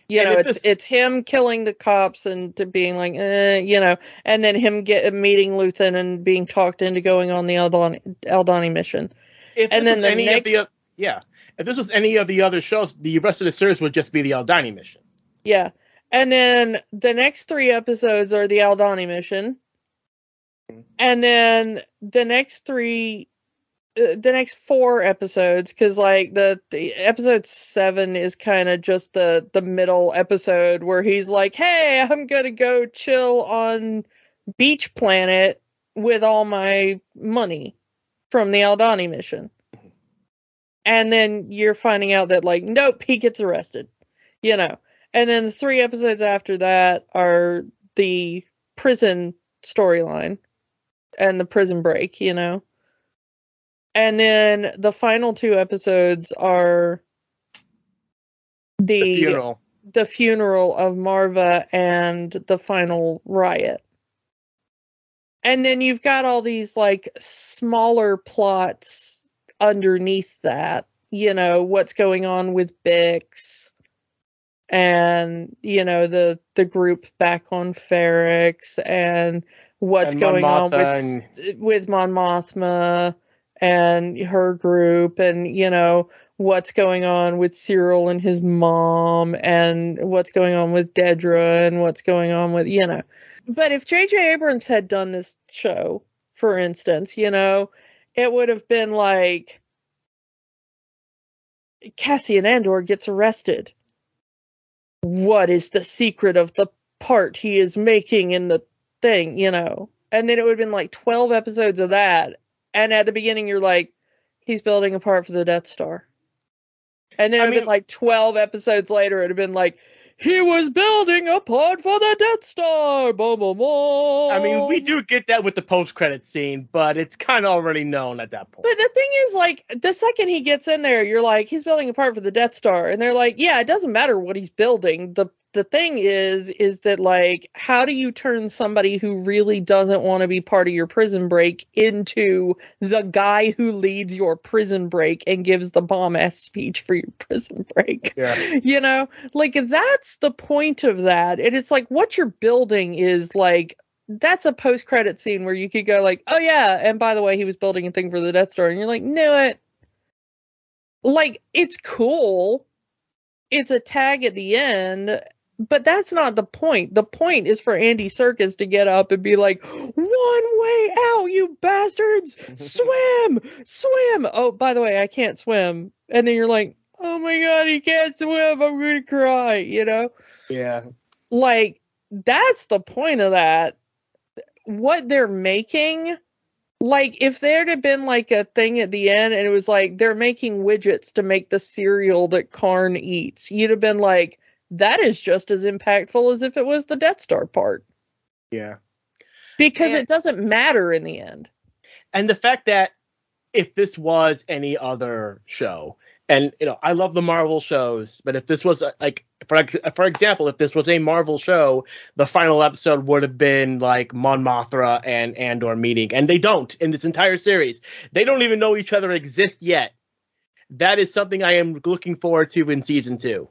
You And know, if it's this- it's him killing the cops and to being like, eh, you know, and then him get meeting Luthen and being talked into going on the Aldhani Aldhani mission. If And then the any of the next- yeah, if this was any of the other shows, the rest of the series would just be the Aldhani mission. Yeah. And then the next three episodes are the Aldhani mission. And then the next three, uh, the next four episodes, because like the, the episode seven is kind of just the the middle episode where he's like, "Hey, I'm gonna go chill on Beach Planet with all my money from the Aldhani mission." And then you're finding out that like, nope, he gets arrested. You know. And then the three episodes after that are the prison storyline and the prison break, you know. And then the final two episodes are the The funeral. the funeral of Marva and the final riot. And then you've got all these like smaller plots underneath that, you know, what's going on with Bix and you know the the group back on Ferrix and what's And going on with s- with Mon Mothma and her group and you know what's going on with Syril and his mom and what's going on with Dedra and what's going on with you know. But if JJ Abrams had done this show for instance you know it would have been like Cassian Andor gets arrested. What is the secret of the part he is making in the thing you know? And then it would have been like 12 episodes of that and at the beginning you're like he's building a part for the death star. And then I it would have mean- been like 12 episodes later it would have been like he was building a part for the death star boom, boom, boom. I mean, we do get that with the post credit scene, but it's kind of already known at that point. But the thing is, like, the second he gets in there, you're like, he's building a part for the Death Star, and they're like, yeah, it doesn't matter what he's building. the The thing is, is that like, how do you turn somebody who really doesn't want to be part of your prison break into the guy who leads your prison break and gives the bomb ass speech for your prison break? Yeah. you know, like that's the point of that, and it's like what you're building is like that's a post credit scene where you could go like, oh yeah, and by the way, he was building a thing for the Death Star, and you're like, knew it. Like it's cool. It's a tag at the end, but that's not the point. The point is for Andy Serkis to get up and be like, one way out, you bastards! Swim! Swim! Oh, by the way, I can't swim. And then you're like, oh my god, he can't swim, I'm gonna cry, you know? Yeah. like that's the point of that what they're making like if there'd have been like a thing at the end and it was like they're making widgets to make the cereal that karn eats you'd have been like that is just as impactful as if it was the death star part Yeah. because And- it doesn't matter in the end And the fact that if this was any other show And you know, I love the Marvel shows, but if this was a, like, for uh, for example, if this was a Marvel show, the final episode would have been like Mon Mothma and Andor meeting, and they don't in this entire series. They don't even know each other exist yet. That is something I am looking forward to in season two.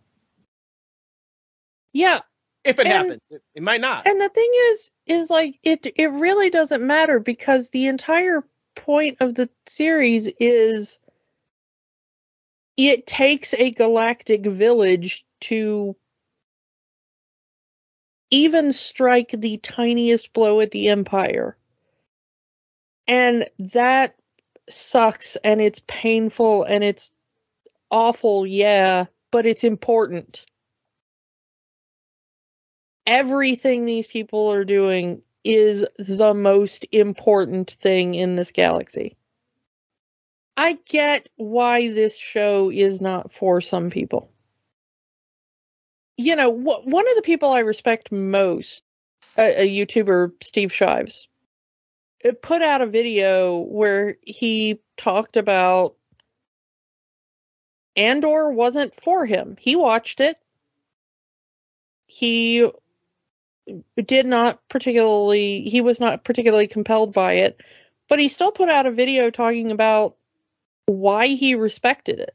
Yeah, If it And- happens, it, it might not. and the thing is is like it it really doesn't matter because the entire point of the series is it takes a galactic village to even strike the tiniest blow at the empire. And that sucks and it's painful and it's awful yeah but it's important everything these people are doing is the most important thing in this galaxy. I get why this show is not for some people. You know, wh- one of the people I respect most, a, a YouTuber, Steve Shives, uh, put out a video where he talked about Andor wasn't for him. He watched it. He did not particularly he was not particularly compelled by it but he still put out a video talking about why he respected it.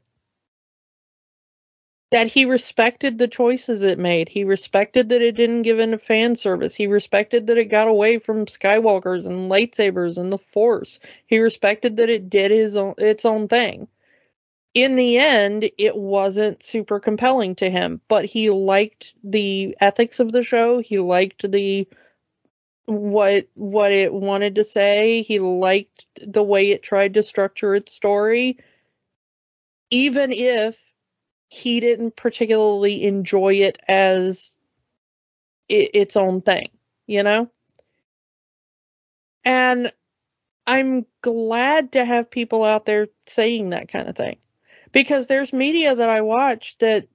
That he respected the choices it made. He respected that it didn't give in to fan service. He respected that it got away from skywalkers and lightsabers and the force. He respected that it did his own its own thing in the end, it wasn't super compelling to him, but he liked the ethics of the show. He liked the what what it wanted to say. He liked the way it tried to structure its story, even if he didn't particularly enjoy it as its own thing, you know. And I'm glad to have people out there saying that kind of thing because there's media that I watch that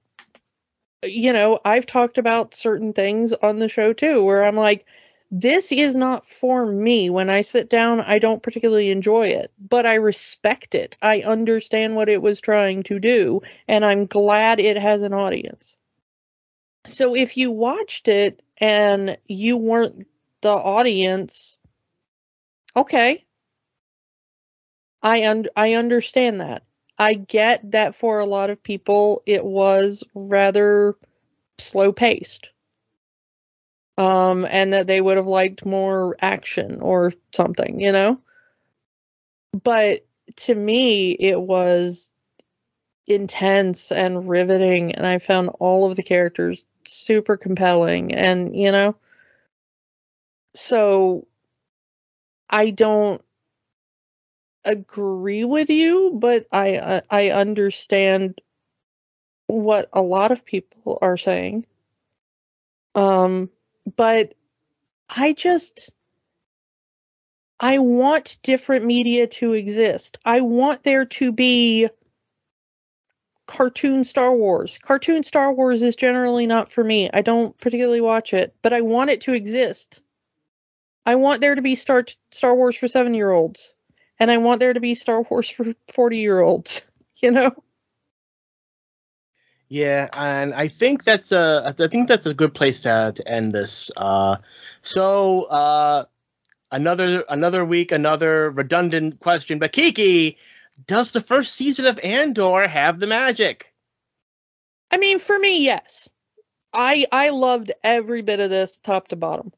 you know, I've talked about certain things on the show too where I'm like this is not for me. When I sit down, I don't particularly enjoy it, but I respect it. I understand what it was trying to do, and I'm glad it has an audience. So if you watched it and you weren't the audience, okay. I un- I understand that. I get that for a lot of people it was rather slow paced. Um and that they would have liked more action or something, you know? But to me it was intense and riveting and I found all of the characters super compelling and, you know, so I don't agree with you, but I uh, I understand what a lot of people are saying. Um, but I just I want different media to exist. I want there to be cartoon Star Wars. Cartoon Star Wars is generally not for me. I don't particularly watch it, but I want it to exist. I want there to be Star Star Wars for 7-year-olds and I want there to be Star Wars for 40 year olds, you know? Yeah, and I think that's a I think that's a good place to to end this. Uh, so uh, another another week, another redundant question, but Kiki, does the first season of Andor have the magic? I mean, for me, yes. I I loved every bit of this top to bottom.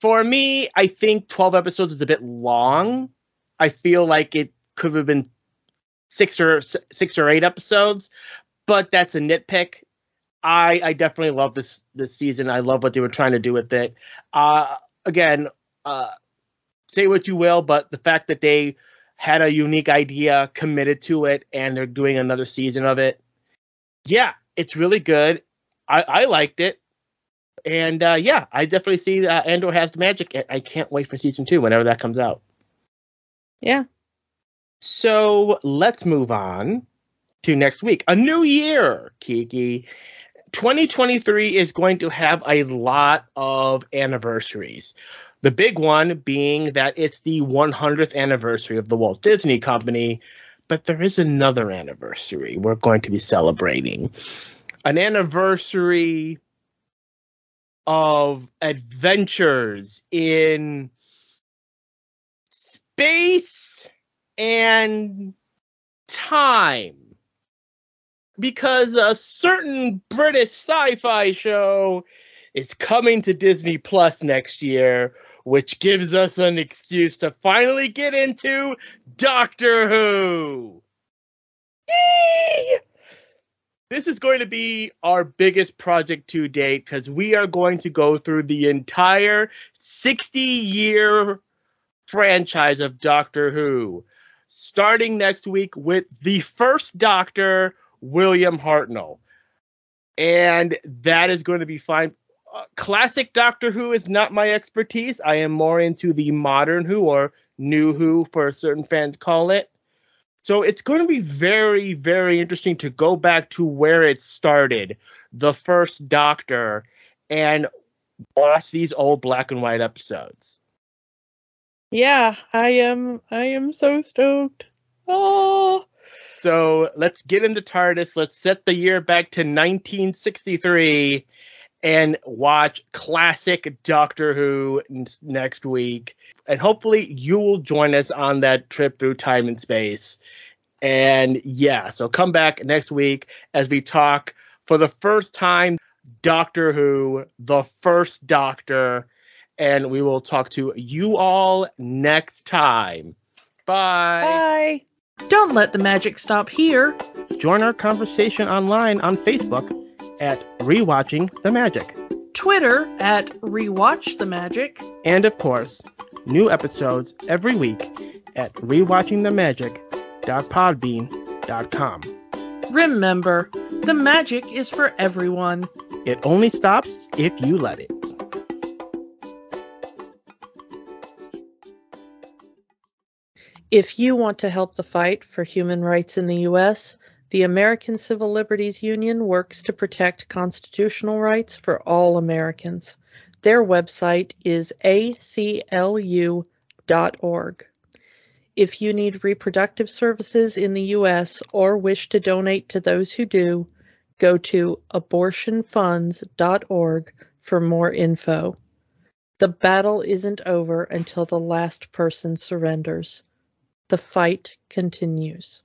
For me, I think twelve episodes is a bit long. I feel like it could have been six or six or eight episodes, but that's a nitpick. I I definitely love this this season. I love what they were trying to do with it. Uh, again, uh, say what you will, but the fact that they had a unique idea, committed to it, and they're doing another season of it, yeah, it's really good. I, I liked it, and uh, yeah, I definitely see uh, Andor has the magic. I can't wait for season two whenever that comes out. Yeah. So let's move on to next week. A new year, Kiki. 2023 is going to have a lot of anniversaries. The big one being that it's the 100th anniversary of the Walt Disney Company but there is another anniversary we're going to be celebrating. An anniversary of adventures in space and time. Because a certain British sci fi show is coming to Disney Plus next year, which gives us an excuse to finally get into Doctor Who. Yay! This is going to be our biggest project to date because we are going to go through the entire 60 year franchise of Doctor Who, starting next week with the first Doctor, William Hartnell. And that is going to be fine. Uh, classic Doctor Who is not my expertise. I am more into the modern Who or new Who, for certain fans call it. So it's going to be very, very interesting to go back to where it started, the first Doctor, and watch these old black and white episodes. Yeah, I am. I am so stoked. Oh. So let's get into TARDIS. Let's set the year back to 1963 and watch classic Doctor Who next week. And hopefully you will join us on that trip through time and space. And yeah, so come back next week as we talk for the first time Doctor Who, the first Doctor. And we will talk to you all next time. Bye. Bye. Don't let the magic stop here. Join our conversation online on Facebook at Rewatching the Magic, Twitter at Rewatch the Magic, and of course, new episodes every week at rewatchingthemagic.podbean.com. Remember, the magic is for everyone. It only stops if you let it. If you want to help the fight for human rights in the U.S., the American Civil Liberties Union works to protect constitutional rights for all Americans. Their website is aclu.org. If you need reproductive services in the U.S. or wish to donate to those who do, go to abortionfunds.org for more info. The battle isn't over until the last person surrenders. The fight continues.